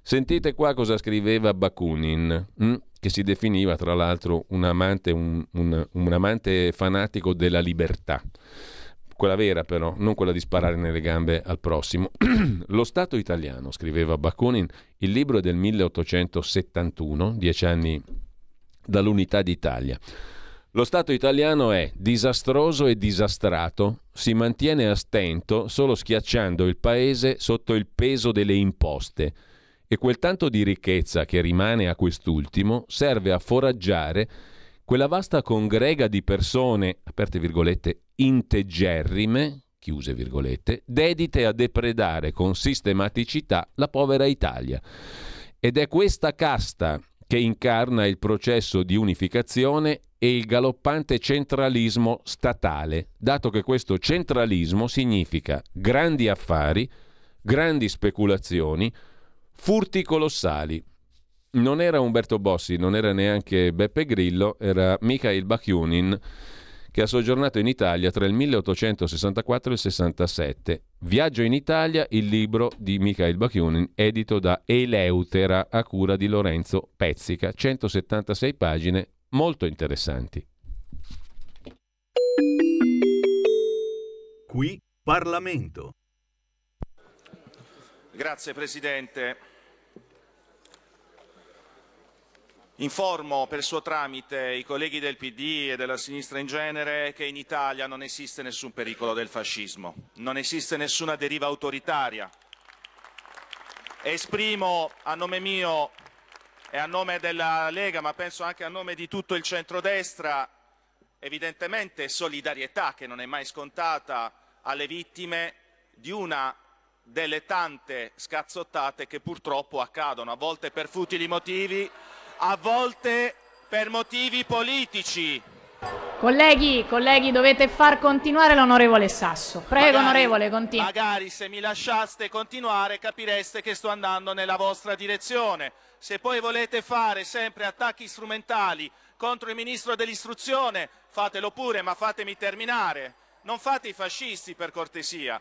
S1: Sentite qua cosa scriveva Bakunin, hm? che si definiva tra l'altro un amante, un, un, un amante fanatico della libertà quella vera però, non quella di sparare nelle gambe al prossimo. Lo Stato italiano, scriveva Bakunin, il libro è del 1871, dieci anni dall'unità d'Italia. Lo Stato italiano è disastroso e disastrato, si mantiene a stento solo schiacciando il paese sotto il peso delle imposte e quel tanto di ricchezza che rimane a quest'ultimo serve a foraggiare quella vasta congrega di persone, aperte virgolette, integerrime, chiuse virgolette, dedite a depredare con sistematicità la povera Italia. Ed è questa casta che incarna il processo di unificazione e il galoppante centralismo statale, dato che questo centralismo significa grandi affari, grandi speculazioni, furti colossali, non era Umberto Bossi, non era neanche Beppe Grillo, era Mikhail Bakunin che ha soggiornato in Italia tra il 1864 e il 67. Viaggio in Italia, il libro di Mikhail Bakunin, edito da Eleutera a cura di Lorenzo Pezzica, 176 pagine molto interessanti.
S18: Qui Parlamento.
S19: Grazie Presidente. Informo per suo tramite i colleghi del PD e della sinistra in genere che in Italia non esiste nessun pericolo del fascismo, non esiste nessuna deriva autoritaria. Esprimo a nome mio e a nome della Lega, ma penso anche a nome di tutto il centrodestra, evidentemente solidarietà che non è mai scontata alle vittime di una delle tante scazzottate che purtroppo accadono, a volte per futili motivi, a volte per motivi politici.
S20: Colleghi, colleghi, dovete far continuare l'onorevole Sasso. Prego,
S19: magari,
S20: onorevole, continui.
S19: Magari se mi lasciaste continuare capireste che sto andando nella vostra direzione. Se poi volete fare sempre attacchi strumentali contro il ministro dell'istruzione, fatelo pure, ma fatemi terminare. Non fate i fascisti, per cortesia.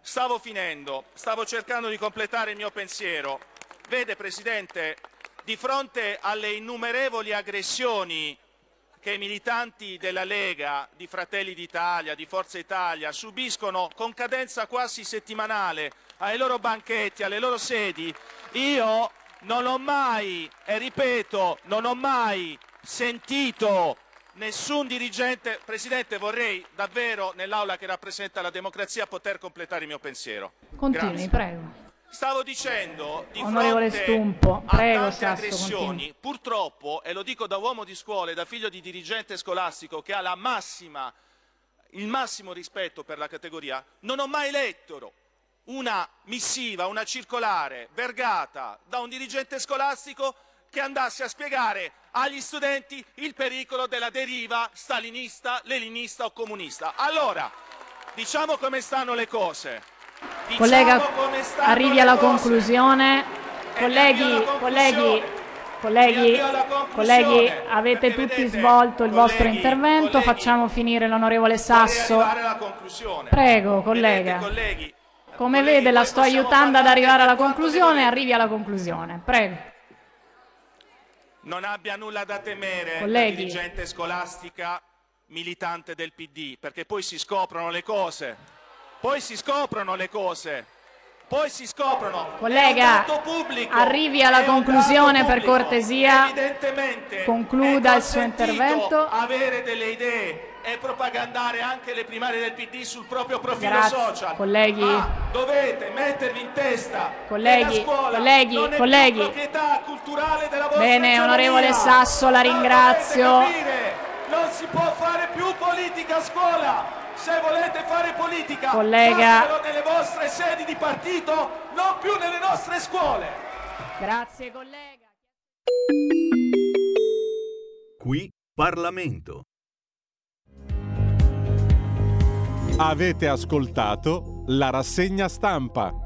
S19: Stavo finendo, stavo cercando di completare il mio pensiero. Vede, Presidente, di fronte alle innumerevoli aggressioni che i militanti della Lega, di Fratelli d'Italia, di Forza Italia subiscono con cadenza quasi settimanale ai loro banchetti, alle loro sedi, io non ho mai, e ripeto, non ho mai sentito nessun dirigente. Presidente, vorrei davvero nell'Aula che rappresenta la democrazia poter completare il mio pensiero.
S20: Continui,
S19: Grazie.
S20: prego.
S19: Stavo dicendo di
S20: Onorevole
S19: fronte
S20: Stumpo,
S19: a
S20: prego,
S19: tante
S20: Sasso,
S19: aggressioni,
S20: continui.
S19: purtroppo, e lo dico da uomo di scuola e da figlio di dirigente scolastico che ha la massima, il massimo rispetto per la categoria, non ho mai letto una missiva, una circolare vergata da un dirigente scolastico che andasse a spiegare agli studenti il pericolo della deriva stalinista, leninista o comunista. Allora, diciamo come stanno le cose. Diciamo
S20: Collega, arrivi alla conclusione. Colleghi, colleghi, colleghi, colleghi, avete tutti svolto il vostro intervento. Facciamo finire l'onorevole Sasso. Prego, collega. Come vede, la sto aiutando ad arrivare alla conclusione. Arrivi alla conclusione. Prego.
S19: Non abbia nulla da temere
S20: Colleghi.
S19: dirigente scolastica militante del PD, perché poi si scoprono le cose. Poi si scoprono le cose. Poi si scoprono.
S20: Collega,
S19: pubblico.
S20: arrivi alla conclusione per cortesia.
S19: Evidentemente
S20: Concluda il suo intervento.
S19: avere delle idee e propagandare anche le primarie del PD sul proprio profilo
S20: Grazie,
S19: social.
S20: colleghi.
S19: Ma dovete mettervi in testa
S20: Colleghi,
S19: scuola
S20: colleghi,
S19: non è
S20: colleghi.
S19: proprietà culturale della vostra
S20: Bene, onorevole Sasso, la ringrazio.
S19: Non si può fare più politica a scuola. Se volete fare politica,
S20: Collega.
S19: nelle vostre sedi di partito, non più nelle nostre scuole.
S20: Grazie, collega.
S18: Qui Parlamento.
S16: Avete ascoltato la rassegna stampa.